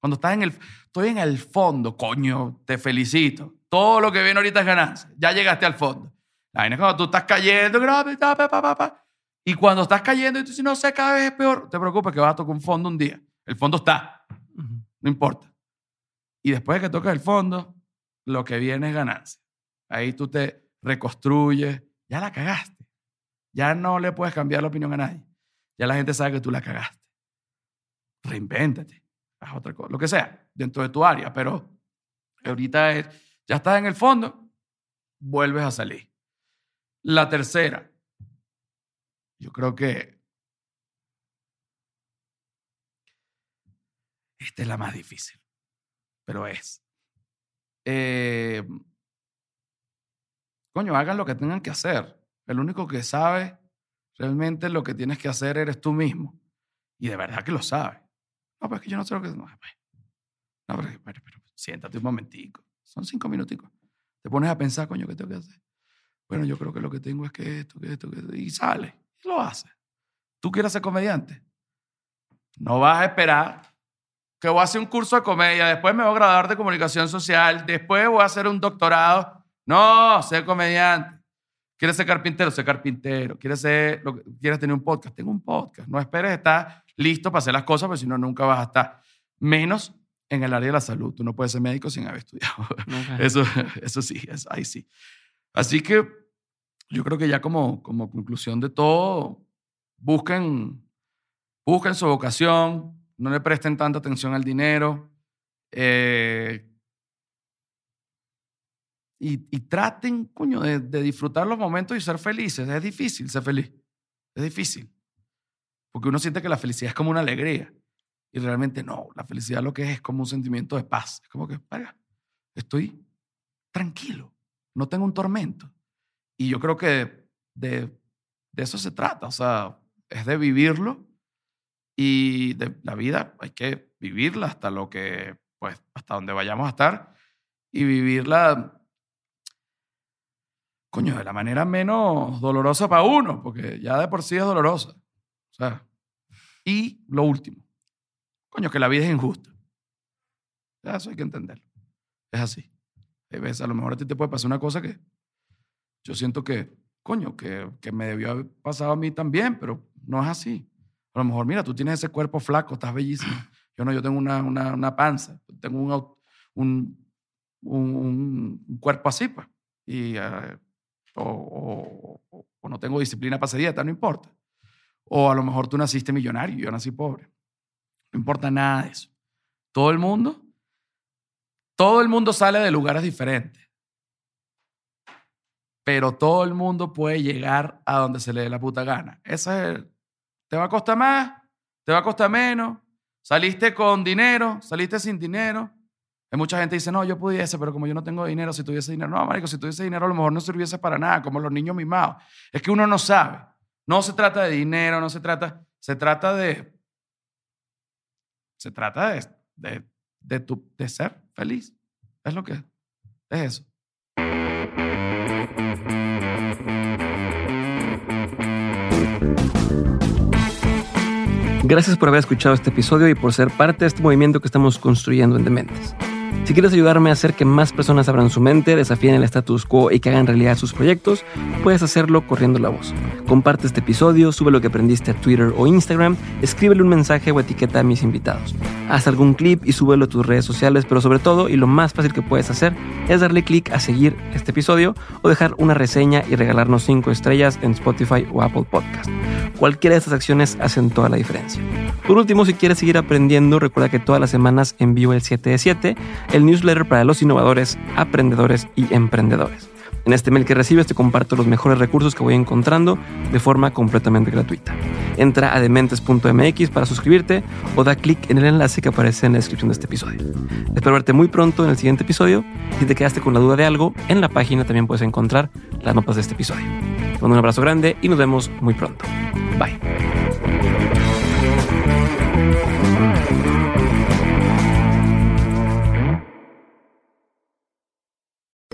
Cuando estás en el, estoy en el fondo, coño, te felicito. Todo lo que viene ahorita es ganancia. Ya llegaste al fondo. La vaina es cuando tú estás cayendo, y cuando estás cayendo y tú dices, no sé, cada vez es peor, te preocupes que vas a tocar un fondo un día. El fondo está. No importa. Y después de que tocas el fondo, lo que viene es ganancia. Ahí tú te reconstruyes. Ya la cagaste. Ya no le puedes cambiar la opinión a nadie. Ya la gente sabe que tú la cagaste. Reinvéntate. Haz otra cosa. Lo que sea, dentro de tu área. Pero ahorita es, ya estás en el fondo, vuelves a salir. La tercera, yo creo que esta es la más difícil pero es. Eh, coño, hagan lo que tengan que hacer. El único que sabe realmente lo que tienes que hacer eres tú mismo. Y de verdad que lo sabe. No, pero es que yo no sé lo que... No, pues. no pero, pero, siéntate un momentico. Son cinco minuticos. Te pones a pensar, coño, ¿qué tengo que hacer? Bueno, yo creo que lo que tengo es que esto, que esto, que esto. Y sale. Y lo hace. ¿Tú quieres ser comediante? No vas a esperar que voy a hacer un curso de comedia, después me voy a graduar de comunicación social, después voy a hacer un doctorado. No, sé comediante. ¿Quieres ser carpintero? Sé carpintero. ¿Quieres, ser, ¿Quieres tener un podcast? Tengo un podcast. No esperes estar listo para hacer las cosas, porque si no, nunca vas a estar. Menos en el área de la salud. Tú no puedes ser médico sin haber estudiado. Eso, eso sí, eso, ahí sí. Así que yo creo que ya como, como conclusión de todo, busquen, busquen su vocación, no le presten tanta atención al dinero. Eh, y, traten, coño, de, disfrutar los momentos y ser felices. Es difícil ser feliz. Es difícil. Porque uno siente que la felicidad es como una alegría. Y realmente no. La felicidad lo que es es como un sentimiento de paz. Es como que, vaya, estoy tranquilo. No tengo un tormento. Y yo creo que de, eso se trata. O sea, es de vivirlo. Y de la vida hay que vivirla hasta lo que, pues, hasta donde vayamos a estar. Y vivirla coño, de la manera menos dolorosa para uno, porque ya de por sí es dolorosa. Y lo último, coño, que la vida es injusta. Eso hay que entenderlo. Es así. A veces a lo mejor a ti te puede pasar una cosa que yo siento que, coño, que, que me debió haber pasado a mí también, pero no es así. A lo mejor, mira, tú tienes ese cuerpo flaco, estás bellísimo. Yo no, yo tengo una, una, una panza, tengo un, un, un, cuerpo así, pues. Y uh, o, no tengo disciplina para hacer dieta, no importa. O a lo mejor tú naciste millonario yo nací pobre. No importa nada de eso. Todo el mundo, todo el mundo sale de lugares diferentes. Pero todo el mundo puede llegar a donde se le dé la puta gana. Esa es, ¿Te va a costar más? ¿Te va a costar menos? ¿Saliste con dinero? ¿Saliste sin dinero? Hay mucha gente que dice, no, yo pudiese, pero como yo no tengo dinero, si tuviese dinero, no, marico, si tuviese dinero a lo mejor no sirviese para nada, como los niños mimados. Es que uno no sabe. No se trata de dinero, no se trata, se trata de, se trata de, de, de, tu, de ser feliz. Es lo que es. Es eso. Gracias por haber escuchado este episodio y por ser parte de este movimiento que estamos construyendo en Dementes. Si quieres ayudarme a hacer que más personas abran su mente, desafíen el status quo y que hagan realidad sus proyectos, puedes hacerlo corriendo la voz. Comparte este episodio, sube lo que aprendiste a Twitter o Instagram, escríbele un mensaje o etiqueta a mis invitados. Haz algún clip y súbelo a tus redes sociales, pero sobre todo, y lo más fácil que puedes hacer, es darle clic a seguir este episodio o dejar una reseña y regalarnos 5 estrellas en Spotify o Apple Podcast. Cualquiera de estas acciones hacen toda la diferencia. Por último, si quieres seguir aprendiendo, recuerda que todas las semanas envío el 7 de 7 el newsletter para los innovadores, aprendedores y emprendedores. En este mail que recibes te comparto los mejores recursos que voy encontrando de forma completamente gratuita. Entra a dementes.mx para suscribirte o da clic en el enlace que aparece en la descripción de este episodio. Espero verte muy pronto en el siguiente episodio. Si te quedaste con la duda de algo, en la página también puedes encontrar las notas de este episodio. Te mando un abrazo grande y nos vemos muy pronto. Bye.